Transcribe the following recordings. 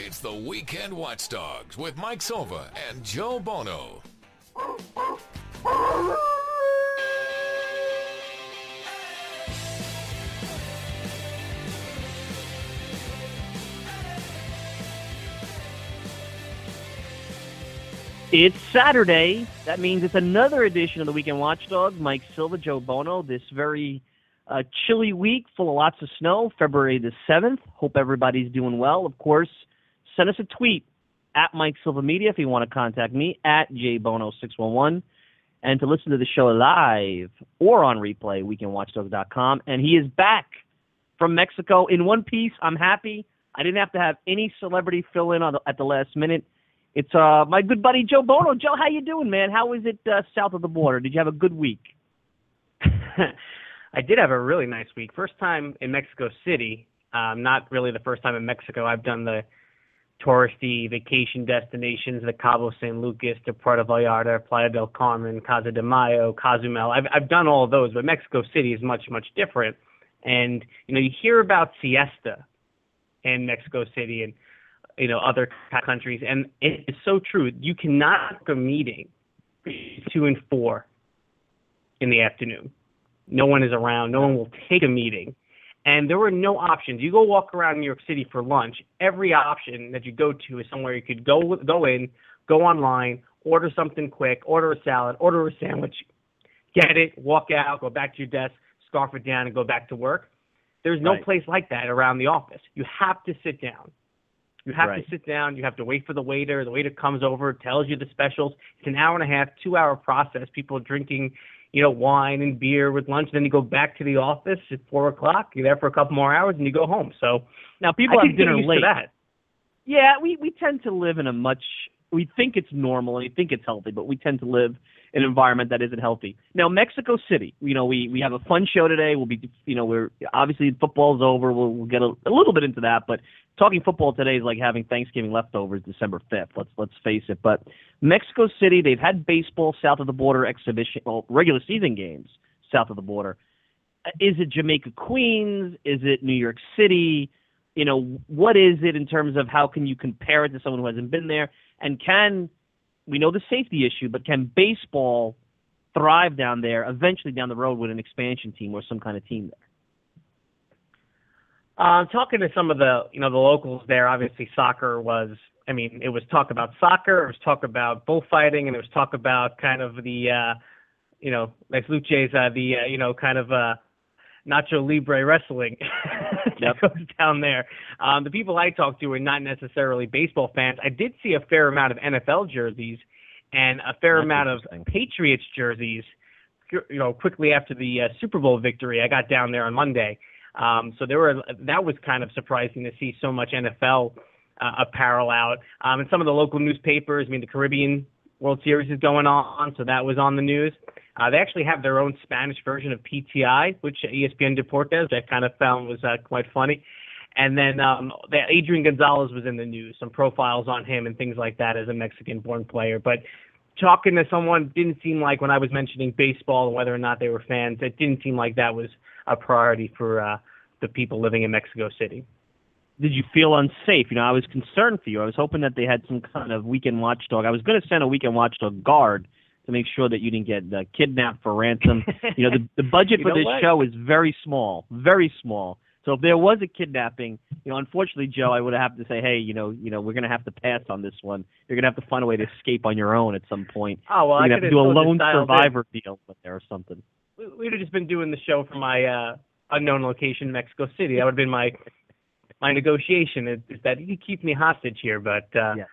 It's the Weekend Watchdogs with Mike Silva and Joe Buono. It's Saturday. That means it's another edition of the Weekend Watchdog. Mike Silva, Joe Buono. This very uh, chilly week, full of lots of snow. February the seventh. Hope everybody's doing well. Of course, send us a tweet at Mike Silva Media if you want to contact me at jbono611, and to listen to the show live or on replay, we can weekendwatchdog.com. And he is back from Mexico in one piece. I'm happy. I didn't have to have any celebrity fill in the, at the last minute. It's uh my good buddy Joe Buono. Joe, how you doing, man? How is it uh, south of the border? Did you have a good week? I did have a really nice week. First time in Mexico City. Um, not really the first time in Mexico. I've done the touristy vacation destinations, the Cabo San Lucas, the Puerto Vallarta, Playa del Carmen, Casa de Mayo, Cozumel. I've I've done all of those, but Mexico City is much much different. And you know, you hear about siesta in Mexico City and you know other countries, and it's so true. You cannot book a meeting two and four in the afternoon. No one is around. No one will take a meeting. And there were no options. You go walk around New York City for lunch. Every option that you go to is somewhere you could go go in, go online, order something quick, order a salad, order a sandwich, get it, walk out, go back to your desk, scarf it down, and go back to work. There's no Right. place like that around the office. You have to sit down. You have Right. to sit down. You have to wait for the waiter. The waiter comes over, tells you the specials. It's an hour and a half, two hour process. People drinking, you know, wine and beer with lunch. Then you go back to the office at four o'clock. You're there for a couple more hours, and you go home. So Now people I have dinner late. that. Yeah, we we tend to live in a much we think it's normal and we think it's healthy, but we tend to live an environment that isn't healthy. Now, Mexico City, you know, we we have a fun show today. We'll be, you know, we're obviously football's over. We'll, we'll get a, a little bit into that, but talking football today is like having Thanksgiving leftovers December fifth. Let's let's face it. But Mexico City, they've had baseball south of the border exhibition, well, regular season games south of the border. Is it Jamaica Queens? Is it New York City? you know, what is it in terms of how can you compare it to someone who hasn't been there? And can we know the safety issue, but can baseball thrive down there eventually down the road with an expansion team or some kind of team there? Uh, talking to some of the, you know, the locals there, obviously soccer was, I mean, it was talk about soccer, it was talk about bullfighting, and it was talk about kind of the, uh, you know, like Luce's, uh, the, uh, you know, kind of, uh, Nacho Libre wrestling that Yep. goes down there. Um, the people I talked to were not necessarily baseball fans. I did see a fair amount of NFL jerseys and a fair That's amount of. Patriots jerseys. You know, quickly after the uh, Super Bowl victory, I got down there on Monday. Um, so there were that was kind of surprising to see so much NFL uh, apparel out. Um, and some of the local newspapers. I mean, the Caribbean World Series is going on, so that was on the news. Uh, they actually have their own Spanish version of PTI, which ESPN Deportes I kind of found was uh, quite funny. And then um, Adrian Gonzalez was in the news, some profiles on him and things like that as a Mexican-born player. But talking to someone didn't seem like when I was mentioning baseball and whether or not they were fans, it didn't seem like that was a priority for uh, the people living in Mexico City. Did you feel unsafe? You know, I was concerned for you. I was hoping that they had some kind of weekend watchdog. I was going to send a weekend watchdog guard to make sure that you didn't get uh, kidnapped for ransom. you know, the the budget for this what? show is very small, very small. So if there was a kidnapping, you know, unfortunately, Joe, I would have to say, hey, you know, you know, we're going to have to pass on this one. You're going to have to find a way to escape on your own at some point. Oh well, You're I have to do a lone dialed in. survivor deal with there or something. we would have just been doing the show from my uh, unknown location, in Mexico City. That would have been my my negotiation. Is, is that you keep me hostage here, but uh, Yeah.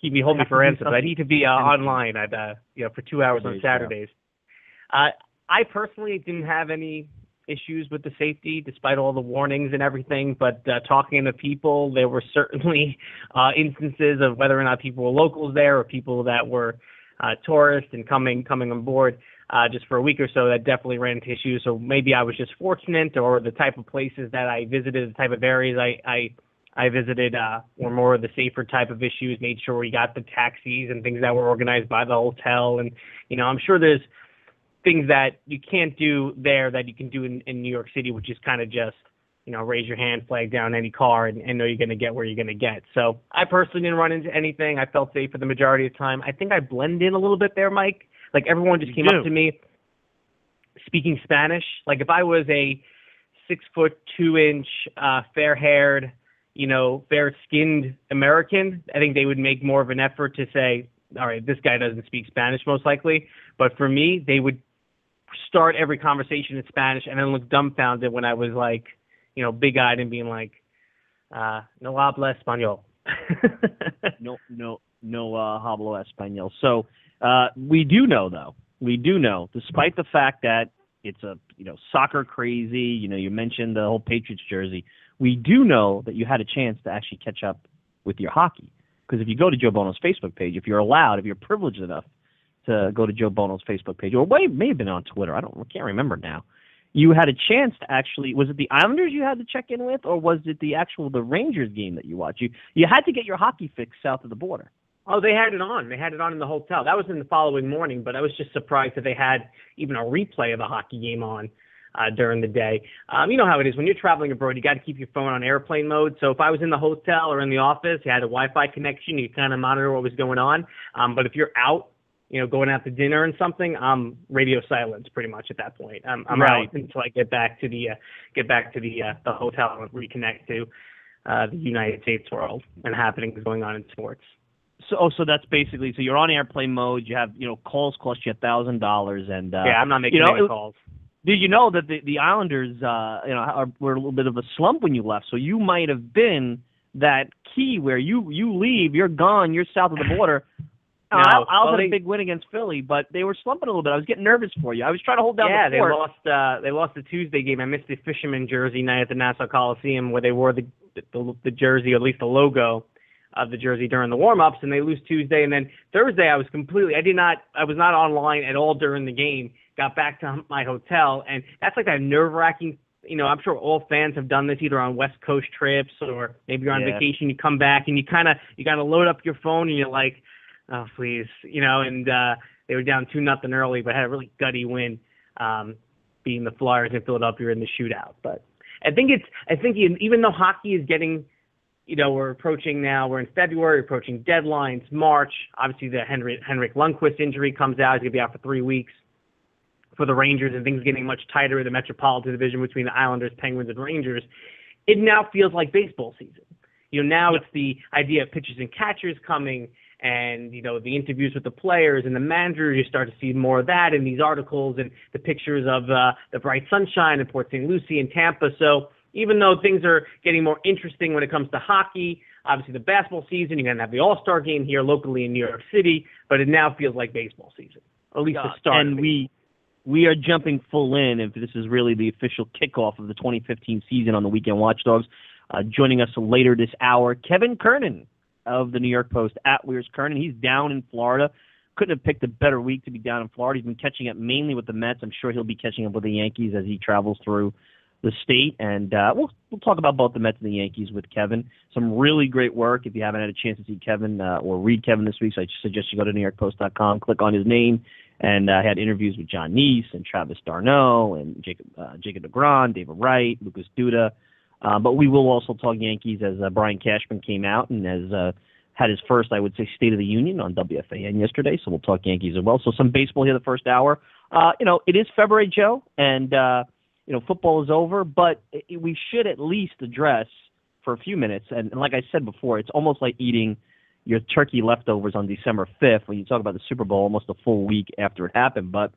keep me hold me for ransom. But I need to be uh, online at uh, you know for two hours on. Saturdays. Uh, I personally didn't have any issues with the safety, despite all the warnings and everything. But uh, talking to people, there were certainly uh, instances of whether or not people were locals there or people that were uh, tourists and coming coming on board uh, just for a week or so that definitely ran into issues. So maybe I was just fortunate, or the type of places that I visited, the type of areas I I, I visited uh, were more of the safer type of issues. Made sure we got the taxis and things that were organized by the hotel, and you know I'm sure there's things that you can't do there that you can do in, in New York City, which is kind of just you know, raise your hand, flag down any car, and, and know you're going to get where you're going to get. So I personally didn't run into anything. I felt safe for the majority of the time. I think I blend in a little bit there, Mike. Like everyone just came up to me speaking Spanish. Like if I was a six foot two inch, uh, fair haired, you know, fair skinned American, I think they would make more of an effort to say, all right, this guy doesn't speak Spanish most likely. But for me, they would start every conversation in Spanish and then look dumbfounded when I was like, you know, big eyed and being like, uh, no habla español. no, no, no uh, hablo español. So uh, we do know, though, we do know, despite the fact that it's a you know soccer crazy. You know, you mentioned the whole Patriots jersey. We do know that you had a chance to actually catch up with your hockey because if you go to Joe Buono's Facebook page, if you're allowed, if you're privileged enough to go to Joe Buono's Facebook page, or may, may have been on Twitter. I don't, I can't remember now. You had a chance to actually. Was it the Islanders you had to check in with, or was it the actual the Rangers game that you watched? You you had to get your hockey fix south of the border. Oh, they had it on. They had it on in the hotel. That was in the following morning, but I was just surprised that they had even a replay of a hockey game on uh, during the day. Um, you know how it is when you're traveling abroad. You got to keep your phone on airplane mode. So if I was in the hotel or in the office, you had a Wi-Fi connection. You kind of monitor what was going on. Um, but if you're out, you know, going out to dinner and something, um, radio silence pretty much at that point. I'm, I'm Right. out until I get back to the uh, get back to the uh, the hotel and reconnect to uh, the United States world and happenings going on in sports. So, oh, so that's basically so you're on airplane mode. You have you know calls cost you a thousand dollars, and uh, yeah, I'm not making you know, any calls. Did you know that the the Islanders, uh, you know, are, were a little bit of a slump when you left? So you might have been that key where you you leave, you're gone, you're south of the border. No, Uh, Isles well, had they- a big win against Philly, but they were slumping a little bit. I was getting nervous for you. I was trying to hold down yeah, the they lost. Uh, they lost the Tuesday game. I missed the fisherman jersey night at the Nassau Coliseum where they wore the the, the jersey, or at least the logo of the jersey during the warm-ups, and they lose Tuesday. And then Thursday, I was completely. I did not. I was not online at all during the game. Got back to my hotel, and that's like that nerve-wracking. You know, I'm sure all fans have done this either on West Coast trips or maybe you're on Yeah. vacation. You come back and you kind of you got to load up your phone and you're like, oh please, you know. And uh, they were down two nothing early, but had a really gutty win, um, beating the Flyers in Philadelphia in the shootout. But I think it's I think even though hockey is getting, you know, we're approaching now. We're in February, approaching deadlines. March, obviously the Henrik Lundqvist injury comes out. He's gonna be out for three weeks for the Rangers, and things getting much tighter in the Metropolitan Division between the Islanders, Penguins, and Rangers. It now feels like baseball season. You know, now it's the idea of pitchers and catchers coming and you know the interviews with the players and the managers you start to see more of that in these articles and the pictures of uh, the bright sunshine in port st lucie and tampa so even though things are getting more interesting when it comes to hockey obviously the basketball season you're going to have the all-star game here locally in new york city but it now feels like baseball season or at least the start and we we are jumping full in if this is really the official kickoff of the 2015 season on the Weekend Watchdogs. Uh, joining us later this hour, Kevin Kernan of the New York Post at Weir's Kernan. He's down in Florida. Couldn't have picked a better week to be down in Florida. He's been catching up mainly with the Mets. I'm sure he'll be catching up with the Yankees as he travels through the state. And uh, we'll we'll talk about both the Mets and the Yankees with Kevin. Some really great work. If you haven't had a chance to see Kevin uh, or read Kevin this week, so I suggest you go to NewYorkPost.com, click on his name, and uh, had interviews with Jon Niese and Travis d'Arnaud and Jacob uh, Jacob DeGrom, David Wright, Lucas Duda. Uh, but we will also talk Yankees as uh, Brian Cashman came out and has uh, had his first, I would say, State of the Union on WFAN yesterday. So we'll talk Yankees as well. So some baseball here the first hour. Uh, you know, it is February, Joe, and uh, you know football is over, but it, we should at least address for a few minutes. And, and like I said before, it's almost like eating your turkey leftovers on December 5th when you talk about the Super Bowl almost a full week after it happened. But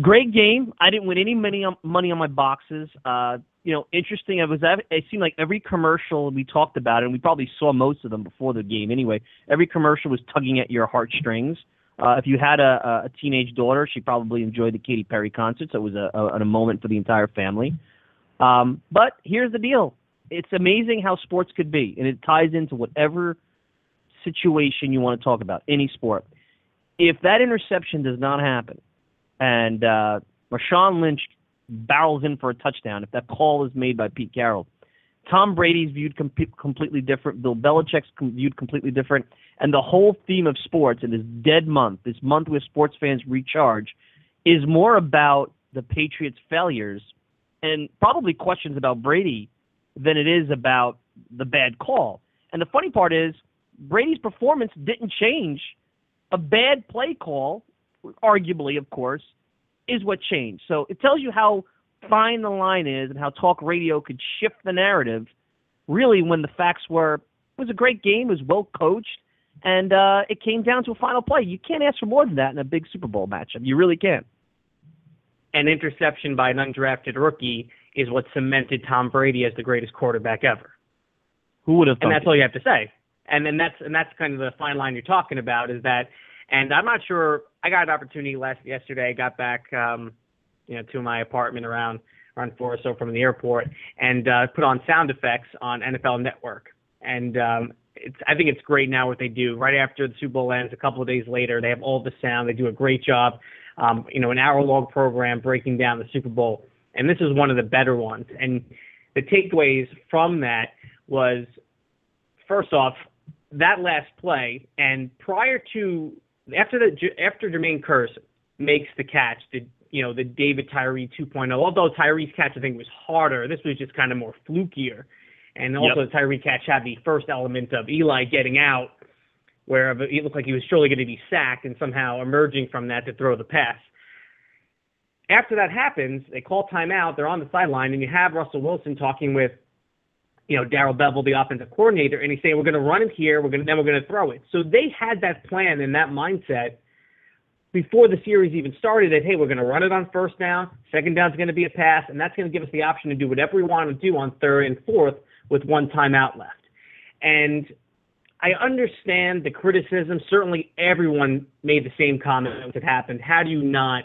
great game. I didn't win any money on, money on my boxes. Uh, you know, interesting. It was. It seemed like every commercial we talked about, and we probably saw most of them before the game. Anyway, every commercial was tugging at your heartstrings. Uh, if you had a, a teenage daughter, she probably enjoyed the Katy Perry concert. So it was a, a, a moment for the entire family. Um, but here's the deal: it's amazing how sports could be, and it ties into whatever situation you want to talk about, any sport. If that interception does not happen, and uh, Marshawn Lynch barrels in for a touchdown, if that call is made by Pete Carroll, Tom Brady's viewed com- completely different. Bill Belichick's com- viewed completely different. And the whole theme of sports in this dead month, this month where sports fans recharge, is more about the Patriots' failures and probably questions about Brady than it is about the bad call. And the funny part is Brady's performance didn't change. A bad play call, arguably, of course, is what changed. So it tells you how fine the line is and how talk radio could shift the narrative. Really, when the facts were it was a great game, it was well coached, and uh, it came down to a final play. You can't ask for more than that in a big Super Bowl matchup. You really can't. An interception by an undrafted rookie is what cemented Tom Brady as the greatest quarterback ever. Who would have? And that's it? all you have to say. And then that's and that's kind of the fine line you're talking about is that. And I'm not sure. I got an opportunity last yesterday. I got back, um, you know, to my apartment around around four or so from the airport, and uh, put on sound effects on NFL Network. And um, it's I think it's great now what they do. Right after the Super Bowl ends, a couple of days later, they have all the sound. They do a great job. Um, you know, an hour long program breaking down the Super Bowl, and this is one of the better ones. And the takeaways from that was, first off, that last play, and prior to after the after Jermaine Kearse makes the catch, the you know the David Tyree 2.0. Although Tyree's catch I think was harder, this was just kind of more flukier. And also, yep. Tyree catch had the first element of Eli getting out, where it looked like he was surely going to be sacked and somehow emerging from that to throw the pass. After that happens, they call timeout. They're on the sideline, and you have Russell Wilson talking with, you know, Darrell Bevell, the offensive coordinator, and he's saying, "We're going to run it here. We're going to then we're going to throw it." So they had that plan and that mindset before the series even started that hey, we're going to run it on first down, second down is going to be a pass, and that's going to give us the option to do whatever we want to do on third and fourth with one timeout left. And I understand the criticism. Certainly, everyone made the same comment that happened. How do you not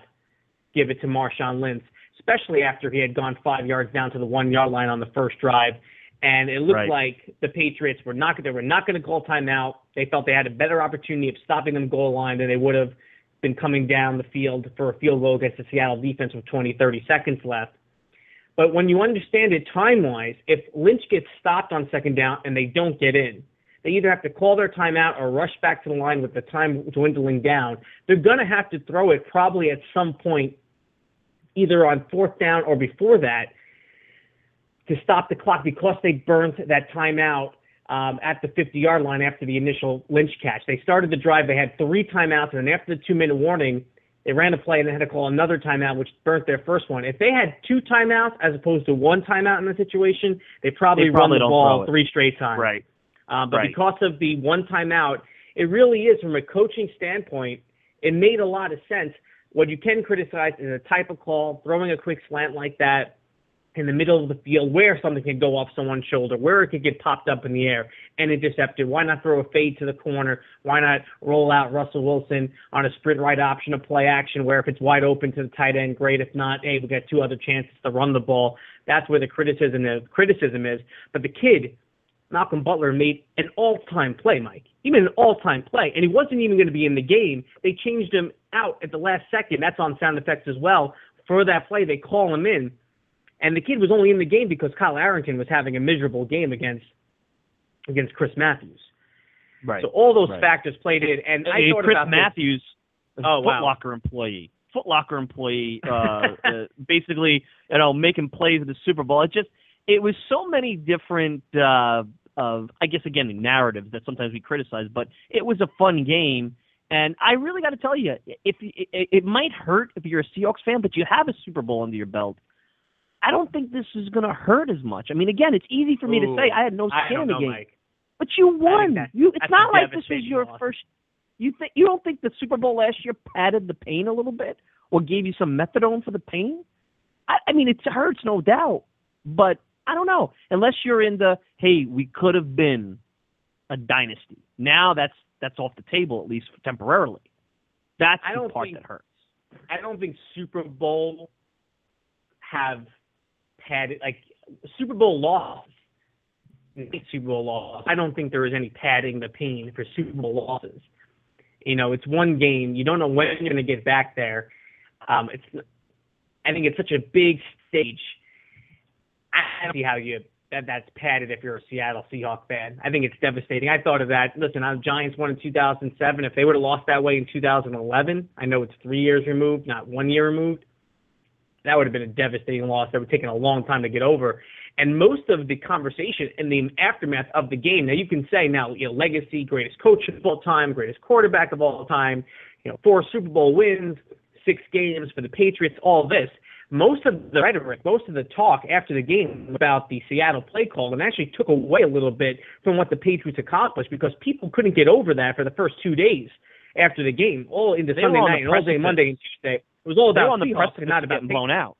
give it to Marshawn Lynch, especially after he had gone five yards down to the one yard line on the first drive? And it looked right. like the Patriots were not they were not going to call timeout. They felt they had a better opportunity of stopping them goal line than they would have been coming down the field for a field goal against the Seattle defense with 20, 30 seconds left. But when you understand it time wise, if Lynch gets stopped on second down and they don't get in, they either have to call their timeout or rush back to the line with the time dwindling down. They're going to have to throw it probably at some point, either on fourth down or before that, to stop the clock because they burnt that timeout um, at the 50 yard line after the initial Lynch catch. They started the drive, they had three timeouts, and after the two minute warning, they ran a play and they had to call another timeout, which burnt their first one. If they had two timeouts as opposed to one timeout in the situation, they probably, they probably run the ball three straight times. Right. Um, but right. because of the one timeout, it really is from a coaching standpoint, it made a lot of sense. What you can criticize is a type of call, throwing a quick slant like that in the middle of the field where something can go off someone's shoulder, where it could get popped up in the air and intercepted. Why not throw a fade to the corner? Why not roll out Russell Wilson on a sprint right option of play action where if it's wide open to the tight end, great. If not, hey, we got two other chances to run the ball. That's where the criticism is. Criticism is. But the kid, Malcolm Butler, made an all-time play, Mike. He made an all-time play, and he wasn't even going to be in the game. They changed him out at the last second. That's on sound effects as well. For that play, they call him in and the kid was only in the game because Kyle Arrington was having a miserable game against against Chris Matthews. Right. So all those right. factors played in, and hey, I thought Chris about Matthews, this. oh Foot wow, employee, Foot Locker employee, uh, uh, basically, you know, making plays in the Super Bowl. It just, it was so many different, uh, of I guess again narratives that sometimes we criticize, but it was a fun game. And I really got to tell you, if it, it might hurt if you're a Seahawks fan, but you have a Super Bowl under your belt I don't think this is going to hurt as much. I mean, again, it's easy for me Ooh, to say I had no skin in the game, Mike. but you won. That, you, it's not like this was your loss. first. You think you don't think the Super Bowl last year padded the pain a little bit or gave you some methadone for the pain? I, I mean, it hurts, no doubt, but I don't know. Unless you're in the hey, we could have been a dynasty. Now that's that's off the table at least temporarily. That's I the don't part think, that hurts. I don't think Super Bowl have padded like Super Bowl loss. Super Bowl loss. I don't think there is any padding the pain for Super Bowl losses. You know, it's one game. You don't know when you're going to get back there. Um, it's. I think it's such a big stage. I don't see how you that that's padded if you're a Seattle Seahawks fan. I think it's devastating. I thought of that. Listen, the Giants won in 2007. If they would have lost that way in 2011, I know it's three years removed, not one year removed. That would have been a devastating loss that would have taken a long time to get over. And most of the conversation in the aftermath of the game, now you can say now, you know, legacy, greatest coach of all time, greatest quarterback of all time, you know, four Super Bowl wins, six games for the Patriots, all this. Most of the rhetoric, most of the talk after the game about the Seattle play call, and actually took away a little bit from what the Patriots accomplished because people couldn't get over that for the first two days after the game, all into They Sunday night the and all day. Monday and Tuesday. It was all about they were on the Seahawks precipice not of about getting blown out.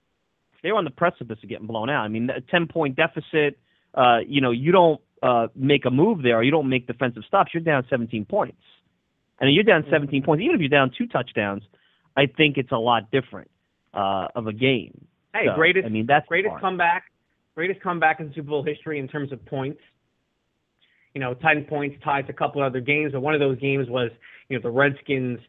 They were on the precipice of getting blown out. I mean, a ten point deficit. Uh, you know, you don't uh, make a move there, or you don't make defensive stops. You're down 17 points, and you're down 17 Mm-hmm. points. Even if you're down two touchdowns, I think it's a lot different uh, of a game. Hey, So, greatest I mean, that's greatest comeback, greatest comeback in Super Bowl history in terms of points. You know, ten points ties a couple other games, but one of those games was you know the Redskins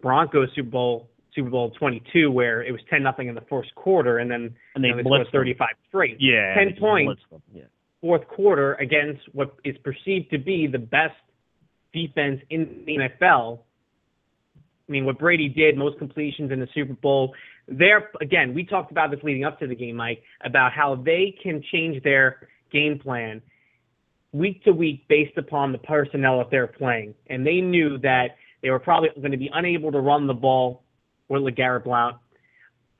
Broncos Super Bowl Super Bowl 22, where it was 10 nothing in the first quarter, and then and they, you know, they blitzed 35 straight. Yeah, 10 points. Yeah. Fourth quarter against what is perceived to be the best defense in the NFL. I mean, what Brady did, most completions in the Super Bowl. There, again, we talked about this leading up to the game, Mike, about how they can change their game plan week to week based upon the personnel that they're playing. And they knew that they were probably going to be unable to run the ball with LeGarrette Blount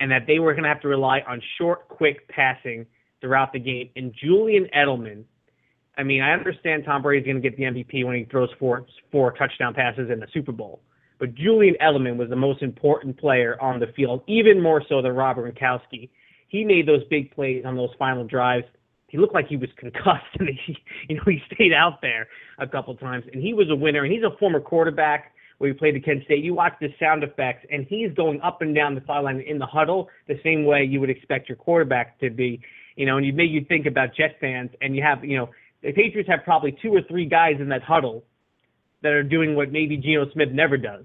and that they were going to have to rely on short, quick passing throughout the game. And Julian Edelman, I mean, I understand Tom Brady's going to get the MVP when he throws four, four touchdown passes in the Super Bowl. But Julian Edelman was the most important player on the field, even more so than Robert Gronkowski. He made those big plays on those final drives. He looked like he was concussed, and he, you know, he stayed out there a couple times. And he was a winner. And he's a former quarterback where he played at Kent State. You watch the sound effects, and he's going up and down the sideline in the huddle the same way you would expect your quarterback to be. You know, and you make you think about Jet fans, and you have, you know, the Patriots have probably two or three guys in that huddle that are doing what maybe Geno Smith never does.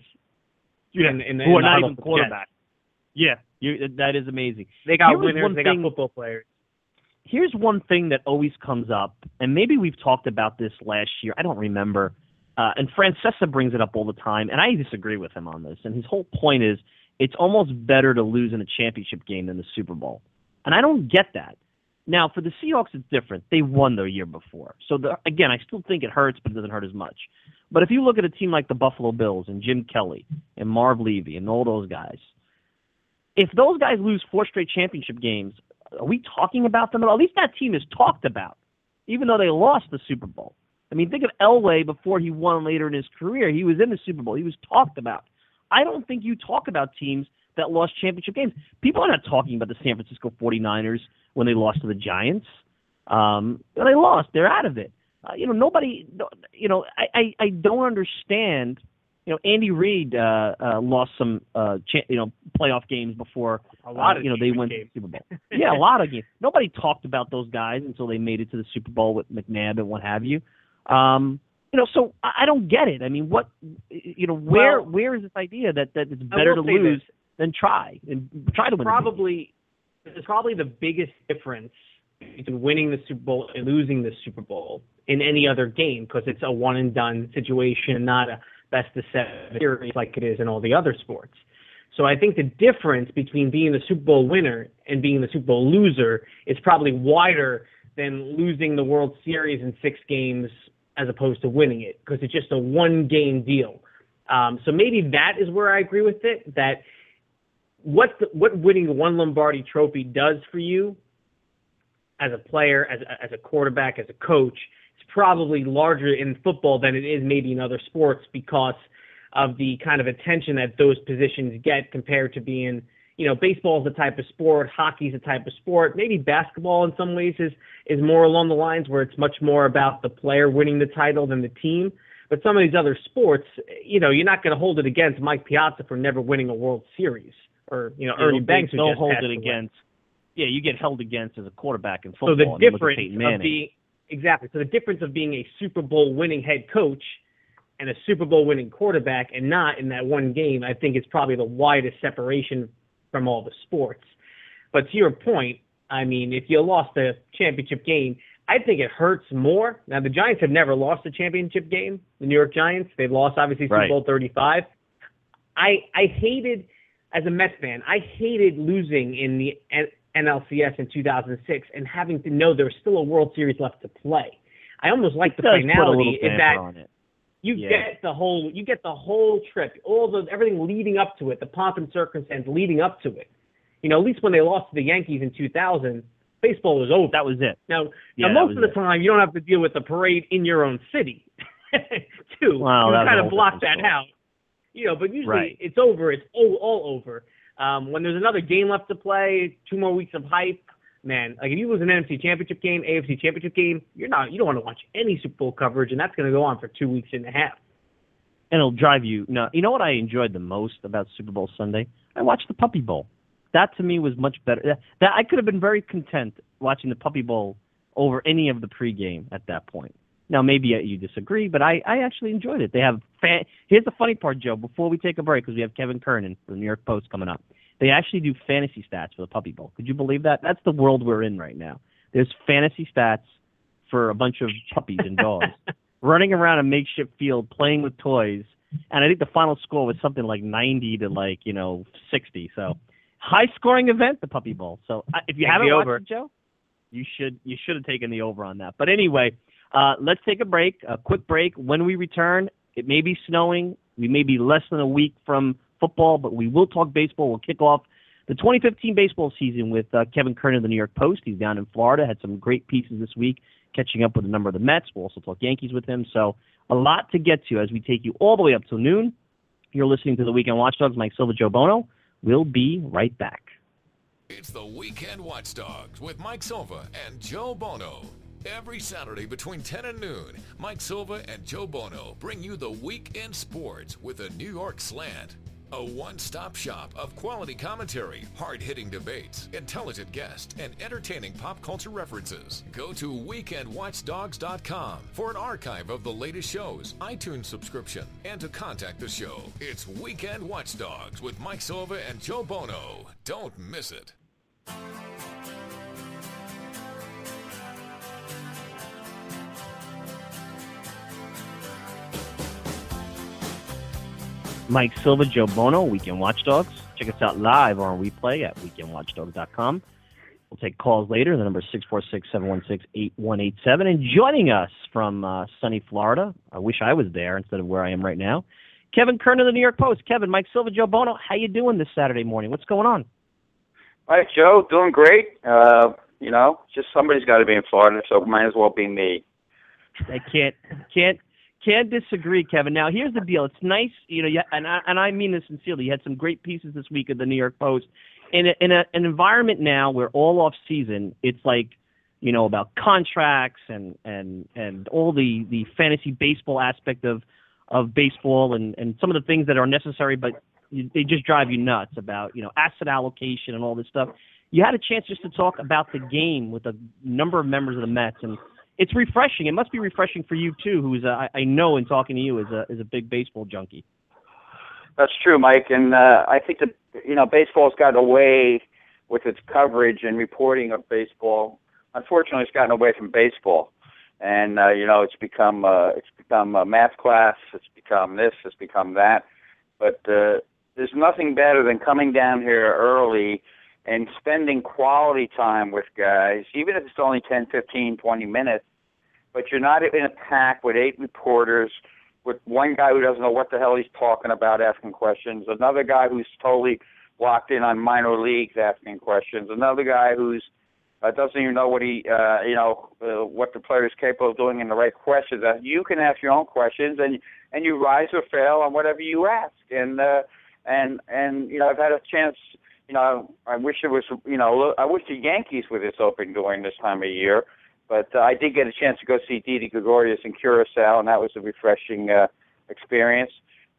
Yeah, in, in, the- who are not even quarterback. Yeah, you, that is amazing. They got Here winners. They thing- got football players. here's one thing that always comes up, and maybe we've talked about this last year. I don't remember. Uh, and Francesa brings it up all the time, and I disagree with him on this. And his whole point is it's almost better to lose in a championship game than the Super Bowl. And I don't get that. Now, for the Seahawks, it's different. They won the year before. So, the, again, I still think it hurts, but it doesn't hurt as much. But if you look at a team like the Buffalo Bills and Jim Kelly and Marv Levy and all those guys, if those guys lose four straight championship games, are we talking about them at all? At least that team is talked about, even though they lost the Super Bowl. I mean, think of Elway before he won later in his career. He was in the Super Bowl. He was talked about. I don't think you talk about teams that lost championship games. People are not talking about the San Francisco 49ers when they lost to the Giants. Um, they lost. They're out of it. Uh, you know, nobody. You know, I, I I don't understand. You know, Andy Reid uh, uh, lost some uh, cha- you know playoff games before A lot uh, of you know they went to the Super Bowl. yeah, a lot of games. Nobody talked about those guys until they made it to the Super Bowl with McNabb and what have you. Um, you know, so I don't get it. I mean, what you know, where Well, where is this idea that that it's better to lose this. than try and try to win? probably it's probably the biggest difference between winning the Super Bowl and losing the Super Bowl in any other game because it's a one and done situation, not a best of seven series like it is in all the other sports. So I think the difference between being the Super Bowl winner and being the Super Bowl loser is probably wider than losing the World Series in six games as opposed to winning it because it's just a one game deal. Um, so maybe that is where I agree with it. That what the, what winning one Lombardi Trophy does for you as a player, as as a quarterback, as a coach, is probably larger in football than it is maybe in other sports because of the kind of attention that those positions get compared to being, you know, baseball is a type of sport, hockey is a type of sport, maybe basketball in some ways is is more along the lines where it's much more about the player winning the title than the team. But some of these other sports, you know, you're not going to hold it against Mike Piazza for never winning a World Series, or you know, Yeah, Ernie Banks just hold it against. Yeah, you get held against as a quarterback in football. So the difference of being exactly so the difference of being a Super Bowl winning head coach and a Super Bowl winning quarterback and not in that one game, I think is probably the widest separation from all the sports. But to your point, I mean, if you lost the championship game, I think it hurts more. Now the Giants have never lost a championship game. The New York Giants, they've lost obviously Super Right. Bowl 35. I I hated as a Mets fan, I hated losing in the NLCS in 2006 and having to know there's still a World Series left to play. I almost like the finality is that you yeah. get the whole you get the whole trip, all the everything leading up to it, the pomp and circumstance leading up to it. You know, at least when they lost to the Yankees in 2000, baseball was over. That was it. Now, yeah, now most of the it. time, you don't have to deal with the parade in your own city, too. Well, you kind of block that out. You know, but usually right. it's over. It's all, all over. Um, when there's another game left to play, two more weeks of hype, man. Like if you lose an NFC Championship game, AFC Championship game, you're not. You don't want to watch any Super Bowl coverage, and that's going to go on for two weeks and a half. And it'll drive you. No, you know what I enjoyed the most about Super Bowl Sunday? I watched the Puppy Bowl that to me was much better. That I could have been very content watching the Puppy Bowl over any of the pregame at that point. Now maybe uh, you disagree, but I I actually enjoyed it. They have fan. Here's the funny part, Joe. Before we take a break, because we have Kevin Kernan from the New York Post coming up, they actually do fantasy stats for the Puppy Bowl. Could you believe that? That's the world we're in right now. There's fantasy stats for a bunch of puppies and dogs running around a makeshift field playing with toys. And I think the final score was something like 90 to like, you know, 60. So high scoring event, the Puppy Bowl. So if you Take haven't watched it, Joe, you should you should have taken the over on that. But anyway, uh, let's take a break, a quick break. When we return, it may be snowing. We may be less than a week from football, but we will talk baseball. We'll kick off the 2015 baseball season with uh, Kevin Kernan of the New York Post. He's down in Florida. Had some great pieces this week, catching up with a number of the Mets. We'll also talk Yankees with him. So a lot to get to as we take you all the way up till noon. You're listening to the Weekend Watchdogs. Mike Silva, Joe Buono. We'll be right back. It's the Weekend Watchdogs with Mike Silva and Joe Buono. Every Saturday between 10 and noon, Mike Silva and Joe Buono bring you the weekend sports with a New York slant. A one-stop shop of quality commentary, hard-hitting debates, intelligent guests, and entertaining pop culture references. Go to weekendwatchdogs.com for an archive of the latest shows, iTunes subscription, and to contact the show. It's Weekend Watchdogs with Mike Silva and Joe Buono. Don't miss it. Mike Silva, Joe Buono, Weekend Watchdogs. Check us out live or on replay at weekendwatchdogs.com. We'll take calls later. The number is 646-716-8187. And joining us from uh, sunny Florida, I wish I was there instead of where I am right now, Kevin Kernan of the New York Post. Kevin, Mike Silva, Joe Buono, how you doing this Saturday morning? What's going on? Hi, Joe. Doing great. Uh, you know, just somebody's got to be in Florida, so might as well be me. I can't can't can't disagree, Kevin. Now, here's the deal. It's nice, you know, and I, and I mean this sincerely. You had some great pieces this week at the New York Post. In, a, in a, an environment now where all off season, it's like, you know, about contracts and and and all the the fantasy baseball aspect of of baseball and and some of the things that are necessary, but they just drive you nuts about you know asset allocation and all this stuff. You had a chance just to talk about the game with a number of members of the Mets and it's refreshing. It must be refreshing for you too, who's a, I know in talking to you is a is a big baseball junkie. That's true, Mike, and uh, I think that you know baseball's gotten away with its coverage and reporting of baseball. Unfortunately, it's gotten away from baseball, and uh, you know it's become uh, it's become a math class. It's become this. It's become that. But uh, there's nothing better than coming down here early and spending quality time with guys, even if it's only 10, 15, 20 minutes, but you're not in a pack with eight reporters, with one guy who doesn't know what the hell he's talking about asking questions, another guy who's totally locked in on minor leagues asking questions, another guy who's uh, doesn't even know what he, uh, you know, uh, what the player is capable of doing in the right questions. Uh, you can ask your own questions, and and you rise or fail on whatever you ask. And uh, and and you know, I've had a chance you know, I wish it was, you know, I wish the Yankees were this open during this time of year. But uh, I did get a chance to go see Didi Gregorius in Curacao, and that was a refreshing uh, experience.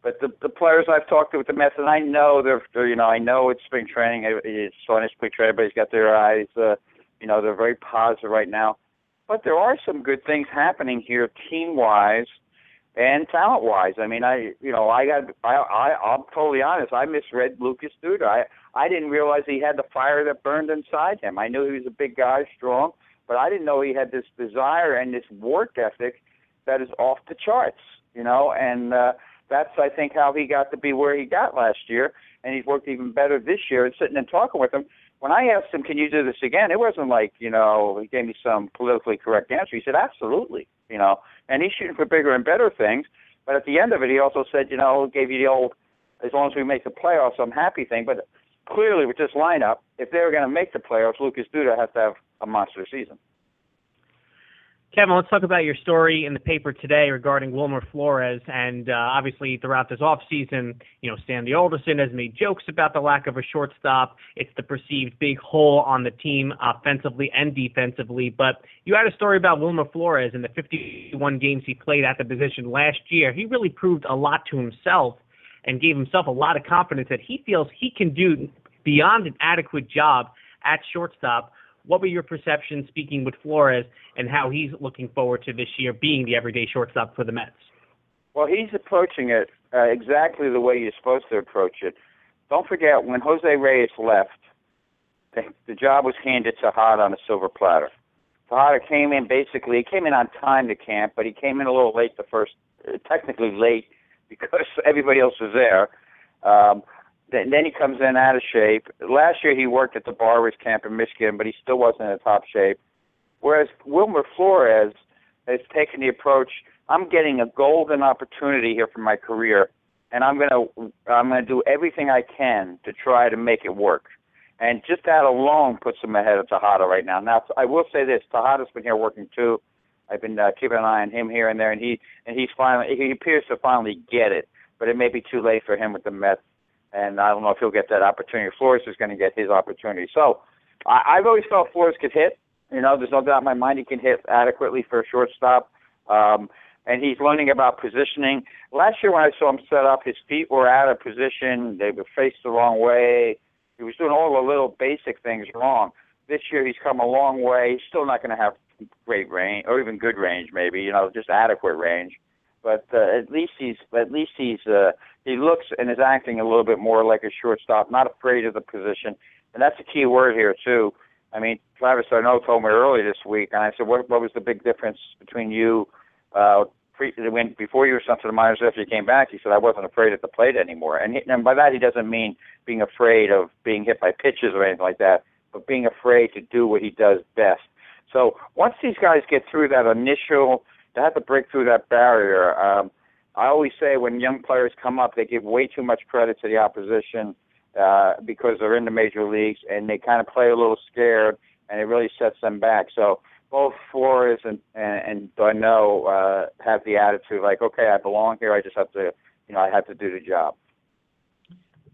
But the the players I've talked to with the Mets, and I know they're, they're you know, I know it's spring training. It's fun spring training. Everybody's got their eyes, uh, you know, they're very positive right now. But there are some good things happening here, team wise and talent wise. I mean, I you know I got I, I I'm totally honest. I misread Lucas Duda. I I didn't realize he had the fire that burned inside him. I knew he was a big guy, strong, but I didn't know he had this desire and this work ethic that is off the charts. You know, and uh, that's I think how he got to be where he got last year. and he's worked even better this year. And sitting and talking with him, when I asked him, "Can you do this again?" It wasn't like you know he gave me some politically correct answer. He said, "Absolutely," you know, and he's shooting for bigger and better things. But at the end of it, he also said, you know, gave you the old, as long as we make the playoffs, I'm happy thing. But clearly, with this lineup, if they were going to make the playoffs, Lucas Duda has to have a monster season. Kevin, let's talk about your story in the paper today regarding Wilmer Flores. And uh, obviously, throughout this offseason, you know, Sandy Alderson has made jokes about the lack of a shortstop. It's the perceived big hole on the team offensively and defensively. But you had a story about Wilmer Flores in the 51 games he played at the position last year. He really proved a lot to himself and gave himself a lot of confidence that he feels he can do beyond an adequate job at shortstop what were your perceptions speaking with Flores and how he's looking forward to this year being the everyday shortstop for the Mets? Well, he's approaching it uh, exactly the way you're supposed to approach it. Don't forget, when Jose Reyes left, the, the job was handed to Hart on a silver platter. Tejada came in basically, he came in on time to camp, but he came in a little late the first, uh, technically late because everybody else was there. Um, then, then he comes in out of shape. Last year he worked at the Barwis camp in Michigan, but he still wasn't in top shape. Whereas Wilmer Flores has taken the approach, I'm getting a golden opportunity here for my career, and I'm gonna I'm gonna do everything I can to try to make it work. And just that alone puts him ahead of Tejada right now. Now I will say this: Tejada's been here working too. I've been uh, keeping an eye on him here and there, and he and he's finally he appears to finally get it. But it may be too late for him with the Mets and I don't know if he'll get that opportunity. Flores is going to get his opportunity. So I, I've always felt Flores could hit. You know, there's no doubt in my mind he can hit adequately for a shortstop. Um, and he's learning about positioning. Last year when I saw him set up, his feet were out of position. They were faced the wrong way. He was doing all the little basic things wrong. This year he's come a long way. He's still not going to have great range or even good range, maybe you know, just adequate range. But uh, at least he's at least he's uh, he looks and is acting a little bit more like a shortstop, not afraid of the position, and that's a key word here too. I mean, Travis Arnaud told me earlier this week, and I said, "What what was the big difference between you uh, when before you were sent to the minors after you came back?" He said, "I wasn't afraid at the plate anymore," and, he, and by that he doesn't mean being afraid of being hit by pitches or anything like that, but being afraid to do what he does best. So once these guys get through that initial, they have to break through that barrier. Um, I always say when young players come up, they give way too much credit to the opposition uh, because they're in the major leagues and they kind of play a little scared, and it really sets them back. So both Flores and and, and uh, have the attitude like, okay, I belong here. I just have to, you know, I have to do the job.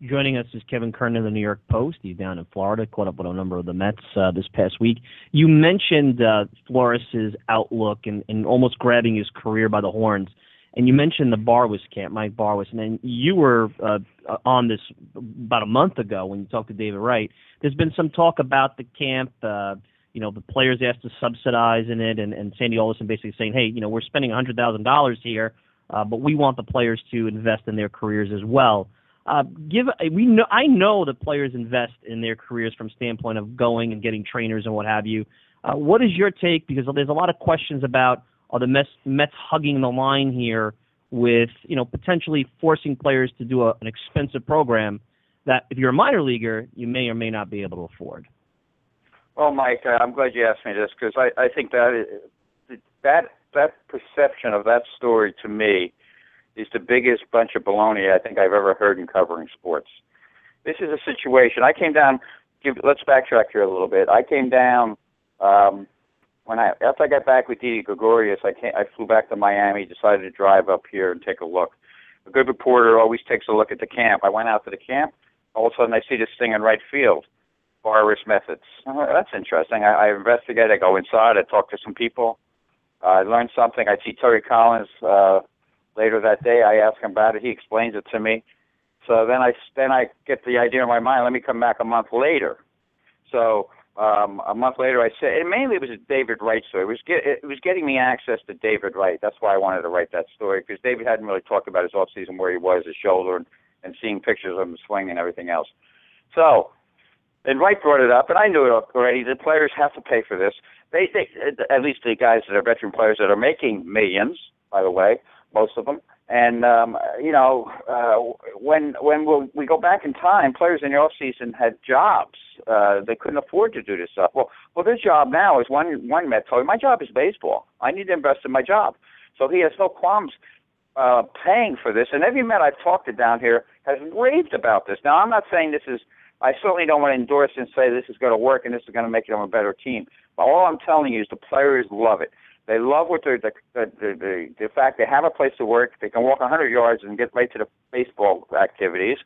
Joining us is Kevin Kernan of the New York Post. He's down in Florida, caught up with a number of the Mets uh, this past week. You mentioned uh, Flores's outlook and, and almost grabbing his career by the horns. And you mentioned the Barwis camp, Mike Barwis, and then you were uh, on this about a month ago when you talked to David Wright. There's been some talk about the camp. Uh, you know, the players asked to subsidize in it, and, and Sandy Alderson basically saying, hey, you know, we're spending a hundred thousand dollars here, uh, but we want the players to invest in their careers as well. Uh, give we know I know that players invest in their careers from standpoint of going and getting trainers and what have you. Uh, what is your take? Because there's a lot of questions about are the Mets, Mets hugging the line here with you know potentially forcing players to do a, an expensive program that if you're a minor leaguer you may or may not be able to afford? Well, Mike, uh, I'm glad you asked me this because I, I think that that that perception of that story to me is the biggest bunch of baloney I think I've ever heard in covering sports. This is a situation. I came down. Give, let's backtrack here a little bit. I came down um, when I after I got back with Didi Gregorius, I came, I flew back to Miami, decided to drive up here and take a look. A good reporter always takes a look at the camp. I went out to the camp. All of a sudden, I see this thing in right field, Barwis methods. Oh, that's interesting. I, I investigate. I go inside. I talk to some people. Uh, I learned something. I see Terry Collins uh, later that day. I ask him about it. He explains it to me. So then I then I get the idea in my mind. Let me come back a month later. So um, a month later, I said, and mainly it was a David Wright story. It was get, it was getting me access to David Wright. That's why I wanted to write that story because David hadn't really talked about his off season where he was, his shoulder, and, and seeing pictures of him swinging and everything else. So, and Wright brought it up, and I knew it already. The players have to pay for this. They, they, at least the guys that are veteran players that are making millions, by the way, most of them And um, you know, uh, when when we'll, we go back in time, players in the off season had jobs. Uh, they couldn't afford to do this stuff. Well, well, this job now is one one Met told me, my job is baseball. I need to invest in my job. So he has no qualms uh, paying for this. And every Met I've talked to down here has raved about this. Now, I'm not saying this is. I certainly don't want to endorse and say this is going to work and this is going to make them a better team. But all I'm telling you is the players love it. They love what they're the the the, the fact they have a place to work. They can walk 100 yards and get right to the baseball activities.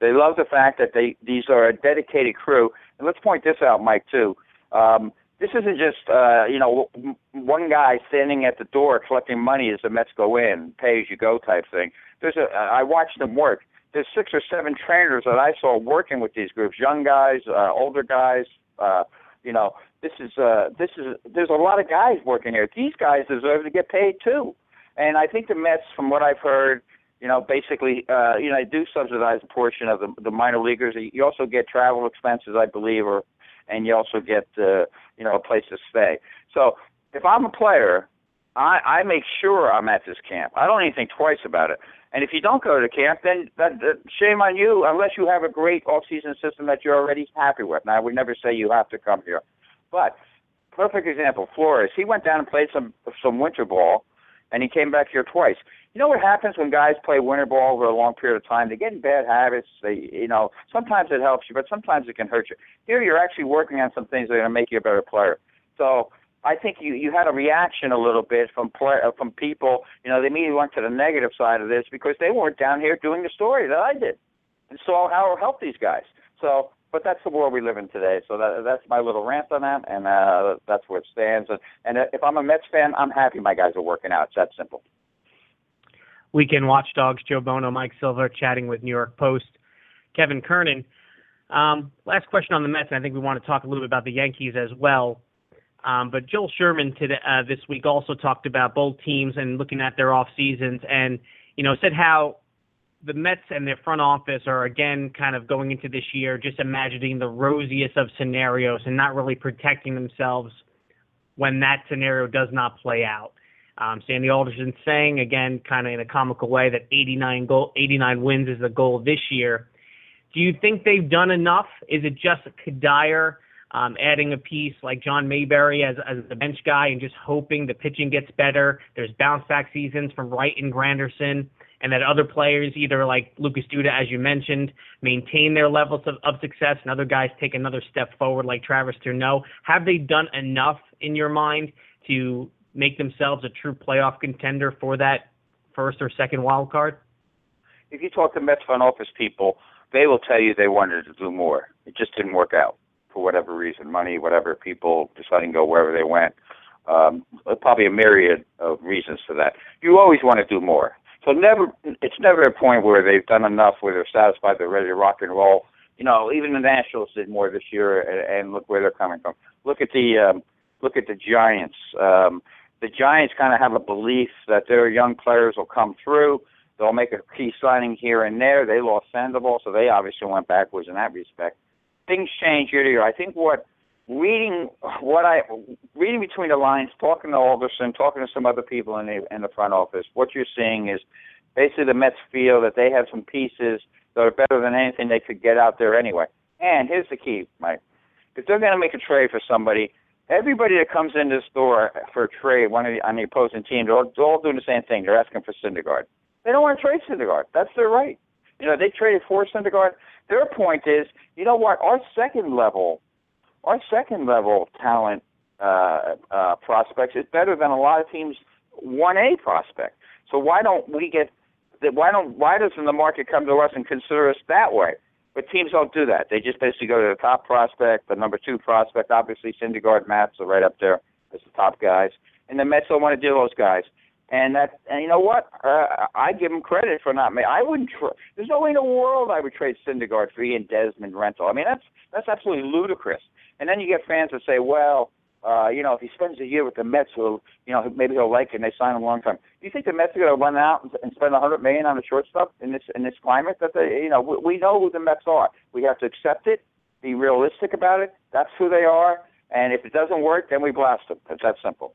They love the fact that they these are a dedicated crew. And let's point this out, Mike, too. Um, this isn't just uh, you know one guy standing at the door collecting money as the Mets go in, pay as you go type thing. There's a I watched them work. There's six or seven trainers that I saw working with these groups, young guys, uh, older guys. Uh, you know, this is uh, this is there's a lot of guys working here. These guys deserve to get paid too, and I think the Mets, from what I've heard, you know, basically, uh, you know, they do subsidize a portion of the, the minor leaguers. You also get travel expenses, I believe, or and you also get uh, you know a place to stay. So if I'm a player, I, I make sure I'm at this camp. I don't even think twice about it. And if you don't go to camp, then that, that, shame on you, unless you have a great off-season system that you're already happy with. Now, I would never say you have to come here. But perfect example, Flores. He went down and played some some winter ball, and he came back here twice. You know what happens when guys play winter ball over a long period of time? They get in bad habits. They, you know, sometimes it helps you, but sometimes it can hurt you. Here, you're actually working on some things that are going to make you a better player. So I think you you had a reaction a little bit from play, uh, from people. You know, they immediately went to the negative side of this because they weren't down here doing the story that I did, and saw how it helped these guys. So but that's the world we live in today. So that, that's my little rant on that, and uh, that's where it stands. And, and if I'm a Mets fan, I'm happy my guys are working out. It's that simple. Weekend Watchdogs, Joe Buono, Mike Silva, chatting with New York Post, Kevin Kernan. Um, last question on the Mets, and I think we want to talk a little bit about the Yankees as well. Um, but Joel Sherman today, uh, this week also talked about both teams and looking at their off seasons, and you know said how the Mets and their front office are again kind of going into this year just imagining the rosiest of scenarios and not really protecting themselves when that scenario does not play out. Um, Sandy Alderson saying again, kind of in a comical way, that 89 goal, 89 wins is the goal this year. Do you think they've done enough? Is it just Cuddyer um, adding a piece like John Mayberry as as the bench guy and just hoping the pitching gets better? There's bounce back seasons from Wright and Granderson and that other players, either like Lucas Duda, as you mentioned, maintain their levels of, of success, and other guys take another step forward, like Travis d'Arnaud. Have they done enough in your mind to make themselves a true playoff contender for that first or second wild card? If you talk to Mets front office people, they will tell you they wanted to do more. It just didn't work out for whatever reason, money, whatever. People deciding to go wherever they went. Um, probably a myriad of reasons for that. You always want to do more. So never, it's never a point where they've done enough where they're satisfied, they're ready to rock and roll. You know, even the Nationals did more this year, and, and look where they're coming from. Look at the um, look at the Giants. Um, the Giants kind of have a belief that their young players will come through. They'll make a key signing here and there. They lost Sandoval, so they obviously went backwards in that respect. Things change year to year. I think what reading what I reading between the lines, talking to Alderson, talking to some other people in the in the front office, what you're seeing is basically the Mets feel that they have some pieces that are better than anything they could get out there anyway. And here's the key, Mike. If they're going to make a trade for somebody, everybody that comes in this door for a trade, one of the, on the opposing team, they're all, they're all doing the same thing. They're asking for Syndergaard. They don't want to trade Syndergaard. That's their right. You know, they traded for Syndergaard. Their point is, you know what? Our second level our second level talent uh, uh, prospects is better than a lot of teams' one A prospect. So why don't we get? Why don't? Why doesn't the market come to us and consider us that way? But teams don't do that. They just basically go to the top prospect, the number two prospect. Obviously, Syndergaard, Matz are right up there as the top guys, and the Mets don't want to do those guys. And that, and you know what? Uh, I give them credit for not. I wouldn't. Tr- There's no way in the world I would trade Syndergaard for Ian Desmond rental. I mean, that's that's absolutely ludicrous. And then you get fans that say, well, uh, you know, if he spends a year with the Mets, he'll, you know, maybe he'll like it and they sign him long time. Do you think the Mets are going to run out and spend a hundred million on a shortstop in this in this climate? That they, you know, we, we know who the Mets are. We have to accept it, be realistic about it. That's who they are. And if it doesn't work, then we blast them. It's that simple.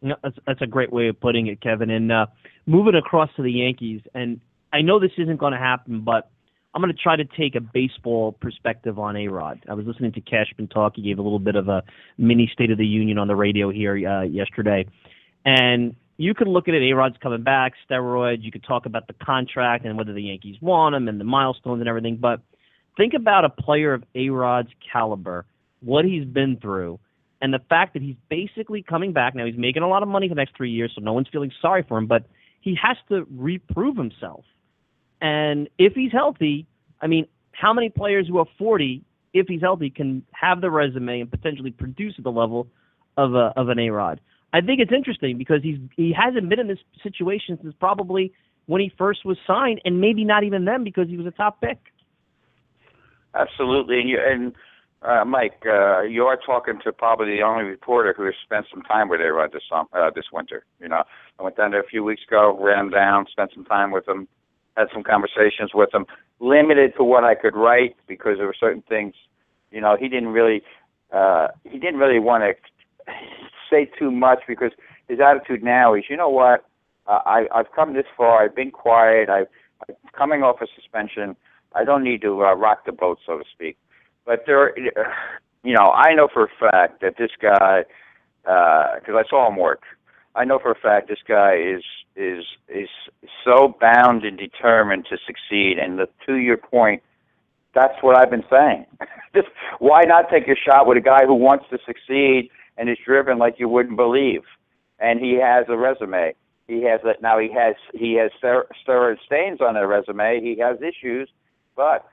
No, that's that's a great way of putting it, Kevin. And uh, moving across to the Yankees, and I know this isn't going to happen, but I'm going to try to take a baseball perspective on A Rod. I was listening to Cashman talk. He gave a little bit of a mini State of the Union on the radio here uh, yesterday. And you could look at it, A Rod's coming back, steroids. You could talk about the contract and whether the Yankees want him and the milestones and everything. But think about a player of A Rod's caliber, what he's been through, and the fact that he's basically coming back. Now, he's making a lot of money for the next three years, so no one's feeling sorry for him, but he has to reprove himself. And if he's healthy, I mean, how many players who are 40, if he's healthy, can have the resume and potentially produce at the level of a of an A Rod? I think it's interesting because he's he hasn't been in this situation since probably when he first was signed, and maybe not even then because he was a top pick. Absolutely, and you, and uh, Mike, uh, you are talking to probably the only reporter who has spent some time with A Rod this uh, this winter. You know, I went down there a few weeks ago, ran down, spent some time with him had some conversations with him, limited to what I could write because there were certain things, you know, he didn't really, uh, he didn't really want to say too much because his attitude now is, you know what, uh, I, I've come this far, I've been quiet, I've, I'm coming off a suspension, I don't need to uh, rock the boat, so to speak. But there, you know, I know for a fact that this guy, because uh, I saw him work, I know for a fact this guy is is is so bound and determined to succeed. And the to your point, that's what I've been saying. Just why not take a shot with a guy who wants to succeed and is driven like you wouldn't believe, and he has a resume. He has that now. He has he has steroid stains on a resume. He has issues, but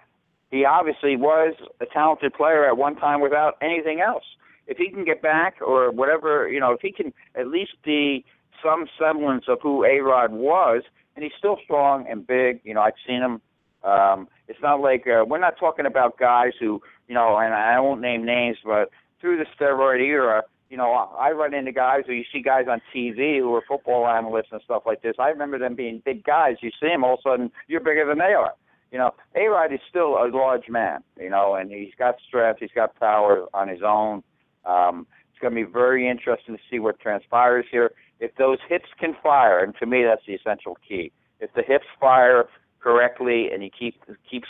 he obviously was a talented player at one time without anything else. If he can get back, or whatever, you know, if he can at least be some semblance of who A Rod was, and he's still strong and big. You know, I've seen him. Um, it's not like uh, we're not talking about guys who, you know, and I won't name names, but through the steroid era, you know, I run into guys who you see guys on TV who are football analysts and stuff like this. I remember them being big guys. You see them, all of a sudden you're bigger than they are. You know, A Rod is still a large man, you know, and he's got strength, he's got power on his own. Um, it's going to be very interesting to see what transpires here if those hips can fire, and to me that's the essential key. If the hips fire correctly and he keeps keeps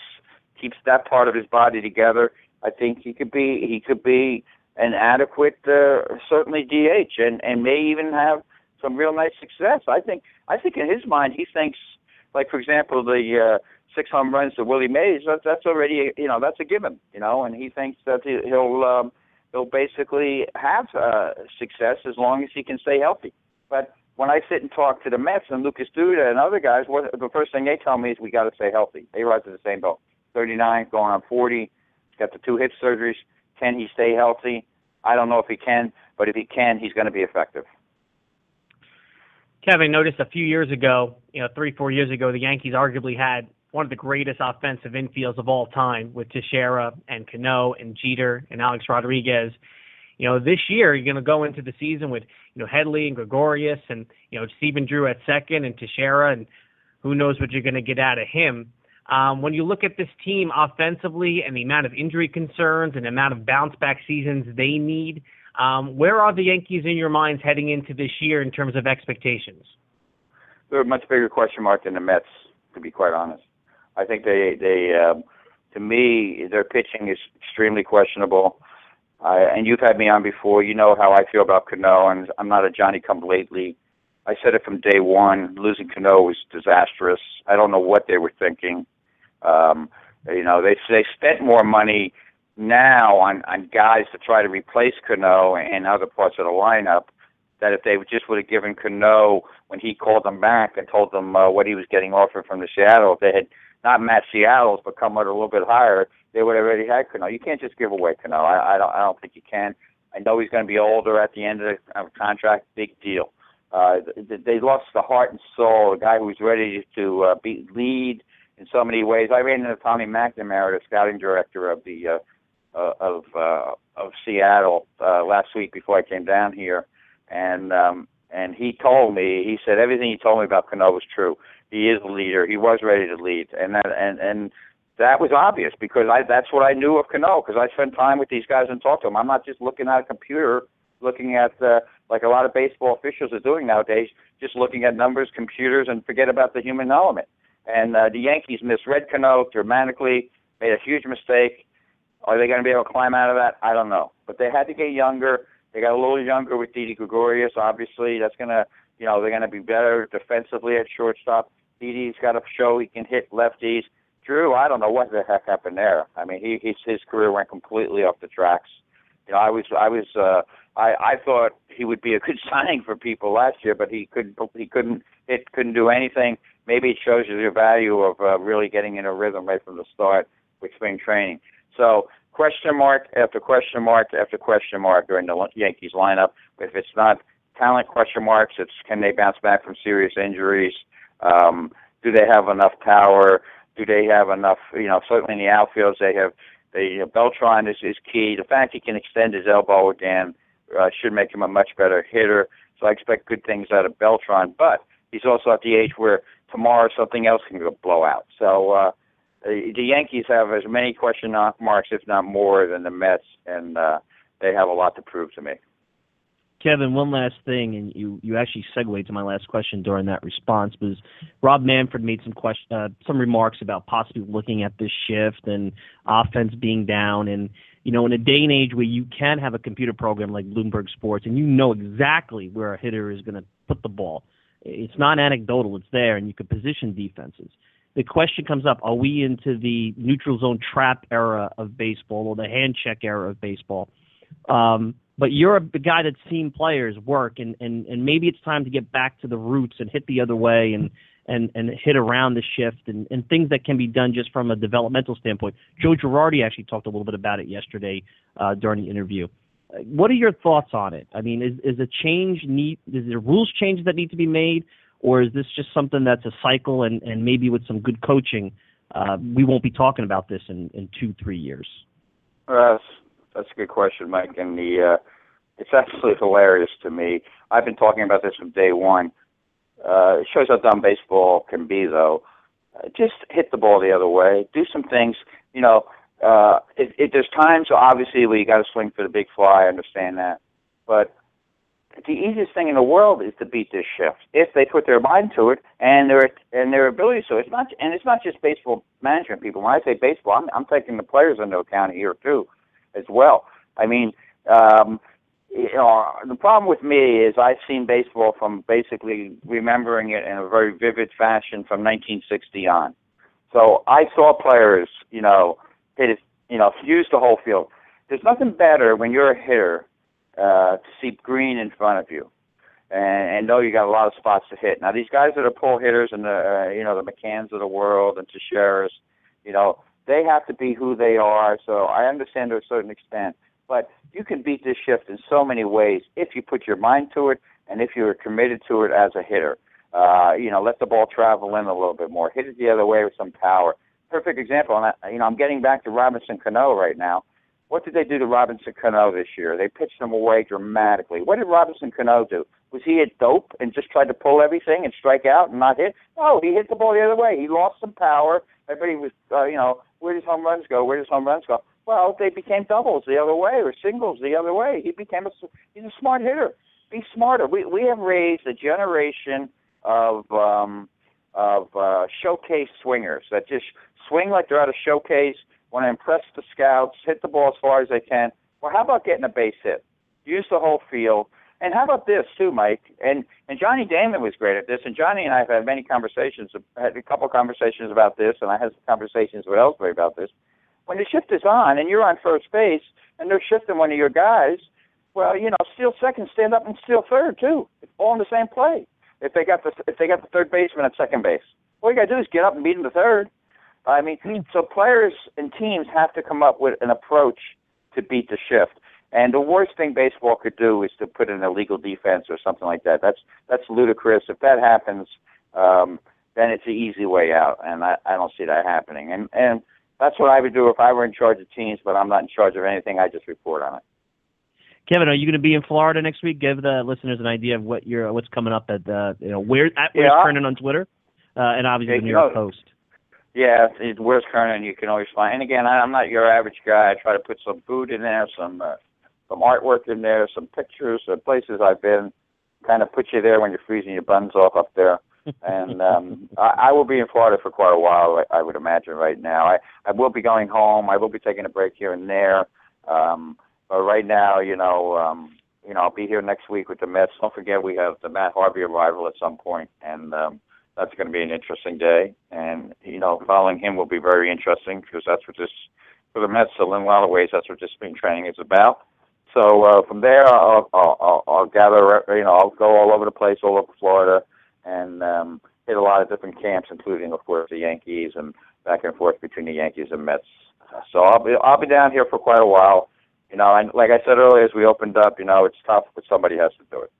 keeps that part of his body together, I think he could be he could be an adequate uh, certainly DH and and may even have some real nice success. I think I think in his mind he thinks like for example the uh, six home runs to Willie Mays that's that's already you know that's a given you know and he thinks that he, he'll um, he'll basically have uh, success as long as he can stay healthy. But when I sit and talk to the Mets and Lucas Duda and other guys, what the first thing they tell me is we got to stay healthy. A Rod's at the same boat. 39, going on 40. He's got the two hip surgeries. Can he stay healthy? I don't know if he can, but if he can, he's going to be effective. Kevin, noticed a few years ago, you know, three, four years ago, the Yankees arguably had one of the greatest offensive infields of all time with Teixeira and Cano and Jeter and Alex Rodriguez. You know, this year you're going to go into the season with you know Headley and Gregorius and you know Stephen Drew at second and Teixeira and who knows what you're going to get out of him. Um, when you look at this team offensively and the amount of injury concerns and the amount of bounce back seasons they need, um, where are the Yankees in your minds heading into this year in terms of expectations? They're a much bigger question mark than the Mets, to be quite honest. I think they they um, to me their pitching is extremely questionable. I, and you've had me on before. You know how I feel about Cano, and I'm not a Johnny come lately. I said it from day one. Losing Cano was disastrous. I don't know what they were thinking. Um, you know, they they spent more money now on on guys to try to replace Cano and other parts of the lineup. That if they just would have given Cano when he called them back and told them uh, what he was getting offered from the Seattle, if they had not matched Seattle's but come out a little bit higher, they would have already had Cano. You can't just give away Cano. I, I don't. I don't think you can. I know he's going to be older at the end of the of contract. Big deal. Uh, they lost the heart and soul. A guy who's ready to uh, be lead in so many ways. I ran into Tommy McNamara, the scouting director of the uh, uh, of uh, of Seattle uh, last week before I came down here, and um, and he told me he said everything he told me about Cano was true. He is a leader. He was ready to lead, and that and and that was obvious because I that's what I knew of Cano because I spent time with these guys and talked to them. I'm not just looking at a computer, looking at uh, like a lot of baseball officials are doing nowadays, just looking at numbers, computers, and forget about the human element. And uh, the Yankees misread Cano dramatically, made a huge mistake. Are they going to be able to climb out of that? I don't know. But they had to get younger. They got a little younger with Didi Gregorius. Obviously, that's going to, you know, they're going to be better defensively at shortstop. Didi's got to show he can hit lefties. Drew, I don't know what the heck happened there. I mean, he his, his career went completely off the tracks. You know, I was I was uh, I I thought he would be a good signing for people last year, but he couldn't he couldn't hit couldn't do anything. Maybe it shows you the value of uh, really getting in a rhythm right from the start with spring training. So question mark after question mark after question mark during the Yankees lineup. If it's not talent question marks, it's can they bounce back from serious injuries? Um, do they have enough power? Do they have enough? You know, certainly in the outfields they have. They, you know, Beltran is, is key. The fact he can extend his elbow again uh, should make him a much better hitter. So I expect good things out of Beltran. But he's also at the age where tomorrow something else can go blow out. So uh, the, the Yankees have as many question marks, if not more, than the Mets, and uh, they have a lot to prove to me. Kevin, one last thing, and you, you actually segued to my last question during that response was Rob Manfred made some question, uh, some remarks about possibly looking at this shift and offense being down, and you know, in a day and age where you can have a computer program like Bloomberg Sports and you know exactly where a hitter is going to put the ball, it's not anecdotal; it's there, and you can position defenses. The question comes up: Are we into the neutral zone trap era of baseball or the hand check era of baseball? Um, but you're a guy that's seen players work, and, and, and maybe it's time to get back to the roots and hit the other way and and, and hit around the shift and, and things that can be done just from a developmental standpoint. Joe Girardi actually talked a little bit about it yesterday uh, during the interview. What are your thoughts on it? I mean, is is a change need? Is there rules changes that need to be made, or is this just something that's a cycle and, and maybe with some good coaching, uh, we won't be talking about this in, in two three years? Uh, that's a good question, Mike. And the uh, it's absolutely hilarious to me. I've been talking about this from day one. Uh, it shows how dumb baseball can be, though. Uh, just hit the ball the other way. Do some things. You know, uh, it, it, there's times obviously where you got to swing for the big fly. I understand that, but the easiest thing in the world is to beat this shift if they put their mind to it and their and their ability. So it's not and it's not just baseball management people. When I say baseball, I'm, I'm taking the players into account here too as well. I mean, um, you know, the problem with me is I've seen baseball from basically remembering it in a very vivid fashion from 1960 on. So I saw players, you know, hit it, you know, use the whole field. There's nothing better when you're a hitter uh, to see green in front of you and, and know you got a lot of spots to hit. Now these guys that are pull hitters and the uh, you know the McCanns of the world and Teixeiras, you know, they have to be who they are. So I understand to a certain extent, but you can beat this shift in so many ways if you put your mind to it and if you're committed to it as a hitter. Uh, you know, let the ball travel in a little bit more. Hit it the other way with some power. Perfect example. And I, you know, I'm getting back to Robinson Cano right now. What did they do to Robinson Cano this year? They pitched him away dramatically. What did Robinson Cano do? Was he a dope and just tried to pull everything and strike out and not hit? No, he hit the ball the other way. He lost some power. Everybody was, uh, you know, where does home runs go? Where does home runs go? Well, they became doubles the other way or singles the other way. He became a he's a smart hitter. Be smarter. We we have raised a generation of um, of uh, showcase swingers that just swing like they're at a showcase. Want to impress the scouts, hit the ball as far as they can. Well, how about getting a base hit? Use the whole field. And how about this too, Mike? And and Johnny Damon was great at this. And Johnny and I have had many conversations, had a couple conversations about this, and I had some conversations with Ellsbury about this when the shift is on and you're on first base and they're shifting one of your guys, well, you know, steal second, stand up and steal third too. It's all in the same play. If they got the if they got the third baseman at second base, all you gotta do is get up and beat him to third. I mean, hmm. so players and teams have to come up with an approach to beat the shift. And the worst thing baseball could do is to put in a legal defense or something like that. That's that's ludicrous. If that happens, um, then it's the easy way out, and I, I don't see that happening. And and that's what I would do if I were in charge of teams, but I'm not in charge of anything. I just report on it. Kevin, are you going to be in Florida next week? Give the listeners an idea of what you're, what's coming up at the, you know, where at Where's yeah, Kernan on Twitter, uh, and obviously the New York know, Post. Yeah, where's Kernan? You can always find. And again, I, I'm not your average guy. I try to put some food in there, some uh, some artwork in there, some pictures, of places I've been. Kind of put you there when you're freezing your buns off up there. and um, I, I will be in Florida for quite a while. I, I would imagine right now. I I will be going home. I will be taking a break here and there. Um, but right now, you know, um, you know, I'll be here next week with the Mets. Don't forget we have the Matt Harvey arrival at some point, and um, that's going to be an interesting day. And you know, following him will be very interesting because that's what this for the Mets. So in a lot of ways, that's what this spring training is about. So uh, from there, I'll, I'll, I'll, I'll gather. You know, I'll go all over the place, all over Florida, and um, hit a lot of different camps, including, of course, the Yankees and back and forth between the Yankees and Mets. So I'll be I'll be down here for quite a while. You know, and like I said earlier, as we opened up, you know, it's tough, but somebody has to do it.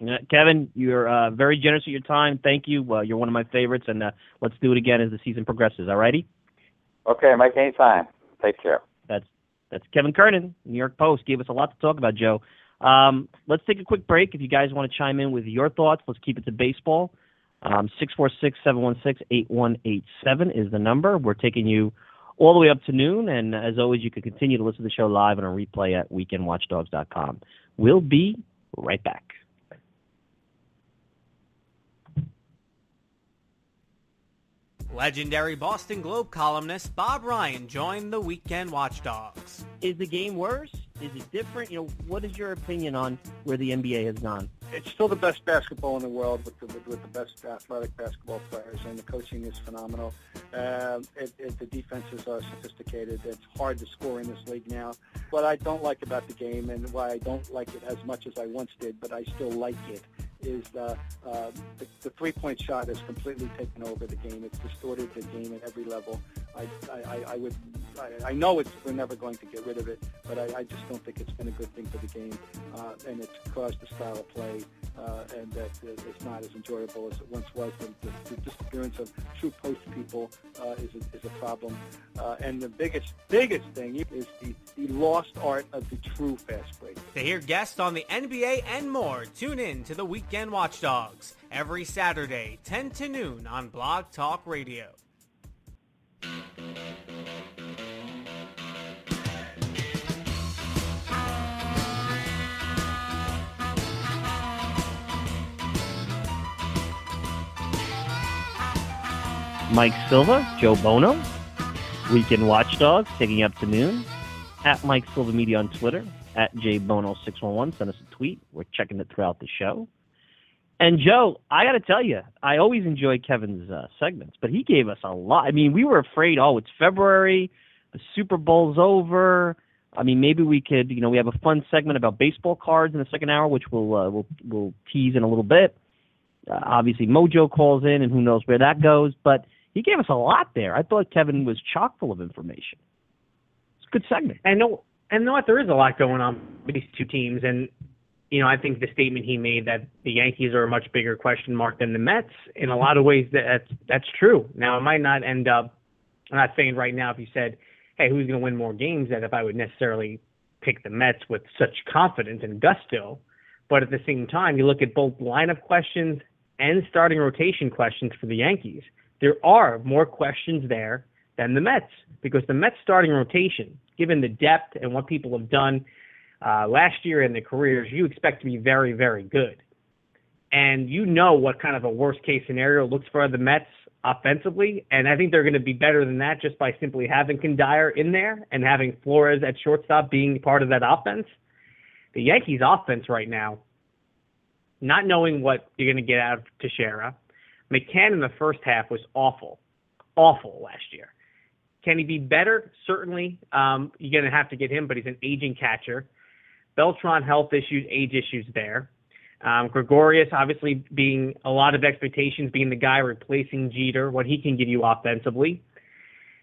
Yeah, Kevin, you're uh, very generous with your time. Thank you. Uh, you're one of my favorites, and uh, let's do it again as the season progresses. All righty? Okay, Mike. Anytime. Take care. That's Kevin Kernan, New York Post. Gave us a lot to talk about, Joe. Um, let's take a quick break. If you guys want to chime in with your thoughts, let's keep it to baseball. Um, 646-716-8187 is the number. We're taking you all the way up to noon, and as always, you can continue to listen to the show live on a replay at weekendwatchdogs.com. We'll be right back. Legendary Boston Globe columnist Bob Ryan joined the Weekend Watchdogs. Is the game worse? Is it different? You know, what is your opinion on where the NBA has gone? It's still the best basketball in the world with the, with, with the best athletic basketball players, and the coaching is phenomenal. Uh, it, it, the defenses are sophisticated. It's hard to score in this league now. What I don't like about the game, and why I don't like it as much as I once did, but I still like it, is uh, uh, the, the three-point shot has completely taken over the game. It's distorted the game at every level. I, I, I would, I, I know it's we're never going to get rid of it, but I, I just don't think it's been a good thing for the game, uh, and it's caused the style of play, uh, and that it's not as enjoyable as it once was. The, the, the disappearance of true post people uh, is a, is a problem, uh, and the biggest biggest thing is the, the lost art of the true fast break. To hear guests on the NBA and more, tune in to the Weekend Watchdogs every Saturday, 10 to noon on Blog Talk Radio. Mike Silva, Joe Buono, Weekend Watchdogs, taking up to noon. At Mike Silva Media on Twitter, at jbono611. Send us a tweet. We're checking it throughout the show. And Joe, I got to tell you, I always enjoy Kevin's uh, segments, but he gave us a lot. I mean, we were afraid, oh, it's February, the Super Bowl's over. I mean, maybe we could, you know, we have a fun segment about baseball cards in the second hour, which we'll uh, we'll we'll tease in a little bit. Uh, obviously, Mojo calls in, and who knows where that goes. But he gave us a lot there. I thought Kevin was chock full of information. It's a good segment. And no, and know what? There is a lot going on with these two teams, and you know, I think the statement he made that the Yankees are a much bigger question mark than the Mets. In a lot of ways, that's that's true. Now, it might not end up. I'm not saying right now if you said, "Hey, who's going to win more games?" that if I would necessarily pick the Mets with such confidence and gusto. But at the same time, you look at both lineup questions and starting rotation questions for the Yankees. There are more questions there than the Mets because the Mets starting rotation, given the depth and what people have done uh, last year in their careers, you expect to be very, very good. And you know what kind of a worst case scenario looks for the Mets offensively. And I think they're going to be better than that just by simply having Cuddyer in there and having Flores at shortstop being part of that offense. The Yankees' offense right now, not knowing what you're going to get out of Teixeira, McCann in the first half was awful, awful last year. Can he be better? Certainly. Um, you're going to have to get him, but he's an aging catcher. Beltran health issues, age issues there. Um, Gregorius obviously being a lot of expectations, being the guy replacing Jeter, what he can give you offensively.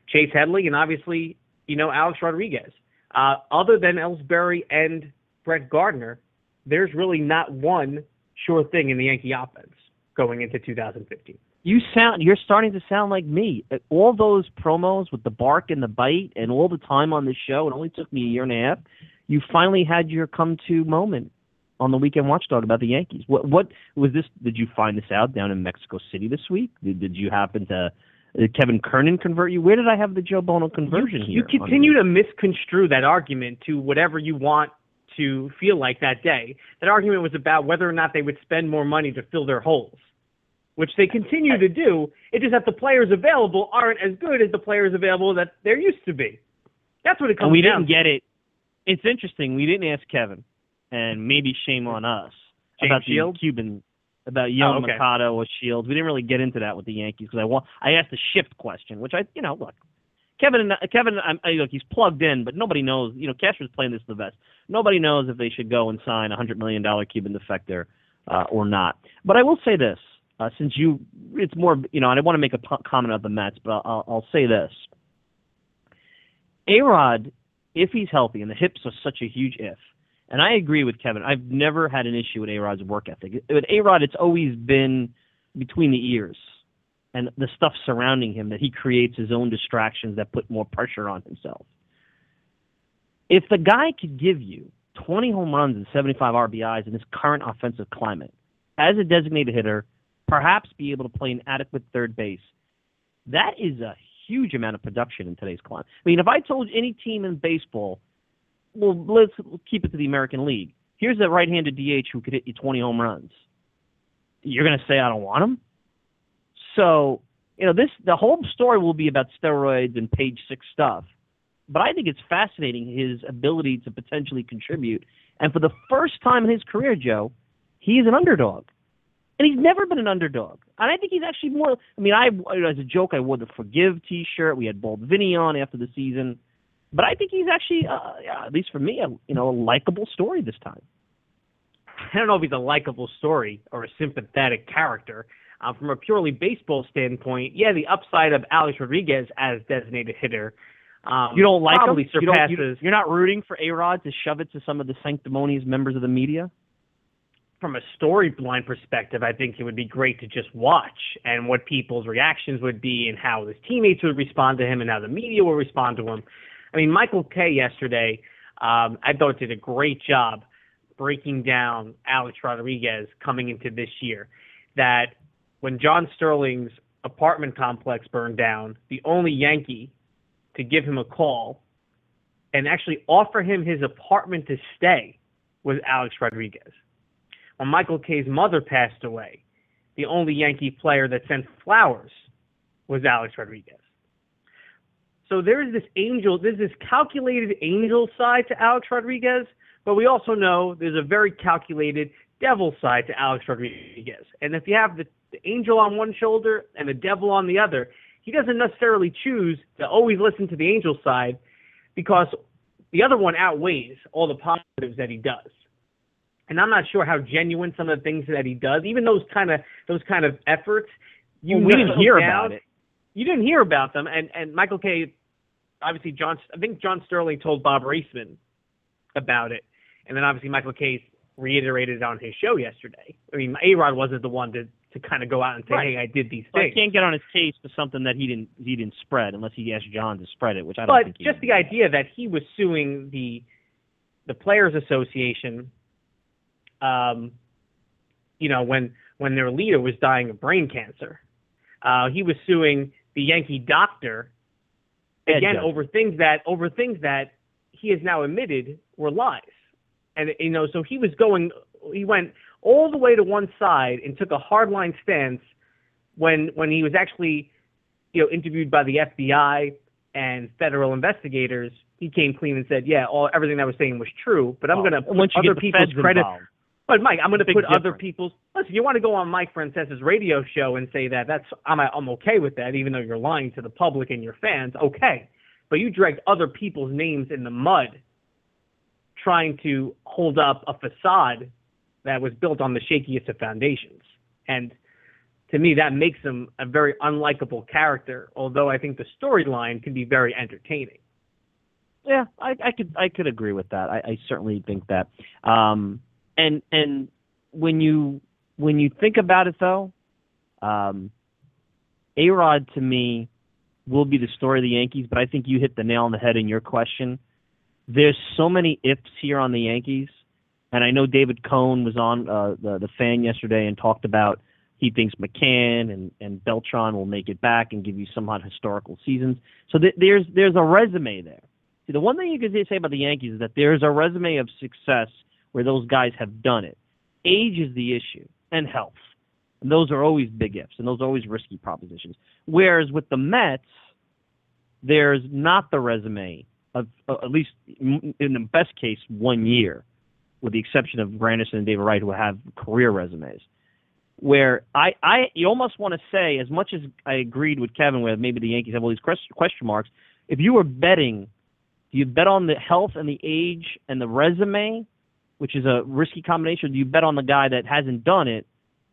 Chase Headley, and obviously, you know, Alex Rodriguez. Uh, other than Ellsbury and Brett Gardner, there's really not one sure thing in the Yankee offense going into 2015. You sound you're starting to sound like me. All those promos with the bark and the bite and all the time on the show, it only took me a year and a half. You finally had your come to moment on the weekend watchdog about the Yankees. What what was this? Did you find this out down in Mexico City this week? Did, did you happen to did Kevin Kernan convert you? Where did I have the Joe Buono conversion you, here? You continue to misconstrue that argument to whatever you want to feel like that day. That argument was about whether or not they would spend more money to fill their holes, which they continue to do. It's just that the players available aren't as good as the players available that there used to be. That's what it comes and we didn't get it. It's interesting. We didn't ask Kevin, and maybe shame on us James about Shields? the Cuban, about young Oh, okay. Moncada or Shields. We didn't really get into that with the Yankees because I want. I asked the shift question, which I, you know, look, Kevin and Kevin, I'm, I, look, he's plugged in, but nobody knows. You know, Castro's playing this the best. Nobody knows if they should go and sign a hundred million dollar Cuban defector uh, or not. But I will say this, uh, since you, it's more, you know, and I want to make a po- comment about the Mets, but I'll, I'll say this. A Rod, if he's healthy, and the hips are such a huge if, and I agree with Kevin. I've never had an issue with A Rod's work ethic. With A Rod, it's always been between the ears and the stuff surrounding him that he creates his own distractions that put more pressure on himself. If the guy could give you 20 home runs and 75 RBIs in his current offensive climate as a designated hitter, perhaps be able to play an adequate third base, that is a huge amount of production in today's climate. I mean, if I told any team in baseball, well, let's keep it to the American League. Here's a right-handed DH who could hit you 20 home runs. You're going to say I don't want him? So, you know, this the whole story will be about steroids and page six stuff. But I think it's fascinating his ability to potentially contribute. And for the first time in his career, Joe, he is an underdog. And he's never been an underdog. And I think he's actually more. I mean, I as a joke, I wore the Forgive T-shirt. We had Bald Vinny on after the season, but I think he's actually, uh, at least for me, a, you know, a likable story this time. I don't know if he's a likable story or a sympathetic character. Uh, from a purely baseball standpoint, yeah, the upside of Alex Rodriguez as designated hitter. Um, You don't like probably him? You don't- surpasses you- you're not rooting for A Rod to shove it to some of the sanctimonious members of the media. from a storyline perspective, I think it would be great to just watch and what people's reactions would be and how his teammates would respond to him and how the media will respond to him. I mean, Michael Kay yesterday, um, I thought did a great job breaking down Alex Rodriguez coming into this year. That when John Sterling's apartment complex burned down, the only Yankee to give him a call and actually offer him his apartment to stay was Alex Rodriguez when Michael Kay's mother passed away, the only Yankee player that sent flowers was Alex Rodriguez. So there is this angel, there's this calculated angel side to Alex Rodriguez, but we also know there's a very calculated devil side to Alex Rodriguez. And if you have the, the angel on one shoulder and the devil on the other, he doesn't necessarily choose to always listen to the angel side because the other one outweighs all the positives that he does and I'm not sure how genuine some of the things that he does, even those kind of those kind of efforts. You Well, we didn't hear about it. You didn't hear about them, and and Michael Kay Obviously, John. I think John Sterling told Bob Raissman about it, and then obviously Michael Kay reiterated it on his show yesterday. I mean, A Rod wasn't the one to to kind of go out and say, Right. "Hey, I did these So I things." can't get on his case for something that he didn't he didn't spread unless he asked John to spread it, which I don't but think. he just the idea that he was suing the the players association um you know when when their leader was dying of brain cancer uh he was suing the yankee doctor again over things that over things that he has now admitted were lies and you know so he was going he went all the way to one side and took a hardline stance when when he was actually you know interviewed by the FBI and federal investigators he came clean and said yeah all everything I was saying was true but I'm going to put other people's credit involved. but Mike, I'm going to put other people's. Listen, you want to go on Mike Francesa's radio show and say that that's I'm I'm okay with that, even though you're lying to the public and your fans. Okay, but you dragged other people's names in the mud, trying to hold up a facade that was built on the shakiest of foundations, and to me that makes him a very unlikable character. Although I think the storyline can be very entertaining. Yeah, I, I could I could agree with that. I, I certainly think that. Um, and and when you when you think about it though, um, A Rod to me will be the story of the Yankees, but I think you hit the nail on the head in your question. There's so many ifs here on the Yankees, and I know David Cone was on uh, the the fan yesterday and talked about he thinks McCann and, and Beltran will make it back and give you some somewhat historical seasons. So th- there's there's a resume there. See, the one thing you can say about the Yankees is that there's a resume of success where those guys have done it. Age is the issue, and health. And those are always big ifs, and those are always risky propositions. Whereas with the Mets, there's not the resume of, uh, at least in the best case, one year, with the exception of Granderson and David Wright, who have career resumes. Where I, I, you almost want to say, as much as I agreed with Kevin, where maybe the Yankees have all these question marks. If you were betting, do you bet on the health and the age and the resume, which is a risky combination? Do you bet on the guy that hasn't done it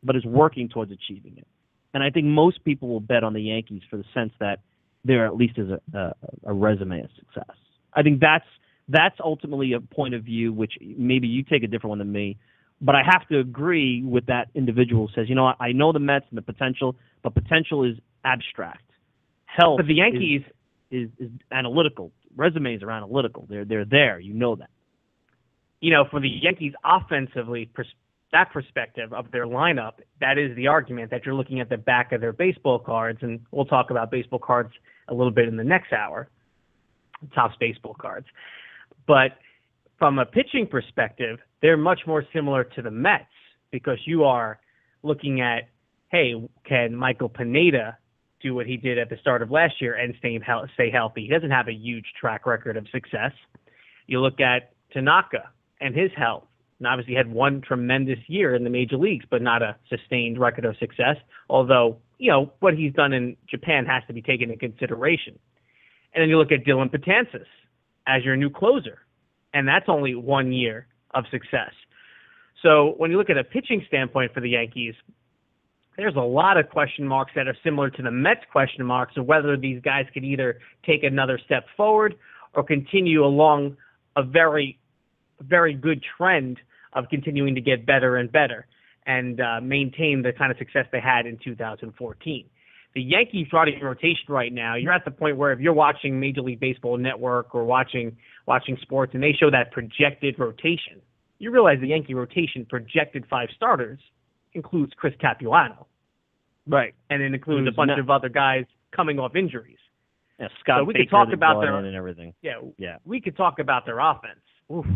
but is working towards achieving it? And I think most people will bet on the Yankees for the sense that there at least is a, a, a resume of success. I think that's that's ultimately a point of view which maybe you take a different one than me, but I have to agree with that individual who says, you know, I, I know the Mets and the potential, but potential is abstract. Health, but the Yankees is, is, is analytical. Resumes are analytical. They're they're there. You know that. You know, for the Yankees offensively, pers- that perspective of their lineup, that is the argument that you're looking at the back of their baseball cards, and we'll talk about baseball cards a little bit in the next hour. Topps baseball cards. But from a pitching perspective, they're much more similar to the Mets because you are looking at, hey, can Michael Pineda do what he did at the start of last year and stay, stay healthy? He doesn't have a huge track record of success. You look at Tanaka and his health. And obviously had one tremendous year in the major leagues, but not a sustained record of success. Although, you know, what he's done in Japan has to be taken into consideration. And then you look at Dellin Betances as your new closer, and that's only one year of success. So when you look at a pitching standpoint for the Yankees, there's a lot of question marks that are similar to the Mets question marks of whether these guys could either take another step forward or continue along a very, very good trend of continuing to get better and better and uh, maintain the kind of success they had in 2014. The Yankees starting rotation right now, you're at the point where if you're watching Major League Baseball Network or watching watching sports and they show that projected rotation, you realize the Yankee rotation projected five starters includes Chris Capuano. Right. And it includes a bunch not, of other guys coming off injuries. Yeah, Scott so we Baker could talk about their and everything. Yeah, yeah. We could talk about their offense. Oof.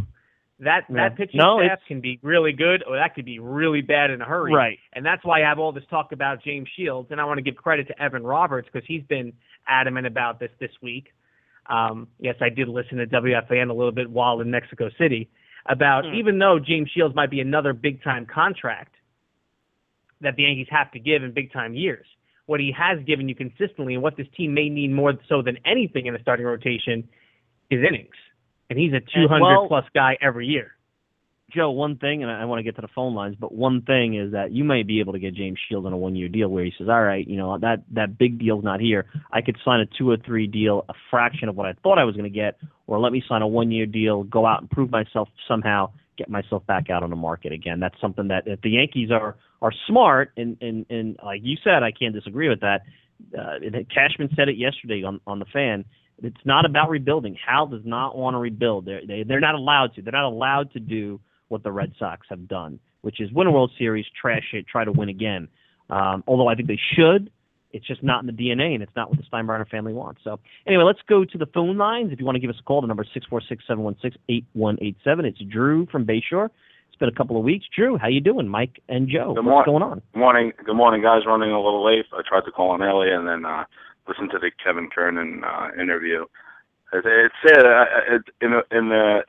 That Yeah. that pitching No, staff can be really good, or that could be really bad in a hurry. Right. And that's why I have all this talk about James Shields, and I want to give credit to Evan Roberts because he's been adamant about this this week. Um, yes, I did listen to WFAN a little bit while in Mexico City about Hmm. even though James Shields might be another big time contract that the Yankees have to give in big time years. What he has given you consistently, and what this team may need more so than anything in the starting rotation, is innings. And he's a 200 well- plus guy every year. Joe, one thing, and I want to get to the phone lines, but one thing is that you may be able to get James Shields on a one-year deal where he says, "All right, you know that that big deal's not here. I could sign a two or three deal, a fraction of what I thought I was going to get, or let me sign a one-year deal, go out and prove myself somehow, get myself back out on the market again." That's something that if the Yankees are are smart, and and and like you said, I can't disagree with that. Uh, Cashman said it yesterday on on the fan. It's not about rebuilding. Hal does not want to rebuild. They're they, they're not allowed to. They're not allowed to do what the Red Sox have done, which is win a World Series, trash it, try to win again. Um, although I think they should, it's just not in the DNA, and it's not what the Steinbrenner family wants. So anyway, let's go to the phone lines. If you want to give us a call, the number is six four six seven one six eight one eight seven. It's Drew from Bayshore. It's been a couple of weeks. Drew, how you doing? Mike and Joe, Good what's morning. going on? Good morning. Good morning, guys. Running a little late. I tried to call in earlier and then uh, listen to the Kevin Kernan uh, interview. Sad. Uh, it, in a, in a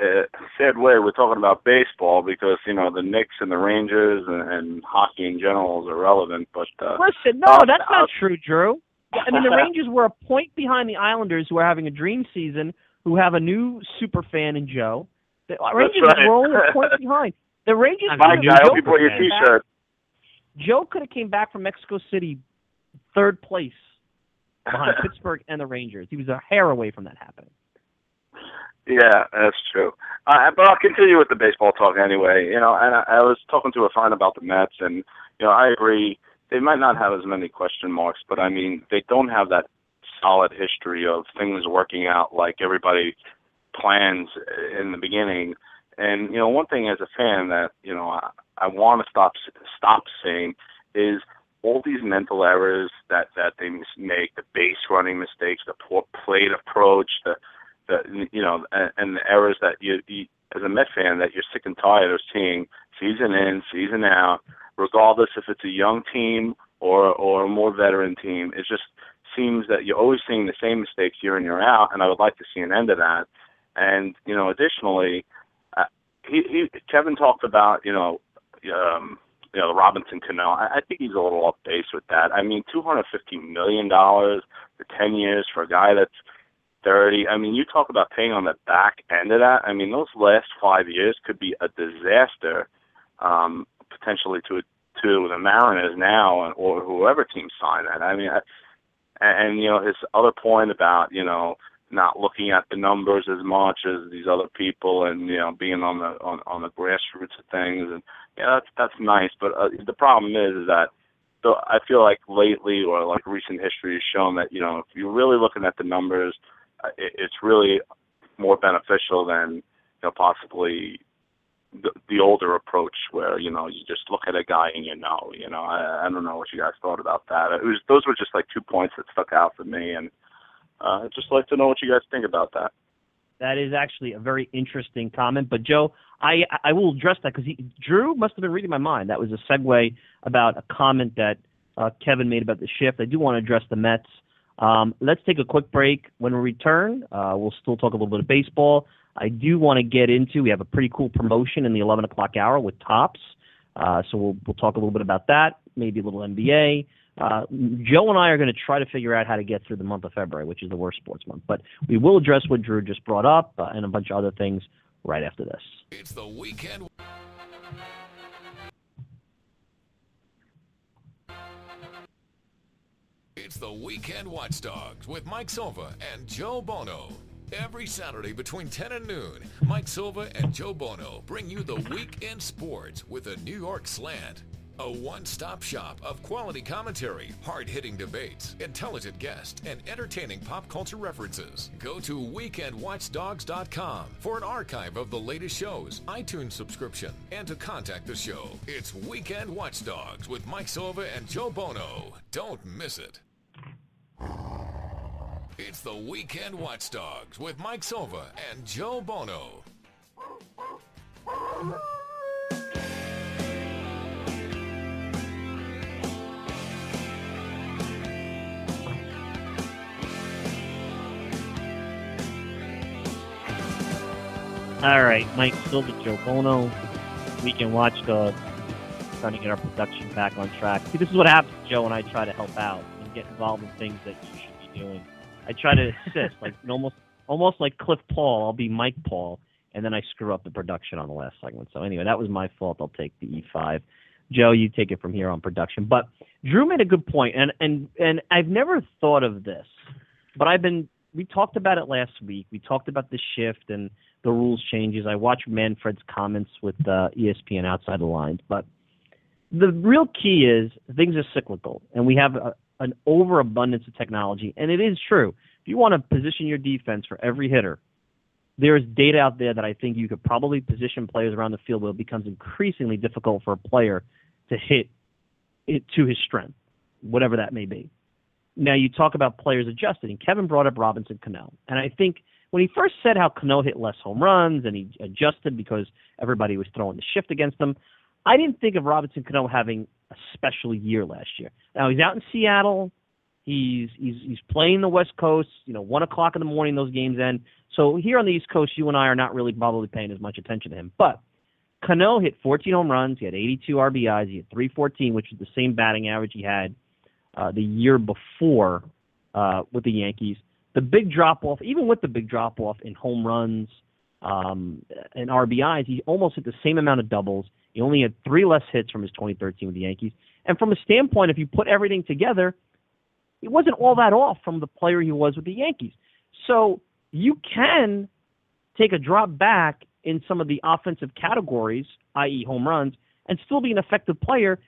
sad way, we're talking about baseball because you know the Knicks and the Rangers and, and hockey in general is irrelevant. But uh, Listen, no, uh, that's uh, not true, Drew. I mean, the Rangers were a point behind the Islanders, who are having a dream season, who have a new super fan in Joe. The Rangers right. were only a point behind. The Rangers. Mike, I hope you brought your came back- Joe could have came back from Mexico City, third place behind Pittsburgh and the Rangers. He was a hair away from that happening. Yeah, that's true. Uh, but I'll continue with the baseball talk anyway. You know, and I, I was talking to a friend about the Mets, and you know, I agree. They might not have as many question marks, but I mean, they don't have that solid history of things working out like everybody plans in the beginning. And you know, one thing as a fan that you know I, I want to stop stop saying is all these mental errors that that they make, the base running mistakes, the poor plate approach, the that you know, and, and the errors that you, you as a Met fan that you're sick and tired of seeing season in, season out, regardless if it's a young team or or a more veteran team. It just seems that you're always seeing the same mistakes year in year out, and I would like to see an end to that. And you know, additionally, uh, he, he Kevin talked about you know. Um, you know, the Robinson Cano. I, I think he's a little off base with that. I mean, two hundred fifty million dollars for ten years for a guy that's thirty. I mean, you talk about paying on the back end of that. I mean, those last five years could be a disaster, um, potentially to to the Mariners now or whoever team signed that. I mean, I, and you know his other point about you know not looking at the numbers as much as these other people and you know being on the on on the grassroots of things. And yeah that's that's nice. But uh, the problem is, is that so I feel like lately or like recent history has shown that you know if you're really looking at the numbers uh, it, it's really more beneficial than you know possibly the, the older approach where you know you just look at a guy and you know you know I, I don't know what you guys thought about that. It was those were just like two points that stuck out for me. And uh, I'd just like to know what you guys think about that. That is actually a very interesting comment. But Joe, I I will address that because Drew must have been reading my mind. That was a segue about a comment that uh, Kevin made about the shift. I do want to address the Mets. Um, let's take a quick break. When we return, uh, we'll still talk a little bit of baseball. I do want to get into. We have a pretty cool promotion in the 11 o'clock hour with Topps. Uh, so we'll we'll talk a little bit about that. Maybe a little NBA. Uh, Joe and I are going to try to figure out how to get through the month of February, which is the worst sports month. But we will address what Drew just brought up uh, and a bunch of other things right after this. It's the weekend. It's the Weekend Watchdogs with Mike Silva and Joe Buono. Every Saturday between 10 and noon, Mike Silva and Joe Buono bring you the weekend sports with a New York slant. A one-stop shop of quality commentary, hard-hitting debates, intelligent guests, and entertaining pop culture references. Go to weekendwatchdogs.com for an archive of the latest shows, iTunes subscription, and to contact the show. It's Weekend Watchdogs with Mike Silva and Joe Buono. Don't miss it. It's the Weekend Watchdogs with Mike Silva and Joe Buono. All right, Mike Silva, Joe Buono, Weekend Watchdog, trying to get our production back on track. See, this is what happens, Joe, when I try to help out and get involved in things that you should be doing. I try to assist, like almost, almost like Cliff Paul. I'll be Mike Paul, and then I screw up the production on the last segment. So anyway, that was my fault. I'll take the E5. Joe, you take it from here on production. But Drew made a good point, and and and I've never thought of this, but I've been. We talked about it last week. We talked about the shift and the rules changes. I watch Manfred's comments with uh, ESPN outside the lines, but the real key is things are cyclical, and we have a, an overabundance of technology. And it is true. If you want to position your defense for every hitter, there is data out there that I think you could probably position players around the field where it becomes increasingly difficult for a player to hit it to his strength, whatever that may be. Now you talk about players adjusting. Kevin brought up Robinson Cano, and I think – when he first said how Cano hit less home runs and he adjusted because everybody was throwing the shift against him, I didn't think of Robinson Cano having a special year last year. Now he's out in Seattle. He's he's he's playing the West Coast. You know, one o'clock in the morning those games end. So here on the East Coast, you and I are not really probably paying as much attention to him. But Cano hit 14 home runs. He had 82 RBIs. He had 314, which is the same batting average he had uh, the year before uh, with the Yankees the big drop off, even with the big drop off in home runs um, and RBIs, he almost hit the same amount of doubles. He only had three less hits from his 2013 with the Yankees. And from a standpoint, if you put everything together, he wasn't all that off from the player he was with the Yankees. So you can take a drop back in some of the offensive categories, i.e., home runs, and still be an effective player.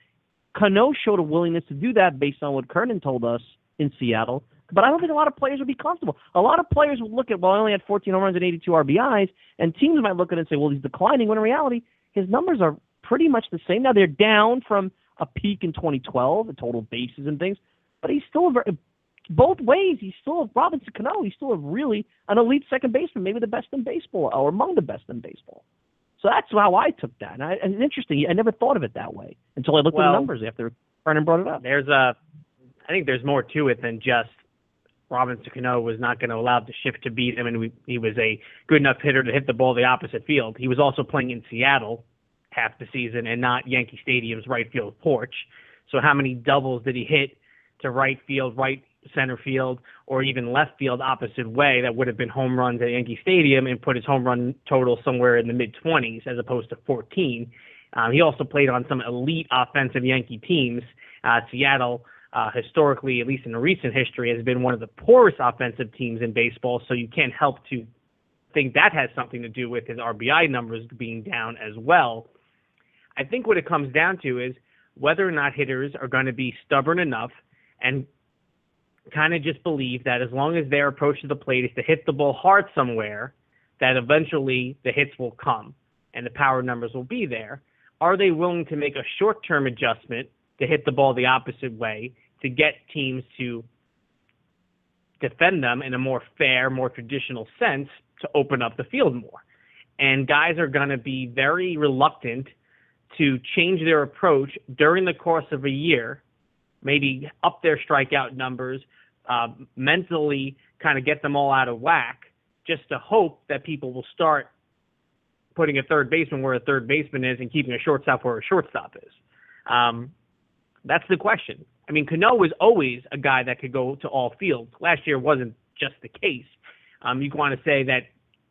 Cano showed a willingness to do that based on what Kernan told us in Seattle but I don't think a lot of players would be comfortable. A lot of players would look at, well, I only had 14 home runs and 82 RBIs, and teams might look at it and say, well, he's declining, when in reality, his numbers are pretty much the same. Now, they're down from a peak in 2012, the total bases and things, but he's still a very, both ways. He's still a Robinson Cano. He's still a really an elite second baseman, maybe the best in baseball or among the best in baseball. So that's how I took that. And, I, and it's interesting. I never thought of it that way until I looked well, at the numbers after Kernan brought it up. There's a, I think there's more to it than just Robinson Cano was not going to allow the shift to beat him, and we, he was a good enough hitter to hit the ball the opposite field. He was also playing in Seattle half the season and not Yankee Stadium's right field porch. So how many doubles did he hit to right field, right center field, or even left field opposite way that would have been home runs at Yankee Stadium and put his home run total somewhere in the mid 20s as opposed to 14. Um, he also played on some elite offensive Yankee teams. Uh, Seattle, uh, historically, at least in recent history, has been one of the poorest offensive teams in baseball, so you can't help to think that has something to do with his RBI numbers being down as well. I think what it comes down to is whether or not hitters are going to be stubborn enough and kind of just believe that as long as their approach to the plate is to hit the ball hard somewhere, that eventually the hits will come and the power numbers will be there. Are they willing to make a short term adjustment to hit the ball the opposite way to get teams to defend them in a more fair, more traditional sense to open up the field more? And guys are going to be very reluctant to change their approach during the course of a year, maybe up their strikeout numbers, uh, mentally kind of get them all out of whack, just to hope that people will start putting a third baseman where a third baseman is and keeping a shortstop where a shortstop is. Um, that's the question. I mean, Cano was always a guy that could go to all fields. Last year wasn't just the case. Um, you want to say that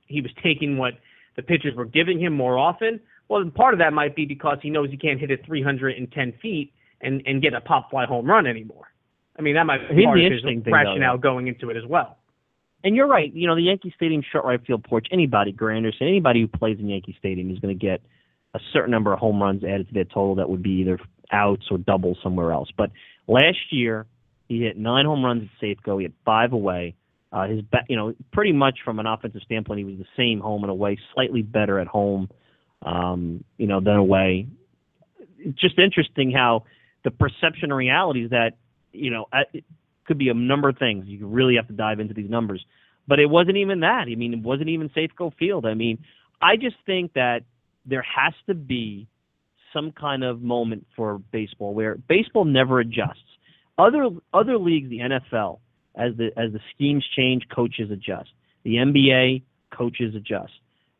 he was taking what the pitchers were giving him more often. Well, part of that might be because he knows he can't hit it 310 feet and, and get a pop fly home run anymore. I mean, that might be part of his rationale though, going into it as well. And you're right. You know, the Yankee Stadium short right field porch, anybody, Granderson, anybody who plays in Yankee Stadium is going to get a certain number of home runs added to their total that would be either outs or doubles somewhere else. But last year, he hit nine home runs at Safeco. He had five away. Uh, his, you know, pretty much from an offensive standpoint, he was the same home and away, slightly better at home um, you know, than away. It's just interesting how the perception and reality is that, you know, it could be a number of things. You really have to dive into these numbers. But it wasn't even that. I mean, it wasn't even Safeco Field. I mean, I just think that there has to be some kind of moment for baseball where baseball never adjusts. Other other leagues, the NFL, as the as the schemes change, coaches adjust. The NBA, coaches adjust.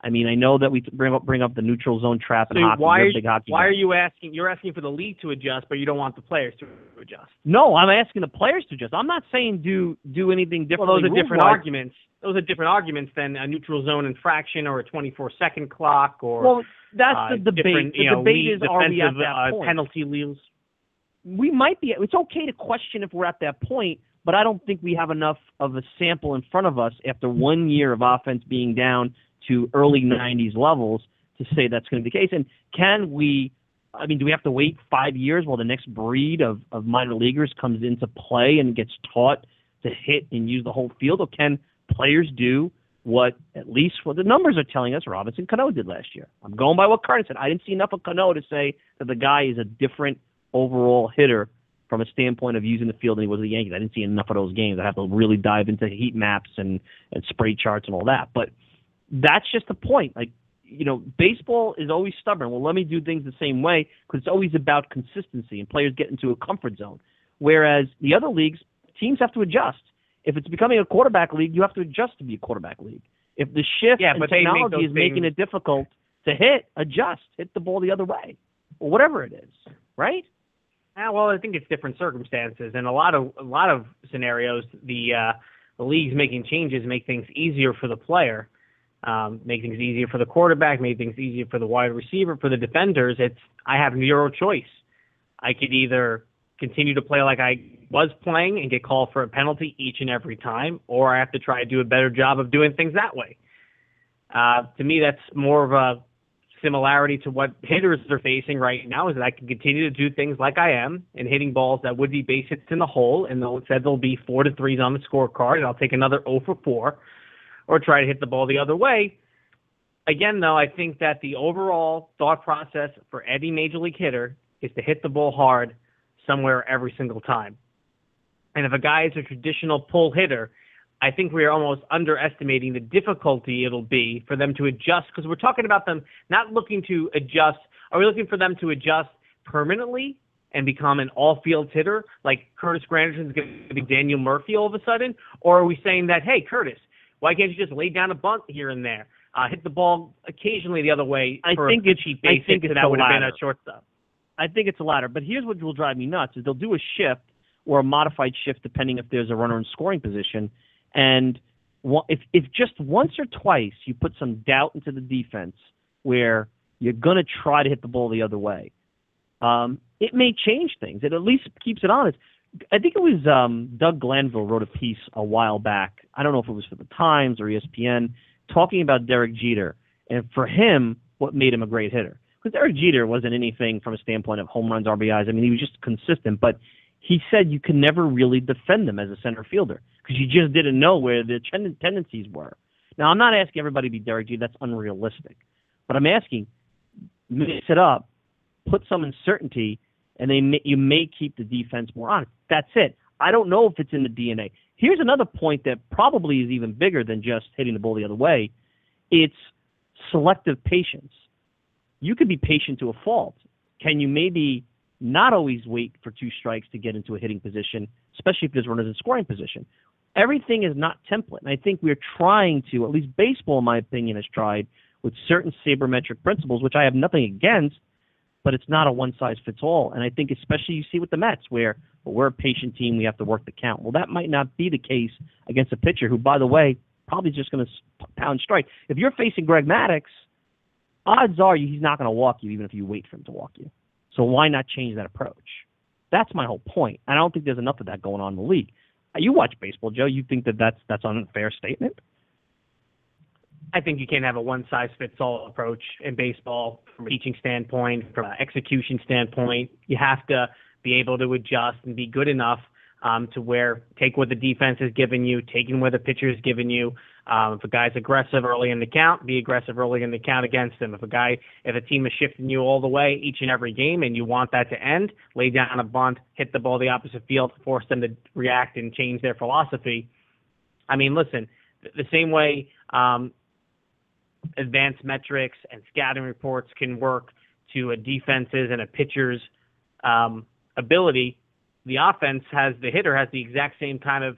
I mean, I know that we bring up bring up the neutral zone trap in so hockey. Why, hockey why are you asking? You're asking for the league to adjust, but you don't want the players to adjust. No, I'm asking the players to adjust. I'm not saying do do anything different. Well, those are different arguments. Those are different arguments than a neutral zone infraction or a 24 second clock or. Well, that's uh, the debate. The know, debate is are we at that uh, point? penalty rules. We might be. It's okay to question if we're at that point, but I don't think we have enough of a sample in front of us after one year of offense being down to early 90s levels to say that's going to be the case. And can we, I mean, do we have to wait five years while the next breed of, of minor leaguers comes into play and gets taught to hit and use the whole field? Or can players do what at least what the numbers are telling us Robinson Cano did last year? I'm going by what Kernan said. I didn't see enough of Cano to say that the guy is a different overall hitter from a standpoint of using the field than he was the Yankees. I didn't see enough of those games. I have to really dive into heat maps and, and spray charts and all that. But – that's just the point. Like, you know, baseball is always stubborn. Well, let me do things the same way because it's always about consistency and players get into a comfort zone. Whereas the other leagues, teams have to adjust. If it's becoming a quarterback league, you have to adjust to be a quarterback league. If the shift yeah, in technology is things... making it difficult to hit, adjust, hit the ball the other way, or whatever it is, right? Yeah, well, I think it's different circumstances, and a lot of a lot of scenarios, the uh, the leagues making changes make things easier for the player um, make things easier for the quarterback, make things easier for the wide receiver, for the defenders. It's I have zero choice. I could either continue to play like I was playing and get called for a penalty each and every time, or I have to try to do a better job of doing things that way. Uh, to me, that's more of a similarity to what hitters are facing right now is that I can continue to do things like I am and hitting balls that would be base hits in the hole, and they'll said there'll be four to threes on the scorecard, and I'll take another 0 for 4 or try to hit the ball the other way. Again, though, I think that the overall thought process for any major league hitter is to hit the ball hard somewhere every single time. And if a guy is a traditional pull hitter, I think we are almost underestimating the difficulty it'll be for them to adjust because we're talking about them not looking to adjust. Are we looking for them to adjust permanently and become an all field hitter like Curtis Granderson's going to be Daniel Murphy all of a sudden? Or are we saying that, hey, Curtis, why can't you just lay down a bunt here and there? Uh, hit the ball occasionally the other way. I think a it's cheap I think hit, it's that would have been a shortstop. I think it's the latter. But here's what will drive me nuts: is they'll do a shift or a modified shift depending if there's a runner in scoring position, and if if just once or twice you put some doubt into the defense where you're gonna try to hit the ball the other way, um, it may change things. It at least keeps it honest. I think it was um, Doug Glanville wrote a piece a while back. I don't know if it was for the Times or ESPN, talking about Derek Jeter and for him, what made him a great hitter. Because Derek Jeter wasn't anything from a standpoint of home runs, RBIs. I mean, he was just consistent. But he said you can never really defend him as a center fielder because you just didn't know where the ten- tendencies were. Now, I'm not asking everybody to be Derek Jeter. That's unrealistic. But I'm asking, mix it up, put some uncertainty, and they may, you may keep the defense more honest. That's it. I don't know if it's in the DNA. Here's another point that probably is even bigger than just hitting the ball the other way. It's selective patience. You could be patient to a fault. Can you maybe not always wait for two strikes to get into a hitting position, especially if there's runners in scoring position? Everything is not template. And I think we're trying to, at least baseball, in my opinion, has tried with certain sabermetric principles, which I have nothing against, but it's not a one size fits all. And I think especially you see with the Mets where well, we're a patient team, we have to work the count. Well, that might not be the case against a pitcher who, by the way, probably is just going to pound strike. If you're facing Greg Maddux, odds are he's not going to walk you even if you wait for him to walk you. So why not change that approach? That's my whole point. And I don't think there's enough of that going on in the league. Uh, You watch baseball, Joe. You think that that's that's an unfair statement? I think you can't have a one size fits all approach in baseball from a teaching standpoint, from an execution standpoint. You have to be able to adjust and be good enough um, to where take what the defense has given you, taking what the pitcher has given you. Um, if a guy's aggressive early in the count, be aggressive early in the count against him. If a guy, if a team is shifting you all the way each and every game, and you want that to end, lay down a bunt, hit the ball the opposite field, force them to react and change their philosophy. I mean, listen, the same way um, advanced metrics and scouting reports can work to a defense's and a pitcher's um, ability. The offense has the hitter has the exact same kind of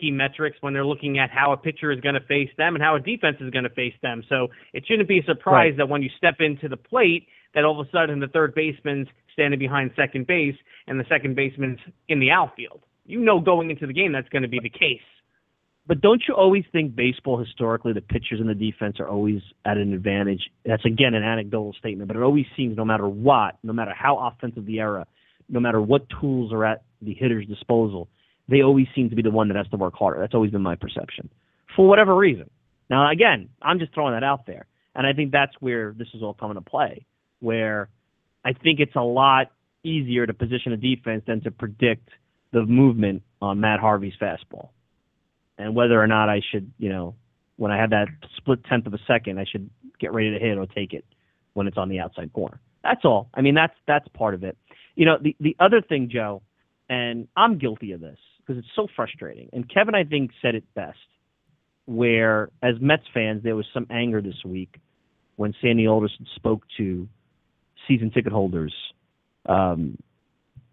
key metrics when they're looking at how a pitcher is going to face them and how a defense is going to face them. So it shouldn't be a surprise Right. that when you step into the plate, that all of a sudden the third baseman's standing behind second base and the second baseman's in the outfield. You know going into the game that's going to be the case. But don't you always think baseball historically the pitchers and the defense are always at an advantage? That's again an anecdotal statement, but it always seems no matter what, no matter how offensive the era, no matter what tools are at the hitter's disposal, they always seem to be the one that has to work harder. That's always been my perception. For whatever reason. Now again, I'm just throwing that out there. And I think that's where this is all coming to play, where I think it's a lot easier to position a defense than to predict the movement on Matt Harvey's fastball and whether or not I should, you know, when I have that split tenth of a second, I should get ready to hit or take it when it's on the outside corner. That's all. I mean, that's that's part of it. You know, the the other thing, Joe, and I'm guilty of this because it's so frustrating. And Kevin, I think, said it best, where as Mets fans, there was some anger this week when Sandy Alderson spoke to season ticket holders. Um,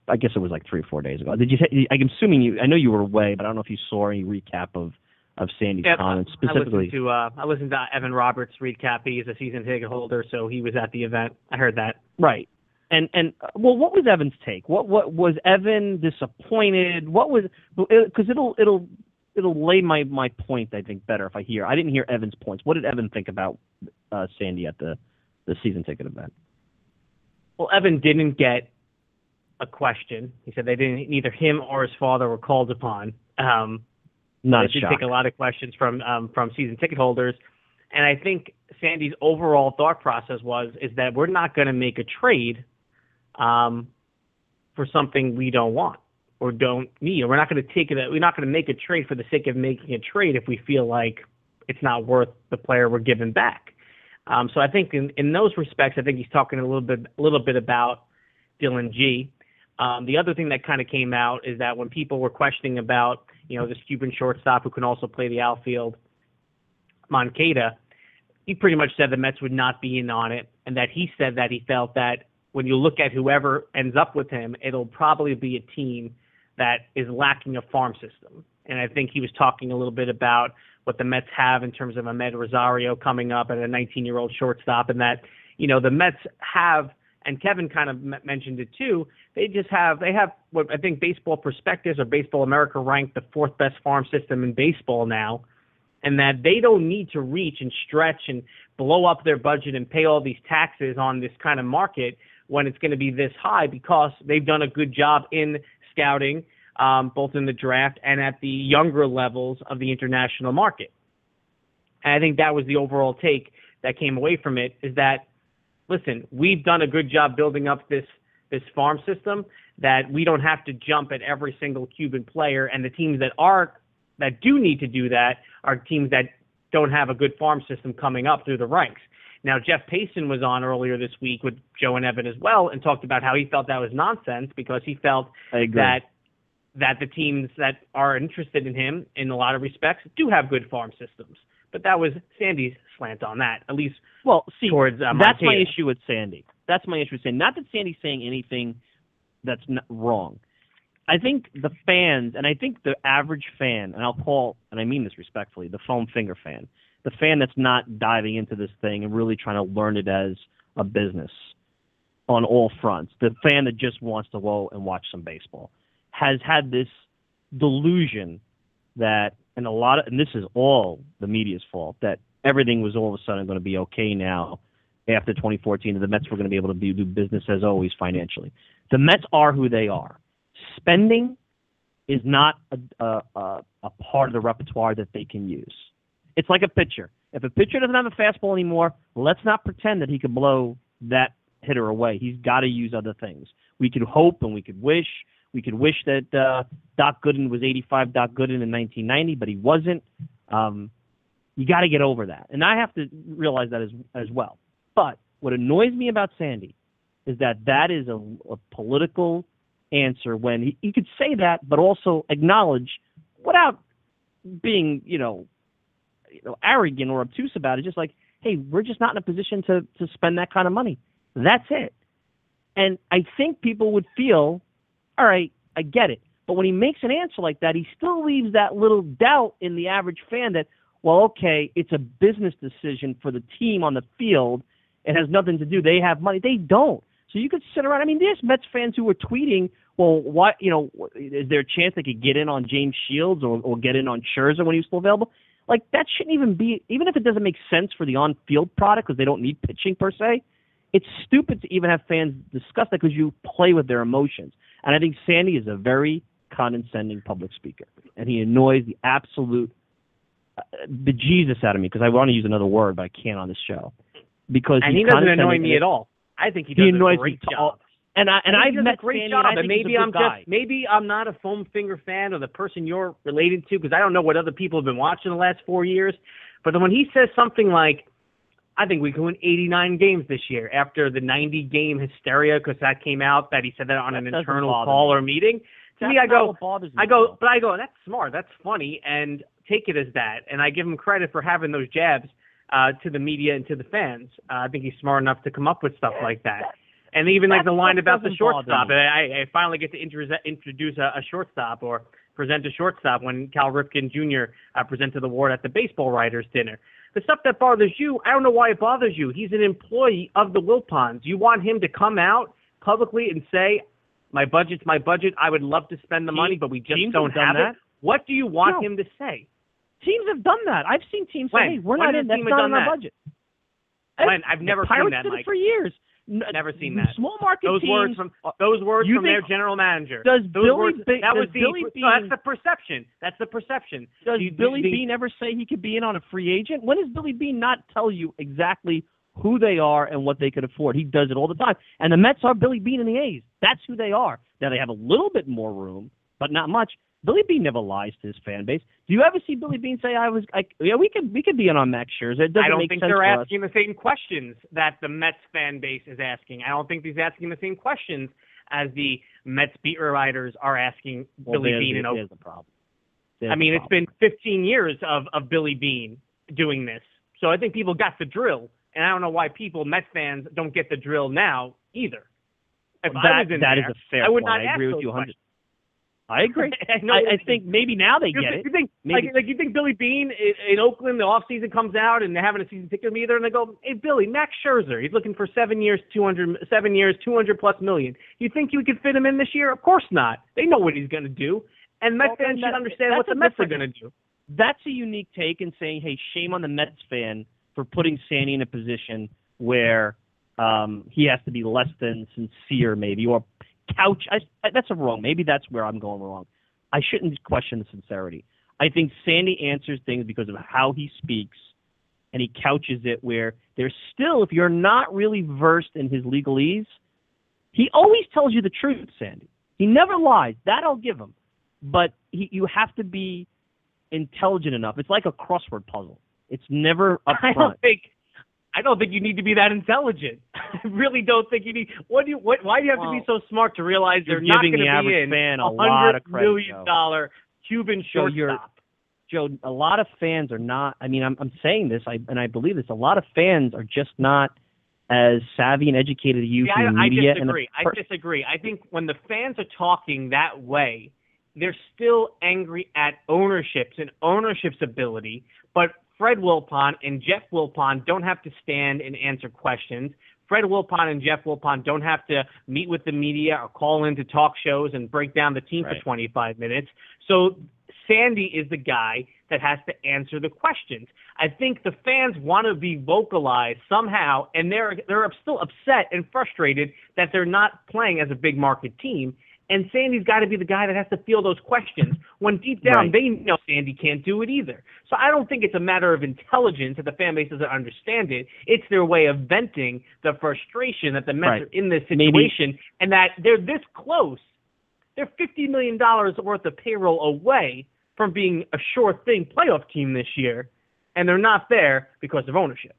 I guess it was like three or four days ago. Did you? I'm assuming you. I know you were away, but I don't know if you saw any recap of of Sandy's Yeah, comments I specifically. listened to uh, I listened to Evan Roberts recap. He's a season ticket holder, so he was at the event. I heard that. Right. And and uh, well, what was Evan's take? What what was Evan disappointed? What was because it'll it'll it'll lay my my point I think better if I hear. I didn't hear Evan's points. What did Evan think about uh, Sandy at the the season ticket event? Well, Evan didn't get a question. He said they didn't. Neither him or his father were called upon. Um, Not I a did shock. take a lot of questions from um, from season ticket holders, and I think Sandy's overall thought process was is that we're not going to make a trade um, for something we don't want or don't need, we're not going to take it. We're not going to make a trade for the sake of making a trade if we feel like it's not worth the player we're giving back. Um, so I think in, in those respects, I think he's talking a little bit a little bit about Dylan G. Um, the other thing that kind of came out is that when people were questioning about, you know, this Cuban shortstop who can also play the outfield, Moncada, he pretty much said the Mets would not be in on it, and that he said that he felt that when you look at whoever ends up with him, it'll probably be a team that is lacking a farm system. And I think he was talking a little bit about what the Mets have in terms of Amed Rosario coming up and a 19-year-old shortstop, and that you know the Mets have, and Kevin kind of mentioned it too. They just have they have what I think Baseball Prospectus or Baseball America ranked the fourth best farm system in baseball now, and that they don't need to reach and stretch and blow up their budget and pay all these taxes on this kind of market when it's going to be this high because they've done a good job in scouting, um, both in the draft and at the younger levels of the international market. And I think that was the overall take that came away from it is that, listen, we've done a good job building up this this farm system that we don't have to jump at every single Cuban player, and the teams that are that do need to do that are teams that don't have a good farm system coming up through the ranks. Now, Jeff Passan was on earlier this week with Joe and Evan as well and talked about how he felt that was nonsense because he felt that that the teams that are interested in him in a lot of respects do have good farm systems. But that was Sandy's slant on that, at least well, see, towards uh, that's my issue with Sandy. That's my issue with Sandy. Not that Sandy's saying anything that's not wrong. I think the fans, and I think the average fan, and I'll call, and I mean this respectfully, the foam finger fan, the fan that's not diving into this thing and really trying to learn it as a business on all fronts, the fan that just wants to go and watch some baseball, has had this delusion that, and a lot of, and this is all the media's fault, that everything was all of a sudden going to be okay now after 2014, and the Mets were going to be able to be, do business as always financially. The Mets are who they are. Spending is not a, a, a part of the repertoire that they can use. It's like a pitcher. If a pitcher doesn't have a fastball anymore, let's not pretend that he can blow that hitter away. He's got to use other things. We could hope and we could wish. We could wish that uh, Doc Gooden was 85 Doc Gooden in 1990, but he wasn't. Um, you got to get over that, and I have to realize that as as well. But what annoys me about Sandy is that that is a, a political answer when he, he could say that, but also acknowledge without being, you know, you know, arrogant or obtuse about it. Just like, hey, we're just not in a position to to spend that kind of money. That's it. And I think people would feel, all right, I get it. But when he makes an answer like that, he still leaves that little doubt in the average fan that, well, okay, it's a business decision for the team on the field. It has nothing to do. They have money. They don't. So you could sit around. I mean, there's Mets fans who were tweeting, well, what, you know, is there a chance they could get in on James Shields or, or get in on Scherzer when he was still available? Like that shouldn't even be, even if it doesn't make sense for the on-field product because they don't need pitching per se. It's stupid to even have fans discuss that because you play with their emotions. And I think Sandy is a very condescending public speaker, and he annoys the absolute uh, bejesus out of me because I want to use another word, but I can't on this show. Because and he doesn't annoy me at all. I think he He annoys a great me to all- And I and I I've think he does met a great Sandy, job, and I and maybe I'm guy. just maybe I'm not a foam finger fan or the person you're related to because I don't know what other people have been watching the last four years. But then when he says something like, "I think we can win 89 games this year," after the 90 game hysteria because that came out that he said that on That an internal call me. or meeting. To That's me, I go, me, I go, though. but I go, that's smart, that's funny, and take it as that. And I give him credit for having those jabs uh, to the media and to the fans. Uh, I think he's smart enough to come up with stuff like that. And even like the line about the shortstop. I, I finally get to introduce, introduce a, a shortstop or present a shortstop when Cal Ripken Jr. Uh, presented the award at the baseball writers dinner. The stuff that bothers you, I don't know why it bothers you. He's an employee of the Wilpons. You want him to come out publicly and say, "My budget's my budget. I would love to spend the money, but we just don't have that. it." What do you want No. him to say? Teams have done that. I've seen teams say, "Hey, we're When not in. That's not in our that? budget." When? I've never seen Pirates that, did Mike. it for years. Never seen that. Small market Those teams. words from those words from their general manager. Does those Billy words, Be- that was the Billy no, Beane- that's the perception. That's the perception. Does The- Billy the- Beane ever say he could be in on a free agent? When does Billy Beane not tell you exactly who they are and what they could afford? He does it all the time. And the Mets are Billy Beane and the A's. That's who they are. Now they have a little bit more room, but not much. Billy Beane never lies to his fan base. Do you ever see Billy Beane say, "I was, I, yeah, we could, we could be in on Max Scherzer"? It doesn't I don't make think sense they're for us. asking the same questions that the Mets fan base is asking. I don't think he's asking the same questions as the Mets beat writers are asking well, Billy Beane. And Oakland. there's the problem. There's I mean, it's been 15 years of, of Billy Beane doing this. So I think people got the drill. And I don't know why people, Mets fans, don't get the drill now either. If Well, that was in that is there, a fair I would point. not I agree with you 100. I agree. I, know I, I think maybe now they get it. You think Maybe- like, like you think Billy Beane in, in Oakland, the off season comes out and they're having a season ticket meter, and they go, "Hey Billy, Max Scherzer, he's looking for seven years, two hundred, seven years, two hundred plus million. You think you could fit him in this year? Of course not. They know what he's going to do, and Mets Well, fans should understand what the Mets are going to do. That's a unique take in saying, hey, shame on the Mets fan for putting Sandy in a position where um, he has to be less than sincere, maybe, or couch. I, that's a wrong. Maybe that's where I'm going wrong. I shouldn't question the sincerity. I think Sandy answers things because of how he speaks, and he couches it where there's still, if you're not really versed in his legalese, he always tells you the truth, Sandy. He never lies. That I'll give him. But he, you have to be intelligent enough. It's like a crossword puzzle. It's never up I don't think. I don't think you need to be that intelligent. I really don't think you need. What do you? What? Why do you have to be so smart to realize they're not giving going the to be average in fan a a lot hundred of credit, Joe. Cuban Joe, shortstop? Joe, a lot of fans are not. I mean, I'm I'm saying this, I and I believe this. A lot of fans are just not as savvy and educated as you the I, I media. and disagree. I disagree. I think when the fans are talking that way, they're still angry at ownerships and ownership's ability. But Fred Wilpon and Jeff Wilpon don't have to stand and answer questions. Fred Wilpon and Jeff Wilpon don't have to meet with the media or call into talk shows and break down the team Right. for 25 minutes. So Sandy is the guy that has to answer the questions. I think the fans want to be vocalized somehow, and they're they're still upset and frustrated that they're not playing as a big market team. And Sandy's got to be the guy that has to feel those questions when deep down Right. they know Sandy can't do it either. So I don't think it's a matter of intelligence that the fan base doesn't understand it. It's their way of venting the frustration that the Mets Right. are in this Maybe- situation and that they're this close. They're fifty million dollars worth of payroll away from being a sure thing playoff team this year, and they're not there because of ownership.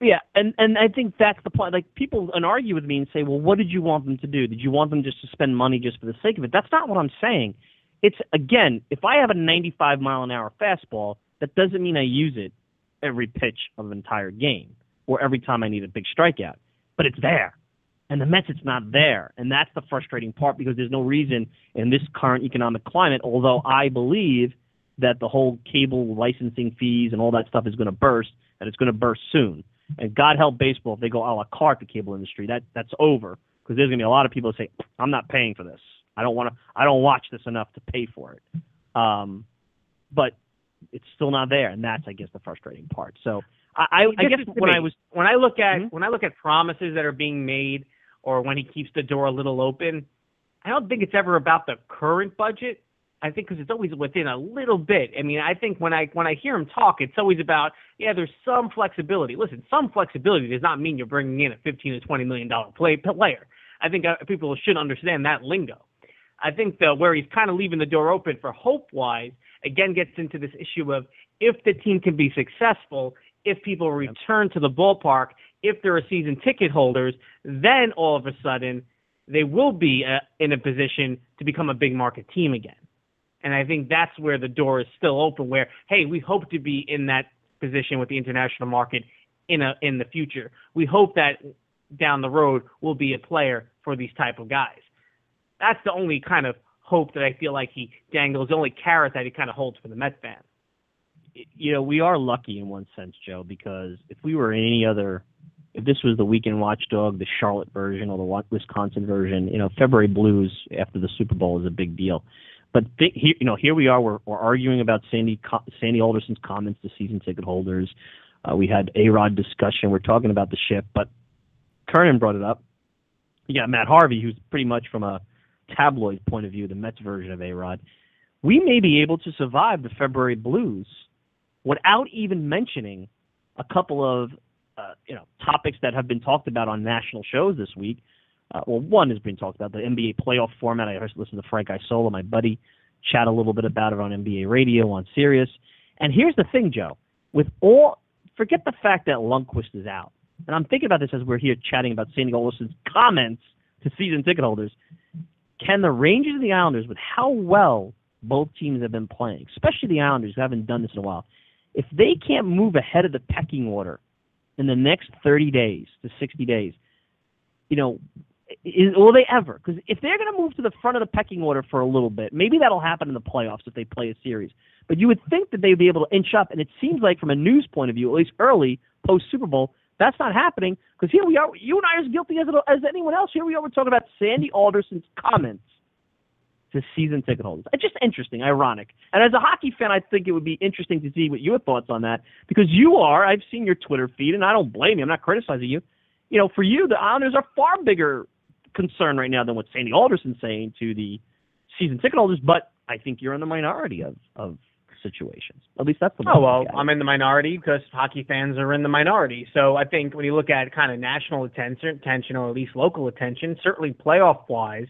Yeah, and and I think that's the point. Like people and argue with me and say, "Well, what did you want them to do? Did you want them just to spend money just for the sake of it?" That's not what I'm saying. It's again, if I have a 95 mile an hour fastball, that doesn't mean I use it every pitch of an entire game or every time I need a big strikeout. But it's there. And the Mets, it's not there. And that's the frustrating part because there's no reason in this current economic climate, although I believe that the whole cable licensing fees and all that stuff is going to burst, and it's going to burst soon. And God help baseball if they go a la carte the cable industry. That that's over because there's going to be a lot of people that say, "I'm not paying for this. I don't want to. I don't watch this enough to pay for it." Um, but it's still not there, and that's I guess the frustrating part. So I, I, I guess This is to when me. I was when I look at Mhm. when I look at promises that are being made, or when he keeps the door a little open, I don't think it's ever about the current budget. I think because it's always within a little bit. I mean, I think when I when I hear him talk, it's always about yeah, there's some flexibility. Listen, some flexibility does not mean you're bringing in a 15 to 20 million dollar play player. I think uh, people should understand that lingo. I think the, where he's kind of leaving the door open for hope wise again gets into this issue of if the team can be successful, if people return to the ballpark, if there are season ticket holders, then all of a sudden they will be uh, in a position to become a big market team again. And I think that's where the door is still open. Where hey, we hope to be in that position with the international market in a in the future. We hope that down the road we'll be a player for these type of guys. That's the only kind of hope that I feel like he dangles, the only carrot that he kind of holds for the Met fan. you know, we are lucky in one sense, Joe, because if we were in any other, if this was the weekend watchdog, the Charlotte version or the Wisconsin version, you know, February Blues after the Super Bowl is a big deal. But th- here, you know, here we are. We're, we're arguing about Sandy Co- Sandy Alderson's comments to season ticket holders. Uh, we had A-Rod discussion. We're talking about the ship, but Kernan brought it up. You got Matt Harvey, who's pretty much from a tabloid point of view, the Mets version of A-Rod. We may be able to survive the February Blues without even mentioning a couple of uh, you know topics that have been talked about on national shows this week. Uh, well, one has been talked about the NBA playoff format. I just listened to Frank Isola, my buddy, chat a little bit about it on NBA radio on Sirius. And here's the thing, Joe. With all, forget the fact that Lundqvist is out. And I'm thinking about this as we're here chatting about Sandy Alderson's comments to season ticket holders. Can the Rangers and the Islanders, with how well both teams have been playing, especially the Islanders who haven't done this in a while, if they can't move ahead of the pecking order in the next 30 days to 60 days, you know, is, will they ever? Because if they're going to move to the front of the pecking order for a little bit, maybe that'll happen in the playoffs if they play a series. But you would think that they'd be able to inch up, and it seems like from a news point of view, at least early post Super Bowl, that's not happening. Because here we are, you and I are as guilty as as anyone else. Here we are, we're talking about Sandy Alderson's comments to season ticket holders. It's just interesting, ironic. And as a hockey fan, I think it would be interesting to see what your thoughts on that because you are. I've seen your Twitter feed, and I don't blame you. I'm not criticizing you. You know, for you, the Islanders are far bigger concern right now than what Sandy Alderson's saying to the season ticket holders. But I think you're in the minority of of situations. At least that's the. Oh well, I'm in the minority because hockey fans are in the minority. So I think when you look at kind of national attention, attention or at least local attention, certainly playoff wise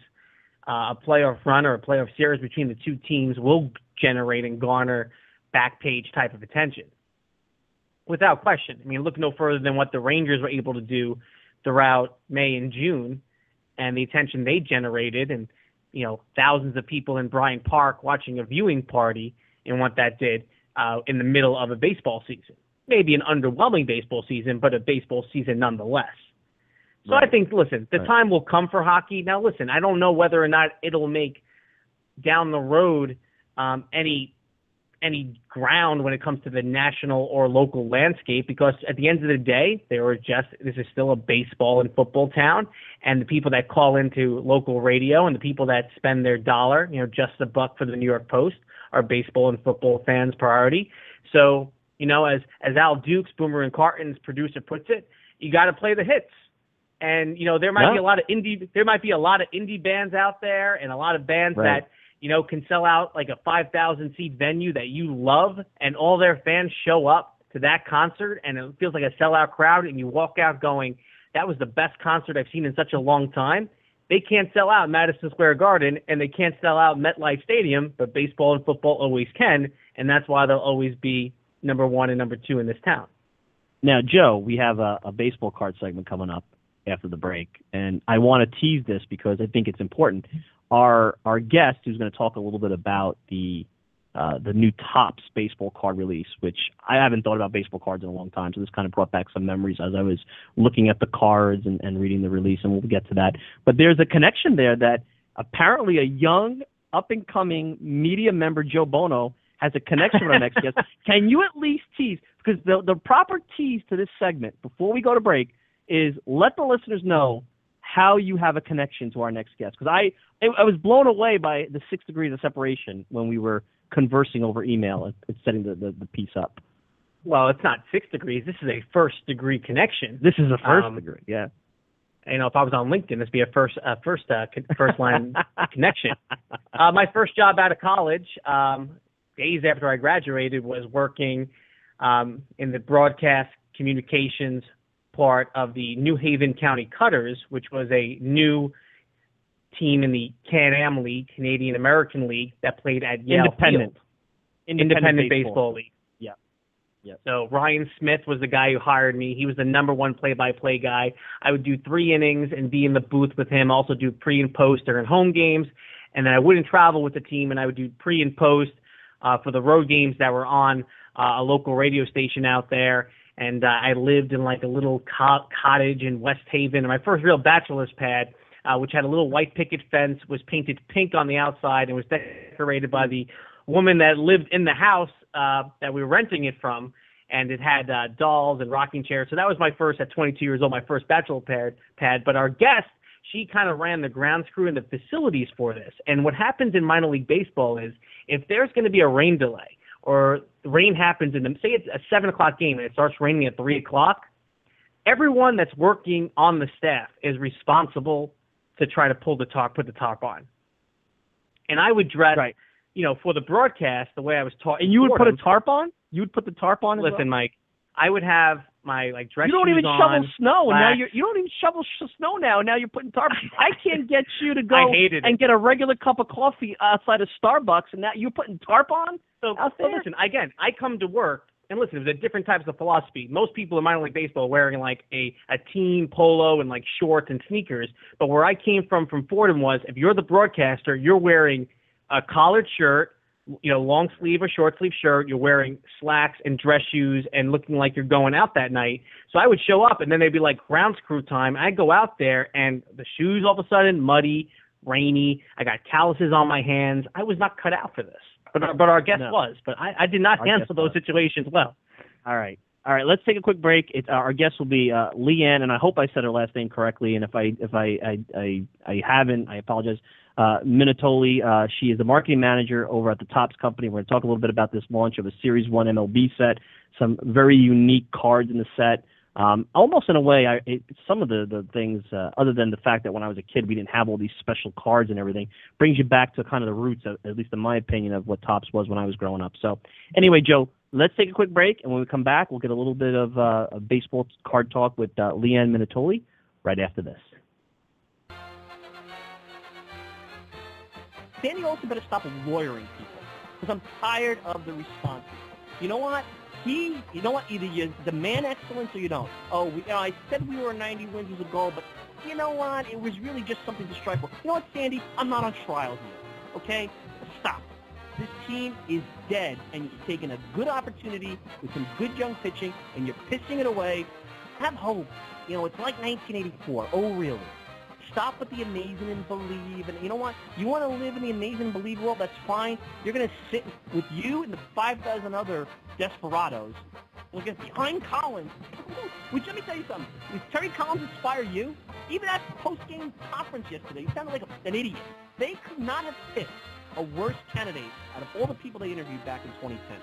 uh, a playoff run or a playoff series between the two teams will generate and garner back page type of attention. Without question. I mean, look no further than what the Rangers were able to do throughout May and June and the attention they generated and, you know, thousands of people in Bryant Park watching a viewing party and what that did uh, in the middle of a baseball season. Maybe an underwhelming baseball season, but a baseball season nonetheless. So right. I think, listen, the right. time will come for hockey. Now, listen, I don't know whether or not it'll make down the road um, any any ground when it comes to the national or local landscape because at the end of the day, there are just this is still a baseball and football town, and the people that call into local radio and the people that spend their dollar, you know, just a buck for the New York Post, are baseball and football fans' priority. So, you know, as as Al Dukes, Boomer and Carton's producer puts it, you got to play the hits. And you know there might yeah. be a lot of indie there might be a lot of indie bands out there and a lot of bands right. that you know can sell out like a 5,000 seat venue that you love and all their fans show up to that concert and it feels like a sellout crowd and you walk out going that was the best concert I've seen in such a long time. They can't sell out Madison Square Garden and they can't sell out MetLife Stadium, but baseball and football always can, and that's why they'll always be number one and number two in this town. Now, Joe, we have a, a baseball card segment coming up after the break. And I want to tease this because I think it's important. Our our guest, who's going to talk a little bit about the uh, the new Topps baseball card release, which I haven't thought about baseball cards in a long time, so this kind of brought back some memories as I was looking at the cards and, and reading the release, and we'll get to that. But there's a connection there that apparently a young, up and coming media member, Joe Buono, has a connection with our next guest. Can you at least tease? Because the the proper tease to this segment before we go to break is let the listeners know how you have a connection to our next guest. Because I, I was blown away by the six degrees of separation when we were conversing over email and, and setting the, the, the, piece up. Well, it's not six degrees. This is a first degree connection. This is a first um, degree, yeah. You know, if I was on LinkedIn, this would be a first, uh, first, uh, first line connection. Uh, my first job out of college, um, days after I graduated, was working um, in the broadcast communications part of the New Haven County Cutters, which was a new team in the Can-Am League, Canadian American League, that played at Yale Independent. Field. Independent, Independent baseball. baseball. League. Yeah. Yeah. So Ryan Smith was the guy who hired me. He was the number one play-by-play guy. I would do three innings and be in the booth with him. Also do pre and post during home games, and then I wouldn't travel with the team, and I would do pre and post uh, for the road games that were on uh, a local radio station out there and uh, I lived in like a little co- cottage in West Haven. And my first real bachelor's pad, uh, which had a little white picket fence, was painted pink on the outside and was decorated by the woman that lived in the house uh, that we were renting it from. And it had uh, dolls and rocking chairs. So that was my first, at 22 years old, my first bachelor pad. pad. But our guest, she kind of ran the grounds crew and the facilities for this. And what happens in minor league baseball is if there's going to be a rain delay, or rain happens in them, say it's a seven o'clock game and it starts raining at three o'clock, everyone that's working on the staff is responsible to try to pull the tarp, put the tarp on. And I would dress, right. you know, for the broadcast the way I was taught. And you would put a tarp on? You would put the tarp on? Listen, well? Mike, I would have my like dress. You don't even on, shovel snow, and now you're you don't even shovel sh- snow now. And now you're putting tarp. I can't get you to go and it. get a regular cup of coffee outside of Starbucks, and now you're putting tarp on. So, so listen, again, I come to work and listen, there's different types of philosophy. Most people in minor league baseball are wearing like a a team polo and like shorts and sneakers. But where I came from from Fordham was if you're the broadcaster, you're wearing a collared shirt, you know, long sleeve or short sleeve shirt. You're wearing slacks and dress shoes and looking like you're going out that night. So I would show up and then they'd be like grounds crew time. I'd go out there and the shoes all of a sudden muddy, rainy. I got calluses on my hands. I was not cut out for this. But our, but our guest No. was. But I, I did not Our handle those was. situations well. All right. All right, let's take a quick break. It, our guest will be uh, Leanne, and I hope I said her last name correctly. And if I if I I I, I haven't, I apologize. Uh, Minatoli, uh, she is the marketing manager over at the Topps Company. We're going to talk a little bit about this launch of a Series One MLB set. Some very unique cards in the set. Um, almost in a way, I, it, some of the the things, uh, other than the fact that when I was a kid we didn't have all these special cards and everything, brings you back to kind of the roots, at, at least in my opinion, of what Topps was when I was growing up. So, anyway, Joe, let's take a quick break, and when we come back, we'll get a little bit of, uh, of baseball card talk with uh, Leanne Minatoli right after this. Sandy also better stop lawyering people because I'm tired of the responses. You know what? He, you know what? Either you demand excellence or you don't. Oh, we, you know, I said we were 90 wins was a goal, but you know what? It was really just something to strive for. You know what, Sandy? I'm not on trial here. Okay? Stop. This team is dead, and you're taking a good opportunity with some good young pitching, and you're pissing it away. Have hope. You know, it's like 1984. Oh, really? Stop with the amazing and believe. And you know what? You want to live in the amazing and believe world? That's fine. You're going to sit with you and the 5,000 other desperados. Look at behind Collins. Which let me tell you something. Did Terry Collins inspire you? Even at post-game conference yesterday, you sounded like an idiot. They could not have picked a worse candidate out of all the people they interviewed back in 2010.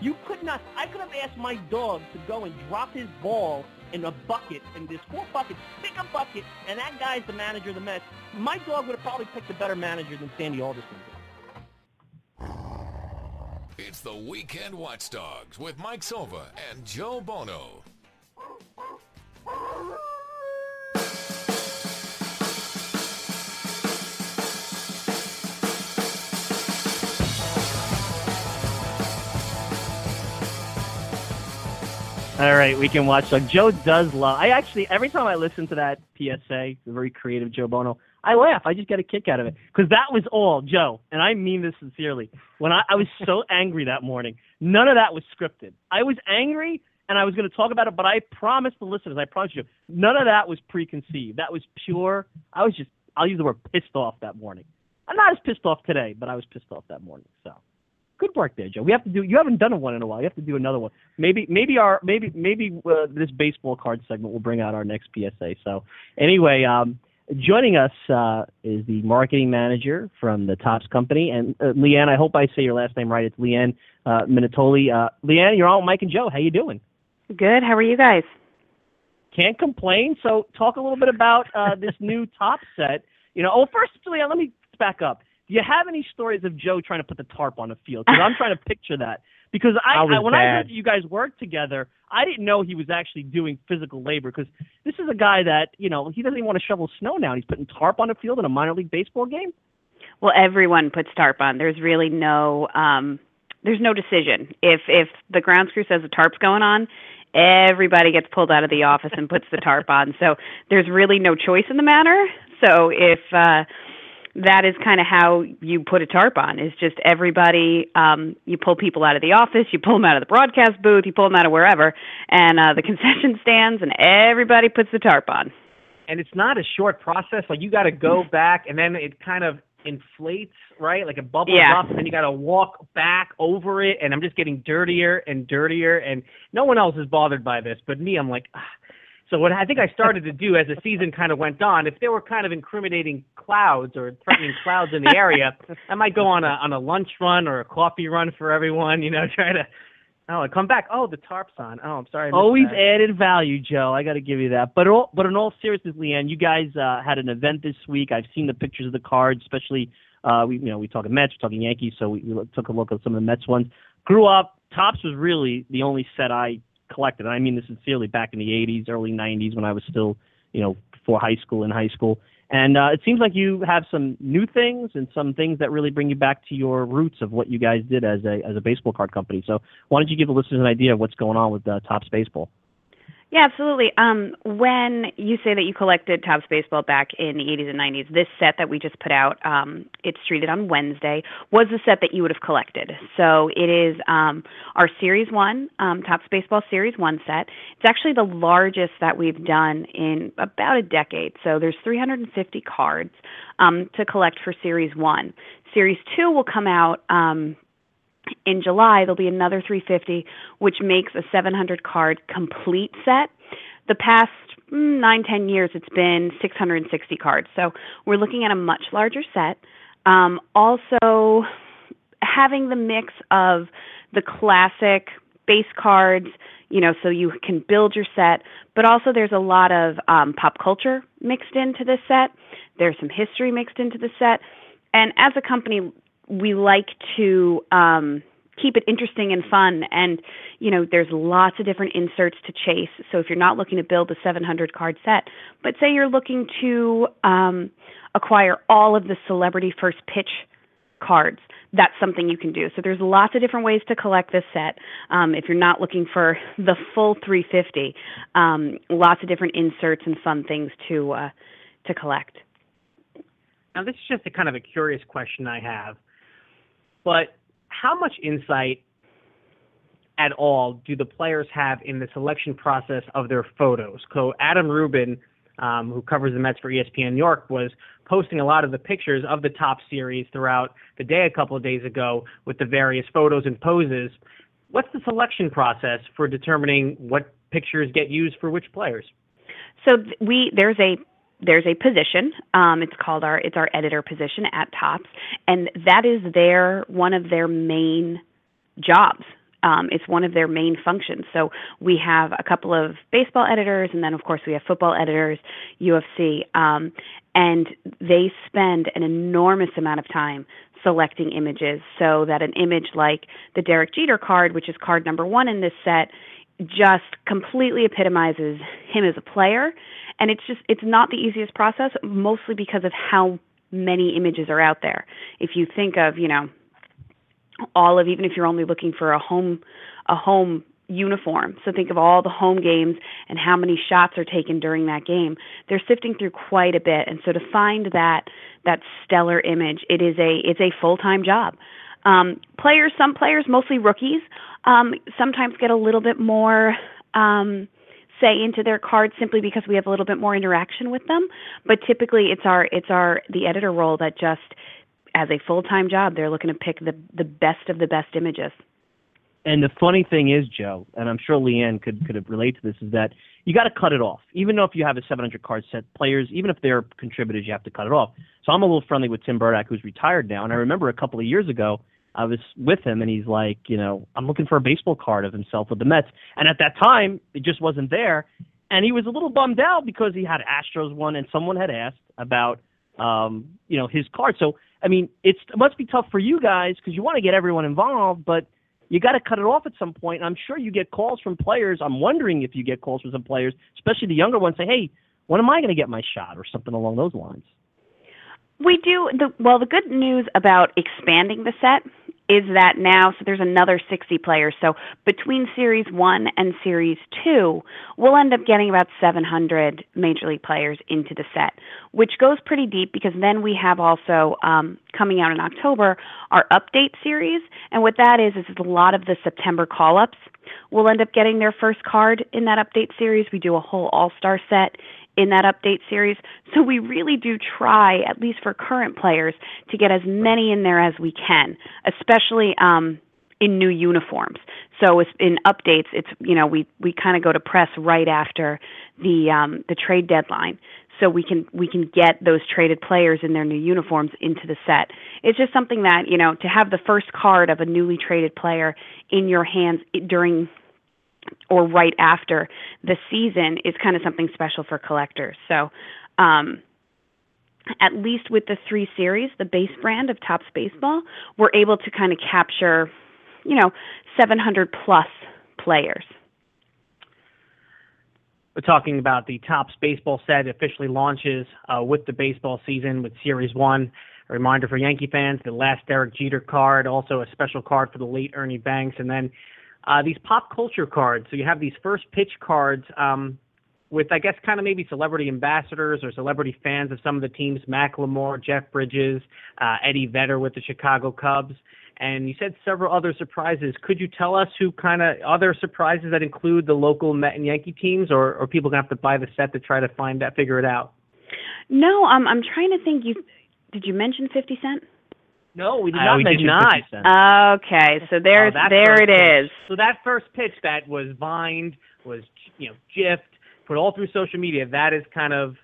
You could not. I could have asked my dog to go and drop his ball in a bucket, and there's four buckets. Pick a bucket, and that guy's the manager of the Mets. My dog would have probably picked a better manager than Sandy Alderson. It's the Weekend Watchdogs with Mike Silva and Joe Buono. All right, we can watch. Joe does love. I actually every time I listen to that PSA, the very creative Joe Buono, I laugh. I just get a kick out of it because that was all Joe, and I mean this sincerely. When I, I was so angry that morning, none of that was scripted. I was angry, and I was going to talk about it, but I promised the listeners, I promised you, none of that was preconceived. That was pure. I was just, I'll use the word pissed off that morning. I'm not as pissed off today, but I was pissed off that morning. So good work there, Joe. We have to do. You haven't done one in a while. You have to do another one. Maybe, maybe our, maybe, maybe uh, this baseball card segment will bring out our next PSA. So anyway, um, joining us uh, is the marketing manager from the Topps Company, and uh, Leanne. I hope I say your last name right. It's Leanne uh, Minatoli. Uh, Leanne, you're on with Mike and Joe. How you doing? Good. How are you guys? Can't complain. So talk a little bit about uh, this new Topps set. You know, oh, first, Leanne, let me back up. Do you have any stories of Joe trying to put the tarp on the field? Because I'm trying to picture that. Because I, I I when I heard that you guys worked together, I didn't know he was actually doing physical labor. Because this is a guy that you know he doesn't even want to shovel snow now. He's putting tarp on the field in a minor league baseball game. Well, everyone puts tarp on. There's really no um there's no decision. If if the grounds crew says the tarp's going on, everybody gets pulled out of the office and puts the tarp on. So there's really no choice in the matter. So if uh that is kind of how you put a tarp on is just everybody um you pull people out of the office you pull them out of the broadcast booth you pull them out of wherever and uh the concession stands and everybody puts the tarp on and it's not a short process. Like you got to go back, and then it kind of inflates, right? Like it bubbles Yeah. up, and then you got to walk back over it. And I'm just getting dirtier and dirtier, and no one else is bothered by this, but me. I'm like. Ah. So what I think I started to do as the season kind of went on, if there were kind of incriminating clouds or threatening clouds in the area, I might go on a on a lunch run or a coffee run for everyone. You know, try to. Oh, I come back. Oh, the tarp's on. Oh, I'm sorry. Always that. added value, Joe. I got to give you that. But all, but in all seriousness, Leanne, you guys uh, had an event this week. I've seen the pictures of the cards, especially uh, we you know we talking Mets, we're talking Yankees, so we, we took a look at some of the Mets ones. Grew up, Topps was really the only set I collected. And I mean this sincerely. Back in the '80s, early '90s, when I was still you know before high school in high school. And uh, it seems like you have some new things and some things that really bring you back to your roots of what you guys did as a as a baseball card company. So why don't you give the listeners an idea of what's going on with uh, Topps Baseball? Yeah, absolutely. Um, when you say that you collected Topps baseball back in the 80s and 90s, this set that we just put out, um, it's treated on Wednesday, was the set that you would have collected. So it is um, our Series 1, um, Topps Baseball Series 1 set. It's actually the largest that we've done in about a decade. So there's 350 cards um, to collect for Series 1. Series 2 will come out um, in July, there'll be another 350, which makes a 700 card complete set. The past mm, nine, ten years, it's been 660 cards. So we're looking at a much larger set. Um, also, having the mix of the classic base cards, you know, so you can build your set, but also there's a lot of um, pop culture mixed into this set. There's some history mixed into the set. And as a company, we like to um, keep it interesting and fun. And you know, there's lots of different inserts to chase. So if you're not looking to build a 700 card set, but say you're looking to um, acquire all of the celebrity first pitch cards, that's something you can do. So there's lots of different ways to collect this set. Um, if you're not looking for the full 350, um, lots of different inserts and fun things to uh, to collect. Now, this is just a kind of a curious question I have. But how much insight at all do the players have in the selection process of their photos? So Adam Rubin, um, who covers the Mets for ESPN New York, was posting a lot of the pictures of the Topps series throughout the day a couple of days ago with the various photos and poses. What's the selection process for determining what pictures get used for which players? So we there's a there's a position. Um, it's called our it's our editor position at Topps, and that is their one of their main jobs. Um, it's one of their main functions. So we have a couple of baseball editors, and then of course we have football editors, UFC, um, and they spend an enormous amount of time selecting images so that an image like the Derek Jeter card, which is card number one in this set, just completely epitomizes him as a player. And it's just it's not the easiest process mostly because of how many images are out there. If you think of you know all of even if you're only looking for a home a home uniform so think of all the home games and how many shots are taken during that game they're sifting through quite a bit. And so to find that that stellar image it is a it's a full-time job um, players some players mostly rookies um, sometimes get a little bit more um, say into their cards simply because we have a little bit more interaction with them. But typically, it's our it's our the editor role that just as a full time job, they're looking to pick the the best of the best images. And the funny thing is, Joe, and I'm sure Leanne could could relate to this, is that you got to cut it off. Even though if you have a 700 card set, players, even if they're contributors, you have to cut it off. So I'm a little friendly with Tim Burdack, who's retired now, and I remember a couple of years ago I was with him and he's like, you know, I'm looking for a baseball card of himself with the Mets. And at that time, it just wasn't there. And he was a little bummed out because he had Astros one and someone had asked about, um, you know, his card. So, I mean, it's, it must be tough for you guys because you want to get everyone involved, but you got to cut it off at some point. And I'm sure you get calls from players. I'm wondering if you get calls from some players, especially the younger ones, say, hey, when am I going to get my shot or something along those lines? We do the well. The good news about expanding the set is that now so there's another 60 players so between series 1 and series 2 we'll end up getting about 700 major league players into the set which goes pretty deep because then we have also um, coming out in october our update series and what that is is a lot of the september call ups will end up getting their first card in that update series we do a whole all star set in that update series. So we really do try, at least for current players, to get as many in there as we can, especially um, in new uniforms. So in updates, it's you know we we kind of go to press right after the um, the trade deadline. So we can we can get those traded players in their new uniforms into the set. It's just something that you know to have the first card of a newly traded player in your hands during or right after the season is kind of something special for collectors. So, um, at least with the three series, the base brand of Topps Baseball, we're able to kind of capture, you know, 700 plus players. We're talking about the Topps baseball set officially launches uh, with the baseball season with Series 1. A reminder for Yankee fans, the last Derek Jeter card, also a special card for the late Ernie Banks, and then uh, these pop culture cards. So you have these first pitch cards um, with, I guess, kind of maybe celebrity ambassadors or celebrity fans of some of the teams, Macklemore, Jeff Bridges, uh, Eddie Vedder with the Chicago Cubs and you said several other surprises. Could you tell us who kind of other surprises that include the local Met and Yankee teams, or or people gonna have to buy the set to try to find that, figure it out? No, um, I'm trying to think. You did you mention Fifty Cent? No, we did Uh, not we did mention not. 50 Cent. Okay, so there's Oh, there first it pitch. is. So that first pitch that was vined, was you know gifed, put all through social media. That is kind of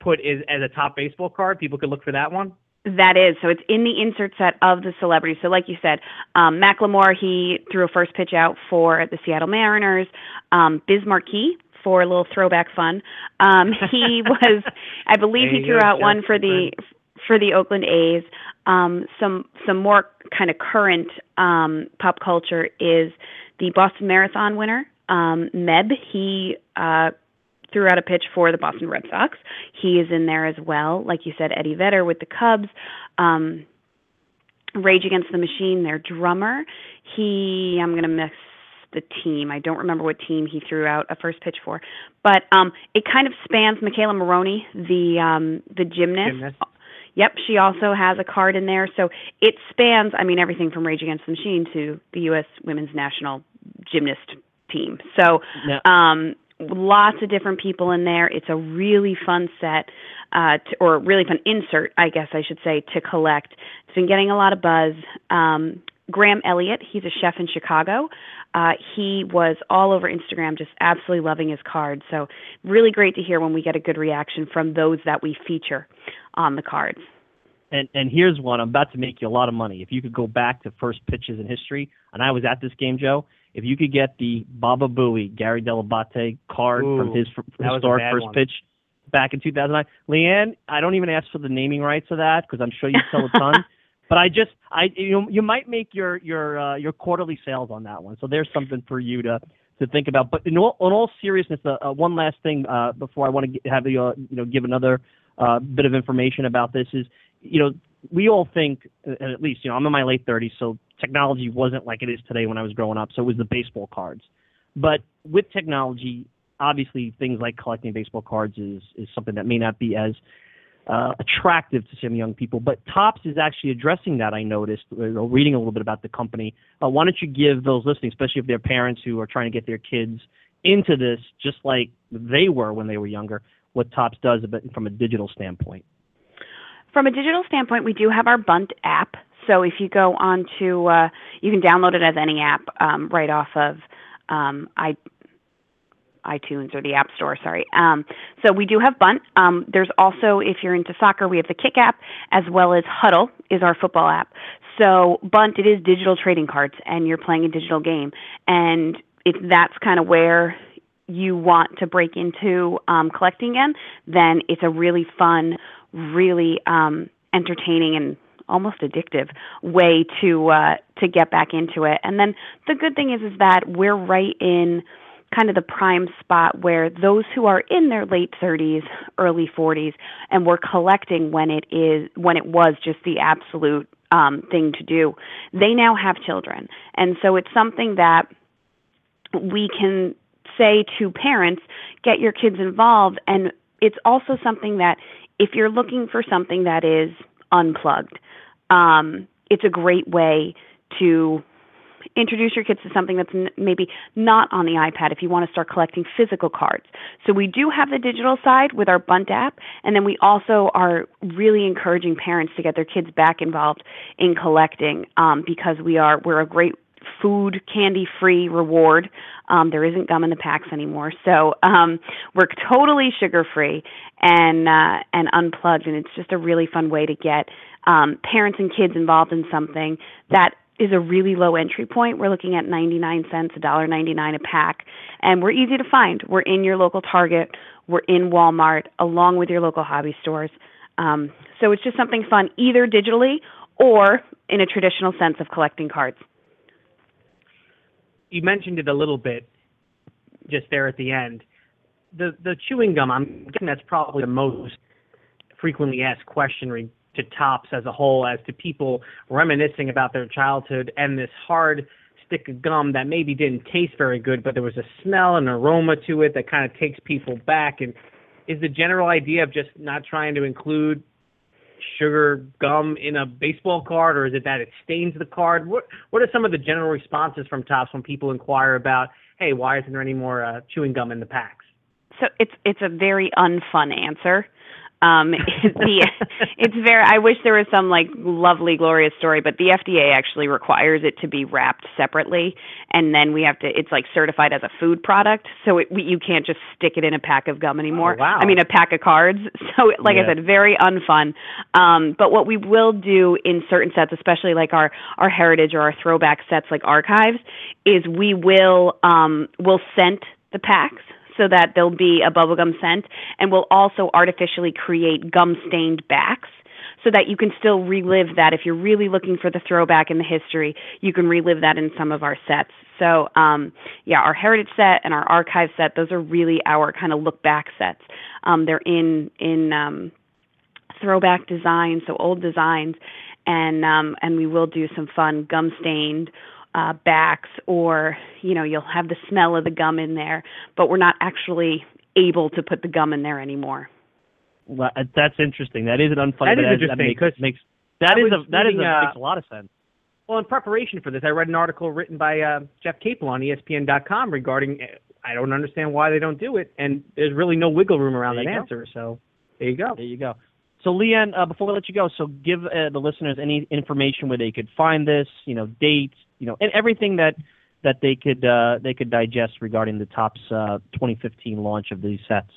put as, as a Topps baseball card. People could look for that one. That is. So it's in the insert set of the celebrities. So like you said, um, Macklemore, he threw a first pitch out for the Seattle Mariners. Um, Biz Markie for a little throwback fun. Um, he was, I believe he threw out one for the for the Oakland A's. Um, some some more kind of current um, pop culture is the Boston Marathon winner, um, Meb. He uh, threw out a pitch for the Boston Red Sox. He is in there as well. Like you said, Eddie Vedder with the Cubs. Um, Rage Against the Machine, their drummer. He, I'm going to miss the team. I don't remember what team he threw out a first pitch for, but um, it kind of spans McKayla Maroney, the um, the gymnast. Gymnast. Yep, she also has a card in there. So it spans, I mean, everything from Rage Against the Machine to the U.S. Women's National Gymnast team. So Now, um, lots of different people in there. It's a really fun set, uh, to, or really fun insert, I guess I should say, to collect. It's been getting a lot of buzz. Um, Graham Elliott, he's a chef in Chicago. Uh, he was all over Instagram, just absolutely loving his cards. So really great to hear when we get a good reaction from those that we feature on the cards. and and here's one. I'm about to make you a lot of money. If you could go back to first pitches in history, and I was at this game, Joe. If you could get the Baba Booey Gary Dell'Abate card from Ooh, his f- that was a historic first one. pitch back in 2009, Leanne, I don't even ask for the naming rights of that because I'm sure you sell a ton. but I just, I you you might make your your uh, your quarterly sales on that one. So there's something for you to to think about. But in all, in all seriousness, uh, uh, one last thing uh, before I want to have you uh, you know give another uh, bit of information about this is you know we all think uh, at least you know I'm in my late 30s, so technology wasn't like it is today when I was growing up. So it was the baseball cards, but with technology, obviously things like collecting baseball cards is is something that may not be as uh, attractive to some young people. But Topps is actually addressing that. I noticed, uh, reading a little bit about the company. Uh, why don't you give those listening, especially if they're parents who are trying to get their kids into this, just like they were when they were younger, what Topps does a bit from a digital standpoint. From a digital standpoint, we do have our Bunt app. So if you go on to, uh, you can download it as any app um, right off of um, i iTunes or the App Store. Sorry. Um, so we do have Bunt. Um, there's also, if you're into soccer, we have the Kick app as well as Huddle is our football app. So Bunt, it is digital trading cards, and you're playing a digital game, and if that's kind of where you want to break into um, collecting again, then it's a really fun, really um, entertaining and almost addictive way to uh, to get back into it. And then the good thing is is that we're right in kind of the prime spot where those who are in their late 30s, early 40s, and were collecting when it is when it was just the absolute um, thing to do, they now have children, and so it's something that we can say to parents, get your kids involved. And it's also something that if you're looking for something that is unplugged, um, it's a great way to introduce your kids to something that's n- maybe not on the iPad if you want to start collecting physical cards. So we do have the digital side with our Bunt app, and then we also are really encouraging parents to get their kids back involved in collecting um, because we are we're a great food candy free reward. Um, there isn't gum in the packs anymore, so um, we're totally sugar free and uh, and unplugged, and it's just a really fun way to get um, parents and kids involved in something that is a really low entry point. We're looking at 99 cents, $1.99 a pack, and we're easy to find. We're in your local Target, we're in Walmart, along with your local hobby stores. Um, so it's just something fun, either digitally or in a traditional sense of collecting cards. You mentioned it a little bit. just there at the end. The the chewing gum, I'm guessing that's probably the most frequently asked question to Topps as a whole, as to people reminiscing about their childhood and this hard stick of gum that maybe didn't taste very good, but there was a smell and aroma to it that kind of takes people back. And is the general idea of just not trying to include sugar gum in a baseball card, or is it that it stains the card? What What are some of the general responses from Topps when people inquire about, hey, why isn't there any more uh, chewing gum in the packs? So it's it's a very unfun answer. Um, the it's very. I wish there was some like lovely, glorious story, but the FDA actually requires it to be wrapped separately, and then we have to. It's like certified as a food product, so it, we, you can't just stick it in a pack of gum anymore. Oh, wow. I mean, a pack of cards. So, like Yeah. I said, very unfun. Um, but what we will do in certain sets, especially like our our heritage or our throwback sets, like archives, is we will um, we'll scent the packs so that there'll be a bubblegum scent and we'll also artificially create gum stained backs so that you can still relive that. If you're really looking for the throwback in the history you can relive that in some of our sets. So um yeah our heritage set and our archive set those are really our kind of look back sets. Um they're in in um throwback designs so old designs and um and we will do some fun gum stained uh, backs, or you know, you'll have the smell of the gum in there, but we're not actually able to put the gum in there anymore. Well, uh, That's interesting. That is an unfunny. That is but interesting, makes, 'cause makes that I is was a that is reading, a, uh, makes a lot of sense. Well, in preparation for this, I read an article written by uh, Jeff Capel on ESPN.com regarding. uh, I don't understand why they don't do it, and there's really no wiggle room around There that answer. So there you go. There you go. So, Leanne, uh, before we let you go, so give uh, the listeners any information where they could find this, you know, dates, you know, and everything that that they could uh, they could digest regarding the Topps uh, 2015 launch of these sets.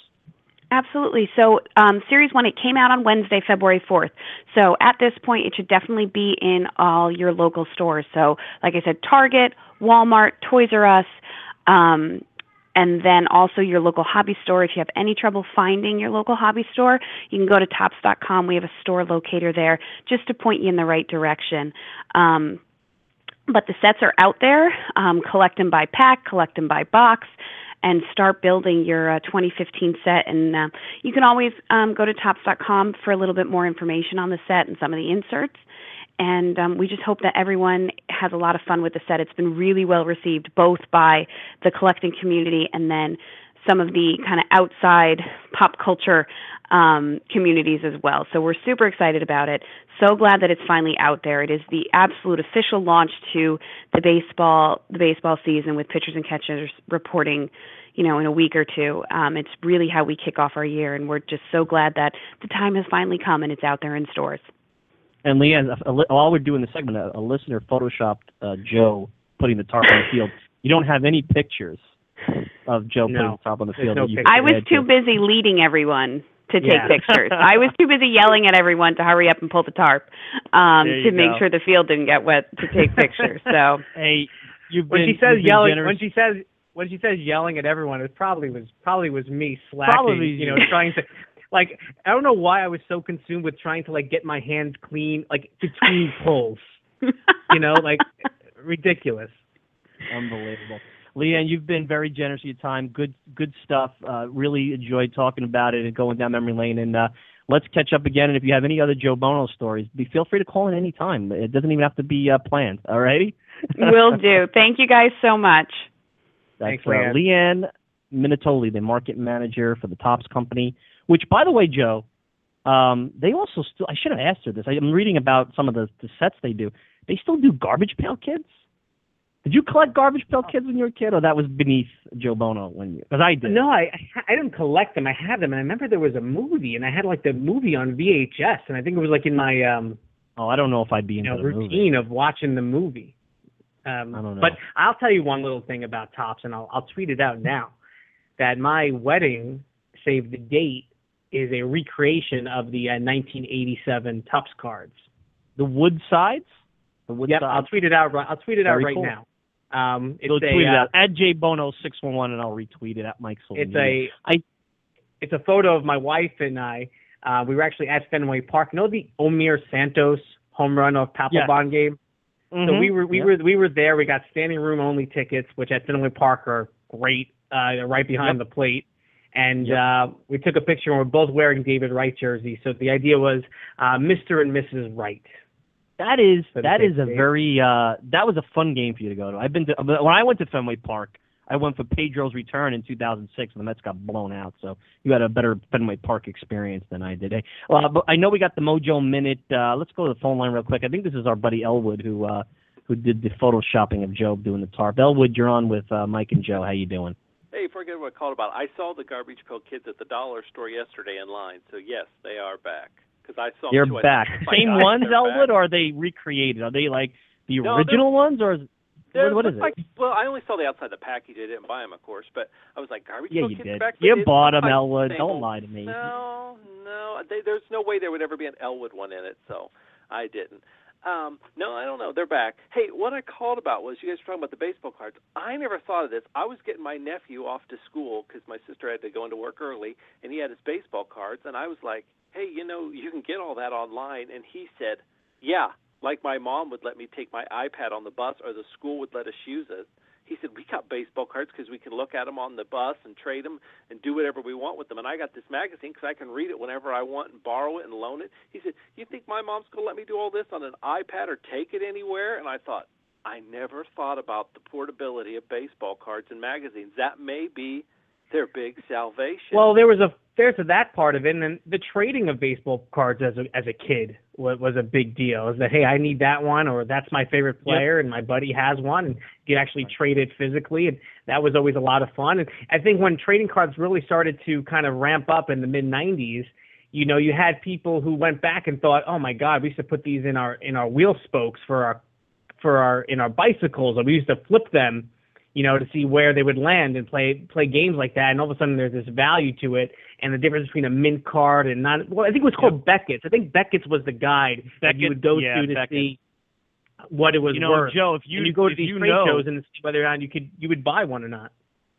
Absolutely. So, um, Series 1, it came out on Wednesday, February 4th. So, at this point, it should definitely be in all your local stores. So, like I said, Target, Walmart, Toys R Us, um, and then also your local hobby store. If you have any trouble finding your local hobby store, you can go to topps.com. We have a store locator there just to point you in the right direction. Um, but the sets are out there. Um, collect them by pack, collect them by box, and start building your uh, 2015 set. And uh, you can always um, go to topps.com for a little bit more information on the set and some of the inserts. And um, we just hope that everyone has a lot of fun with the set. It's been really well received, both by the collecting community and then some of the kind of outside pop culture um, communities as well. So we're super excited about it. So glad that it's finally out there. It is the absolute official launch to the baseball the baseball season with pitchers and catchers reporting, you know, in a week or two. Um, it's really how we kick off our year, and we're just so glad that the time has finally come and it's out there in stores. And Leanne, a, a, li- while we're doing the segment, a, a listener photoshopped uh, Joe putting the tarp on the field. You don't have any pictures of Joe putting the tarp on the field. no pictures. I was too to- busy leading everyone to take Yeah. pictures. I was too busy yelling at everyone to hurry up and pull the tarp um, There you to make go. sure the field didn't get wet to take pictures. So Hey, you've When she says you've yelling, generous. when she says when she says yelling at everyone, it probably was probably was me slacking. Probably you know, trying to. Like I don't know why I was so consumed with trying to like get my hands clean, like between pulls. You know, like ridiculous. Unbelievable. Leanne, you've been very generous with your time. Good good stuff. Uh, really enjoyed talking about it and going down memory lane. And uh, let's catch up again. And if you have any other Joe Buono stories, be feel free to call in any time. It doesn't even have to be uh, planned. All righty? will do. Thank you guys so much. That's Thanks, Leanne. Leanne Minatoli, the market manager for the Topps Company. Which, by the way, Joe, um, they also still. I should have asked her this. I, I'm reading about some of the, the sets they do. They still do Garbage Pail Kids. Did you collect Garbage Pail Kids when you were a kid, or that was beneath Joe Buono when you? Because I did. No, I I didn't collect them. I had them, and I remember there was a movie, and I had like the movie on VHS, and I think it was like in my um Oh, I don't know if I'd be you know the movie. routine of watching the movie. Um, I don't know. But I'll tell you one little thing about Topps, and I'll I'll tweet it out now. That my wedding, save the date, is a recreation of the uh, 1987 Topps cards. The wood sides. The wood Yep, sides. I'll tweet it out. right- I'll tweet it out right cool. now. Um, it's Go a, tweet it uh, out at jbono six one one, and I'll retweet it at Mike It's a I- it's a photo of my wife and I. Uh, we were actually at Fenway Park. You know the Omir Santos home run of Papelbon game. So Mhm. we were we Yeah. were we were there. We got standing room only tickets, which at Fenway Park are great. uh, right behind the plate. And uh, we took a picture, and we're both wearing David Wright jerseys. So the idea was uh, Mr. and Mrs. Wright. That is that is a game. very uh that was a fun game for you to go to. I've been to when I went to Fenway Park, I went for Pedro's return in 2006 and the Mets got blown out. So you had a better Fenway Park experience than I did. Hey, well, but I know we got the Mojo minute. Uh let's go to the phone line real quick. I think this is our buddy Elwood who uh who did the photoshopping of Joe doing the tarp. Elwood, you're on with uh, Mike and Joe. How you doing? Hey, forget what I called about. I saw the Garbage Pail Kids at the dollar store yesterday in line. So yes, they are back. Because I saw them You're too. Back. said, "Oh Same gosh, ones, Elwood, back." or are they recreated? Are they like the No, original ones, or is, what, what is looks it? Like, well, I only saw the outside of the package. I didn't buy them, of course. But I was like, Garbage Yeah, Pail you Kids did. are back. You They- bought 'em, I- Elwood. Don't lie to me. No, no. They, there's no way there would ever be an Elwood one in it, so I didn't. Um, no, I don't know. They're back. Hey, what I called about was you guys were talking about the baseball cards. I never thought of this. I was getting my nephew off to school because my sister had to go into work early, and he had his baseball cards, and I was like, hey, you know, you can get all that online. And he said, yeah, like my mom would let me take my iPad on the bus, or the school would let us use it. He said, we got baseball cards because we can look at them on the bus and trade them and do whatever we want with them. And I got this magazine because I can read it whenever I want and borrow it and loan it. He said, you think my mom's going to let me do all this on an iPad or take it anywhere? And I thought, I never thought about the portability of baseball cards and magazines. That may be their big salvation. Well, there was a there's that part of it, and then the trading of baseball cards as a as a kid was, was a big deal. Is that hey, I need that one, or that's my favorite player, and my buddy has one, and you actually trade it physically, and that was always a lot of fun. And I think when trading cards really started to kind of ramp up in the mid '90s, you know, you had people who went back and thought, oh my God, we used to put these in our in our wheel spokes for our for our in our bicycles, and we used to flip them you know, to see where they would land and play play games like that. And all of a sudden, there's this value to it, and the difference between a mint card and not. Well, I think it was called Beckett's. I think Beckett's was the guide that you would go yeah, to to Beckett. see what it was You know, worth. Joe, if you- and you go to these trade know- shows and see whether or not you could you would buy one or not.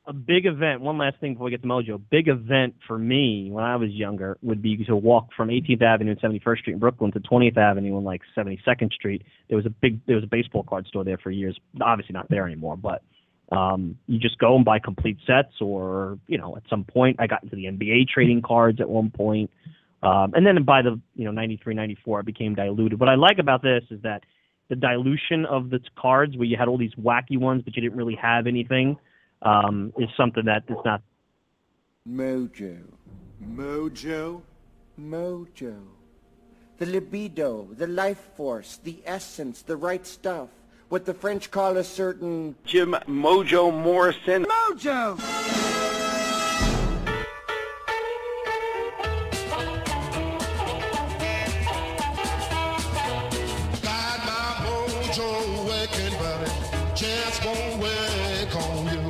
a big event. One last thing before we get to Mojo. Big event for me when I was younger would be to walk from 18th Avenue and 71st Street in Brooklyn to 20th Avenue and like 72nd Street. There was a big there was a baseball card store there for years. Obviously not there anymore, but um, you just go and buy complete sets, or you know, at some point I got into the NBA trading cards at one point, um, and then by the you know 93, 94, it became diluted. What I like about this is that the dilution of the cards, where you had all these wacky ones, but you didn't really have anything, um, is something that is not. Mojo. Mojo? Mojo. The libido, the life force, the essence, the right stuff. What the French call a certain... Jim Mojo Morrison. Mojo! Got my mojo working, but it just won't work on you.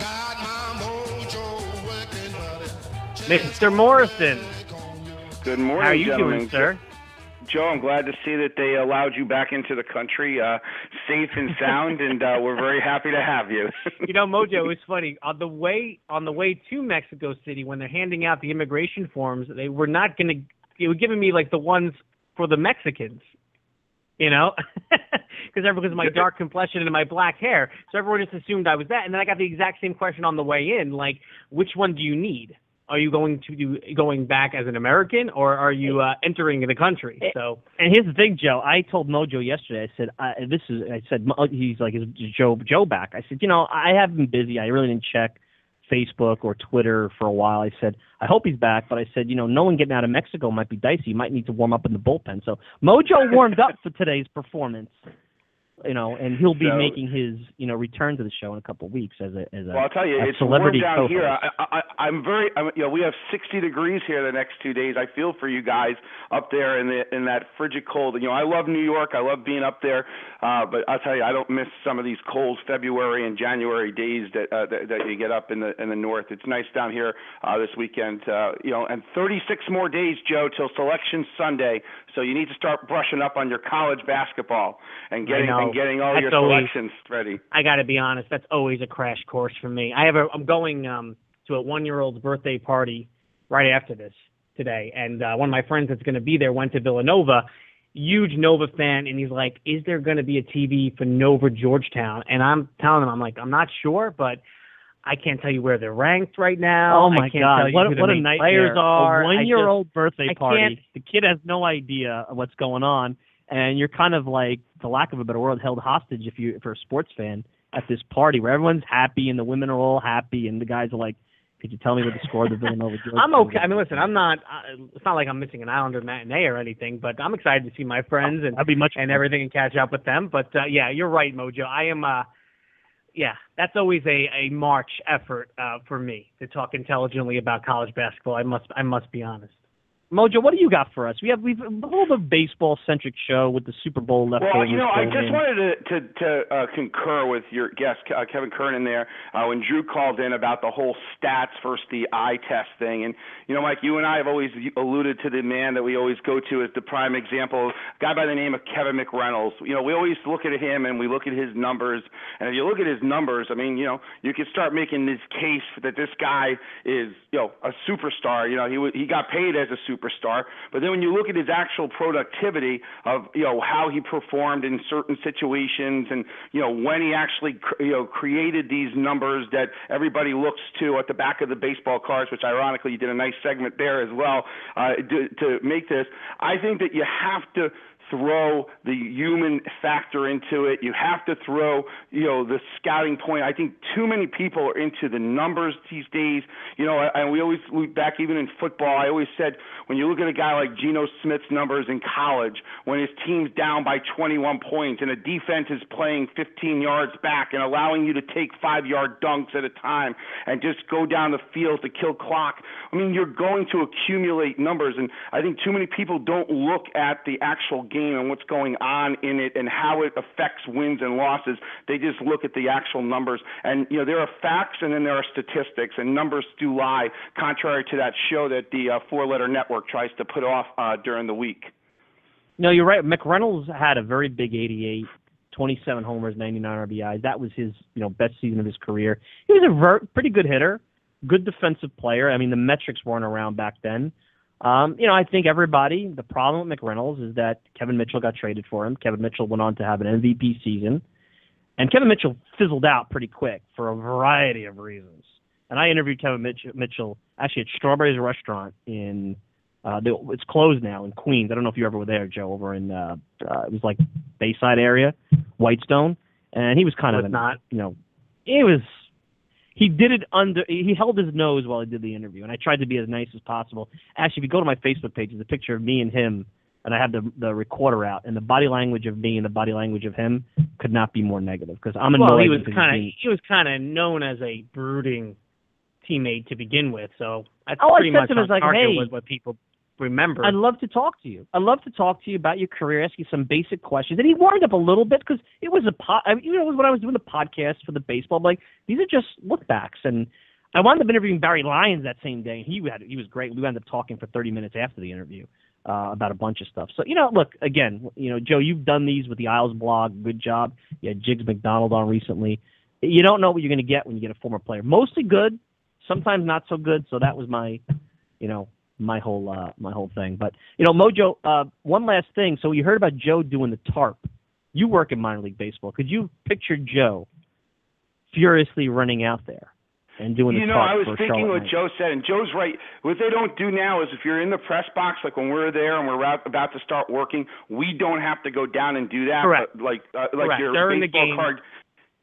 Got my mojo working, but it Mr. Morrison, Good morning, how are you gentlemen. doing, sir? Joe, I'm glad to see that they allowed you back into the country, uh, safe and sound, and uh, we're very happy to have you. you know, Mojo, it was funny. On the way on the way to Mexico City, when they're handing out the immigration forms, they were not going to. They were giving me like the ones for the Mexicans, you know, because because of my dark complexion and my black hair. So everyone just assumed I was that. And then I got the exact same question on the way in, like, which one do you need? Are you going to do going back as an American, or are you uh, entering the country? So And here's the thing, Joe. I told Mojo yesterday. I said, I, "This is." I said, "He's like, is Joe Joe back?" I said, "You know, I have been busy. I really didn't check Facebook or Twitter for a while." I said, "I hope he's back," but I said, "You know, no one getting out of Mexico might be dicey. You might need to warm up in the bullpen." So Mojo warmed up for today's performance. You know, and he'll be So- making his you know return to the show in a couple of weeks as a as a, Well, I'll tell you, it's warm down co-host. here. I, I, I'm very, I'm, you know, we have 60 degrees here the next two days. I feel for you guys up there in the in that frigid cold. You know, I love New York. I love being up there, uh, but I'll tell you, I don't miss some of these cold February and January days that uh, that, that you get up in the in the north. It's nice down here uh, this weekend. Uh, you know, and 36 more days, Joe, till Selection Sunday. So you need to start brushing up on your college basketball and getting and getting all That's your always- selections ready. I got to be honest, that's always a crash course for me. I have a I'm going um to a 1-year-old's birthday party right after this today and uh one of my friends that's going to be there went to Villanova huge Nova fan, and he's like, "Is there going to be a TV for Nova Georgetown?" And I'm telling him, I'm like, "I'm not sure, but I can't tell you where they're ranked right now. Oh my I can't God! Tell you what what a nightmare! Players are a one-year-old birthday party. The kid has no idea what's going on, and you're kind of like, for lack of a better word, held hostage if you if you're a sports fan at this party where everyone's happy and the women are all happy and the guys are like, "Could you tell me what the score of the Villanova?" I'm okay. I mean, listen, I'm not. Uh, it's not like I'm missing an Islander matinee or anything, but I'm excited to see my friends and That'd be much and everything and catch up with them. But uh, yeah, you're right, Mojo. I am. uh Yeah, that's always a a March effort uh for me to talk intelligently about college basketball. I must I must be honest. Mojo, what do you got for us? We have we've a little bit baseball centric show with the Super Bowl left Well, you know, I just in. wanted to to, to uh, concur with your guest uh, Kevin Kernan there uh, when Drew called in about the whole stats versus the eye test thing. And you know, Mike, you and I have always alluded to the man that we always go to as the prime example, a guy by the name of Kevin McReynolds. You know, we always look at him and we look at his numbers. And if you look at his numbers, I mean, you know, you can start making this case that this guy is, you know, a superstar. You know, he he got paid as a superstar, but then when you look at his actual productivity of, you know, how he performed in certain situations and, you know, when he actually, cr- you know, created these numbers that everybody looks to at the back of the baseball cards, which ironically you did a nice segment there as well, uh, to, to make this, I think that you have to throw the human factor into it. You have to throw, you know, the scouting point. I think too many people are into the numbers these days. You know, and we always look back even in football. I always said when you look at a guy like Geno Smith's numbers in college, when his team's down by 21 points and a defense is playing 15 yards back and allowing you to take five-yard dunks at a time and just go down the field to kill clock. I mean, you're going to accumulate numbers, and I think too many people don't look at the actual game and what's going on in it and how it affects wins and losses. They just look at the actual numbers, and you know there are facts and then there are statistics, and numbers do lie, contrary to that show that the uh, four-letter network tries to put off uh, during the week. No, you're right. McReynolds had a very big 88, 27 homers, 99 RBIs. That was his, you know, best season of his career. He was a ver- pretty good hitter, good defensive player. I mean, the metrics weren't around back then. Um, you know, I think everybody. The problem with McReynolds is that Kevin Mitchell got traded for him. Kevin Mitchell went on to have an MVP season, and Kevin Mitchell fizzled out pretty quick for a variety of reasons. And I interviewed Kevin Mitch- Mitchell actually at Strawberries Restaurant in uh, the, it's closed now in Queens. I don't know if you ever were there, Joe, over in uh, uh it was like Bayside area, Whitestone, and he was kind of Was a, not. you know, it was he did it under he held his nose while he did the interview, and I tried to be as nice as possible. Actually, if you go to my Facebook page, there's a picture of me and him, and I have the the recorder out, and the body language of me and the body language of him could not be more negative because I'm annoyed. well, he was kind of he was kind of known as a brooding teammate to begin with, so that's All I pretty said much to him is like, hey, with what people remember. I'd love to talk to you. I'd love to talk to you about your career, ask you some basic questions. And he warmed up a little bit because it was a pod. I mean, you know, when I was doing the podcast for the baseball, I'm like these are just look backs. And I wound up interviewing Barry Lyons that same day, and he had he was great. We wound up talking for 30 minutes after the interview uh, about a bunch of stuff. So you know, look again, you know, Joe, you've done these with the Isles blog. Good job. You had Jigs McDonald on recently. You don't know what you're going to get when you get a former player. Mostly good, sometimes not so good. So that was my, you know, my whole uh, my whole thing. But you know, Mojo, uh, one last thing. So you heard about Joe doing the tarp. You work in minor league baseball. Could you picture Joe furiously running out there and doing you the know, tarp I was thinking Charlotte what Knights? Joe said, and Joe's right. What they don't do now is if you're in the press box, like when we're there and we're about about to start working, we don't have to go down and do that. Correct. But like uh, like Correct. your During the baseball game. card.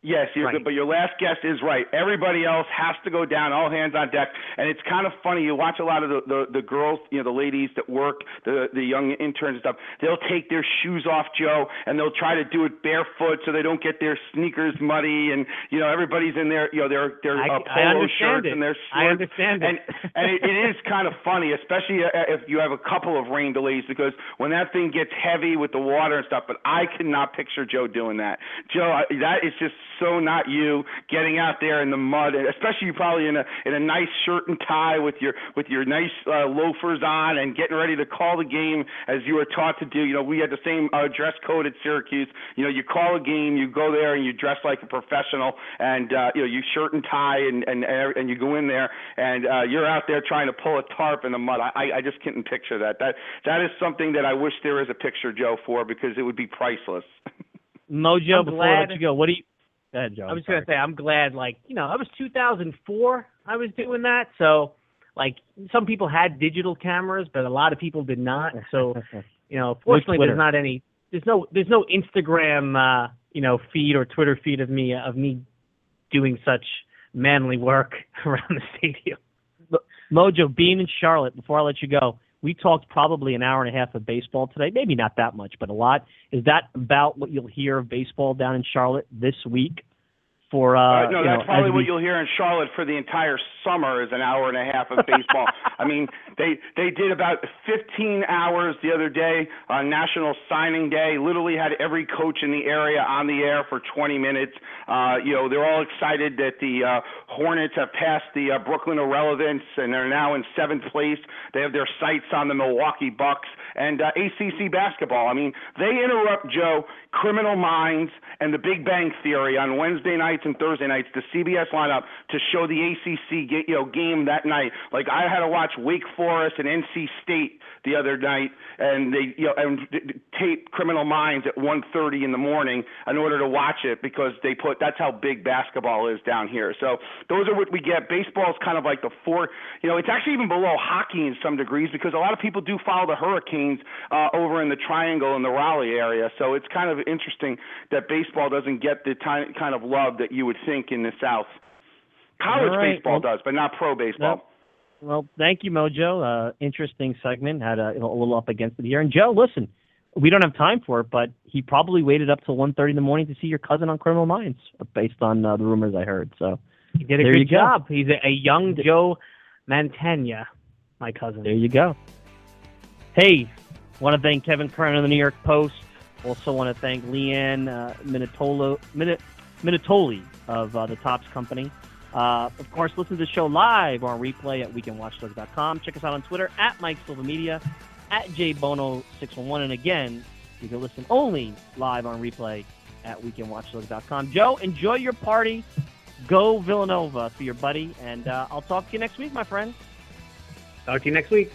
Yes, you're Right. good, but your last guest is right. Everybody else has to go down, all hands on deck, and it's kind of funny. You watch a lot of the, the the girls, you know, the ladies that work, the the young interns and stuff. They'll take their shoes off, Joe, and they'll try to do it barefoot so they don't get their sneakers muddy. And you know, everybody's in their you know their their I- uh, polo shirts it. and their I shorts. understand it. And and it, it is kind of funny, especially uh, if you have a couple of rain delays, because when that thing gets heavy with the water and stuff. But I cannot picture Joe doing that. Joe, that is just so not you getting out there in the mud, and especially you probably in a in a nice shirt and tie with your with your nice uh, loafers on and getting ready to call the game as you were taught to do. You know, we had the same uh, dress code at Syracuse. You know, you call a game, you go there and you dress like a professional, and uh, you know, you shirt and tie and and and you go in there and uh, you're out there trying to pull a tarp in the mud. I I just couldn't picture that. That that is something that I wish there was a picture, Joe, for because it would be priceless. Mojo, I'm before I let glad- you go, what do you? Go ahead, Joe. I was sorry. gonna say I'm glad, like you know, I was 2004. I was doing that, so like some people had digital cameras, but a lot of people did not. So you know, fortunately, Twitter. there's not any. There's no. There's no Instagram, uh, you know, feed or Twitter feed of me of me doing such manly work around the stadium. Mojo, being in Charlotte, before I let you go, we talked probably an hour and a half of baseball today. Maybe not that much, but a lot. Is that about what you'll hear of baseball down in Charlotte this week? For uh, Uh, no, you that's know, probably what we- you'll hear in Charlotte for the entire summer is an hour and a half of baseball. I mean, they they did about 15 hours the other day on National Signing Day. Literally had every coach in the area on the air for 20 minutes. Uh, you know, they're all excited that the uh, Hornets have passed the uh, Brooklyn Irrelevance and they're now in seventh place. They have their sights on the Milwaukee Bucks and uh, ACC basketball. I mean, they interrupt Joe Criminal Minds and The Big Bang Theory on Wednesday nights and Thursday nights, the CBS lineup to show the ACC ga- you know game that night. Like I had to watch Wake Forest and NC State the other night, and they you know and tape Criminal Minds at 1:30 in the morning in order to watch it because they put that's how big basketball is down here. So those are what we get. Baseball is kind of like the four. You know, it's actually even below hockey in some degrees because a lot of people do follow the Hurricanes uh, over in the Triangle in the Raleigh area. So it's kind of interesting that baseball doesn't get the ti- kind of love that you would think in the South. College All right, baseball well- does, but not pro baseball. Well, thank you, Mojo. Uh, interesting segment. Had a, a little up against it here. And Joe, listen, we don't have time for it, but he probably waited up till 1.30 in the morning to see your cousin on Criminal Minds, based on uh, the rumors I heard. So He did a there good you go. job. He's a, a young Joe Mantegna, my cousin. There you go. Hey, want to thank Kevin Kernan of the New York Post. Also want to thank Leanne uh, Minatolo, Minut, Minatoli of uh, the Topps Company. Uh, of course, listen to the show live or on replay at weekendwatchdog.com. Check us out on Twitter at Mike Silva Media, at jbono611. And again, you can listen only live on replay at weekendwatchdog.com. Joe, enjoy your party. Go Villanova for your buddy. And uh, I'll talk to you next week, my friend. Talk to you next week.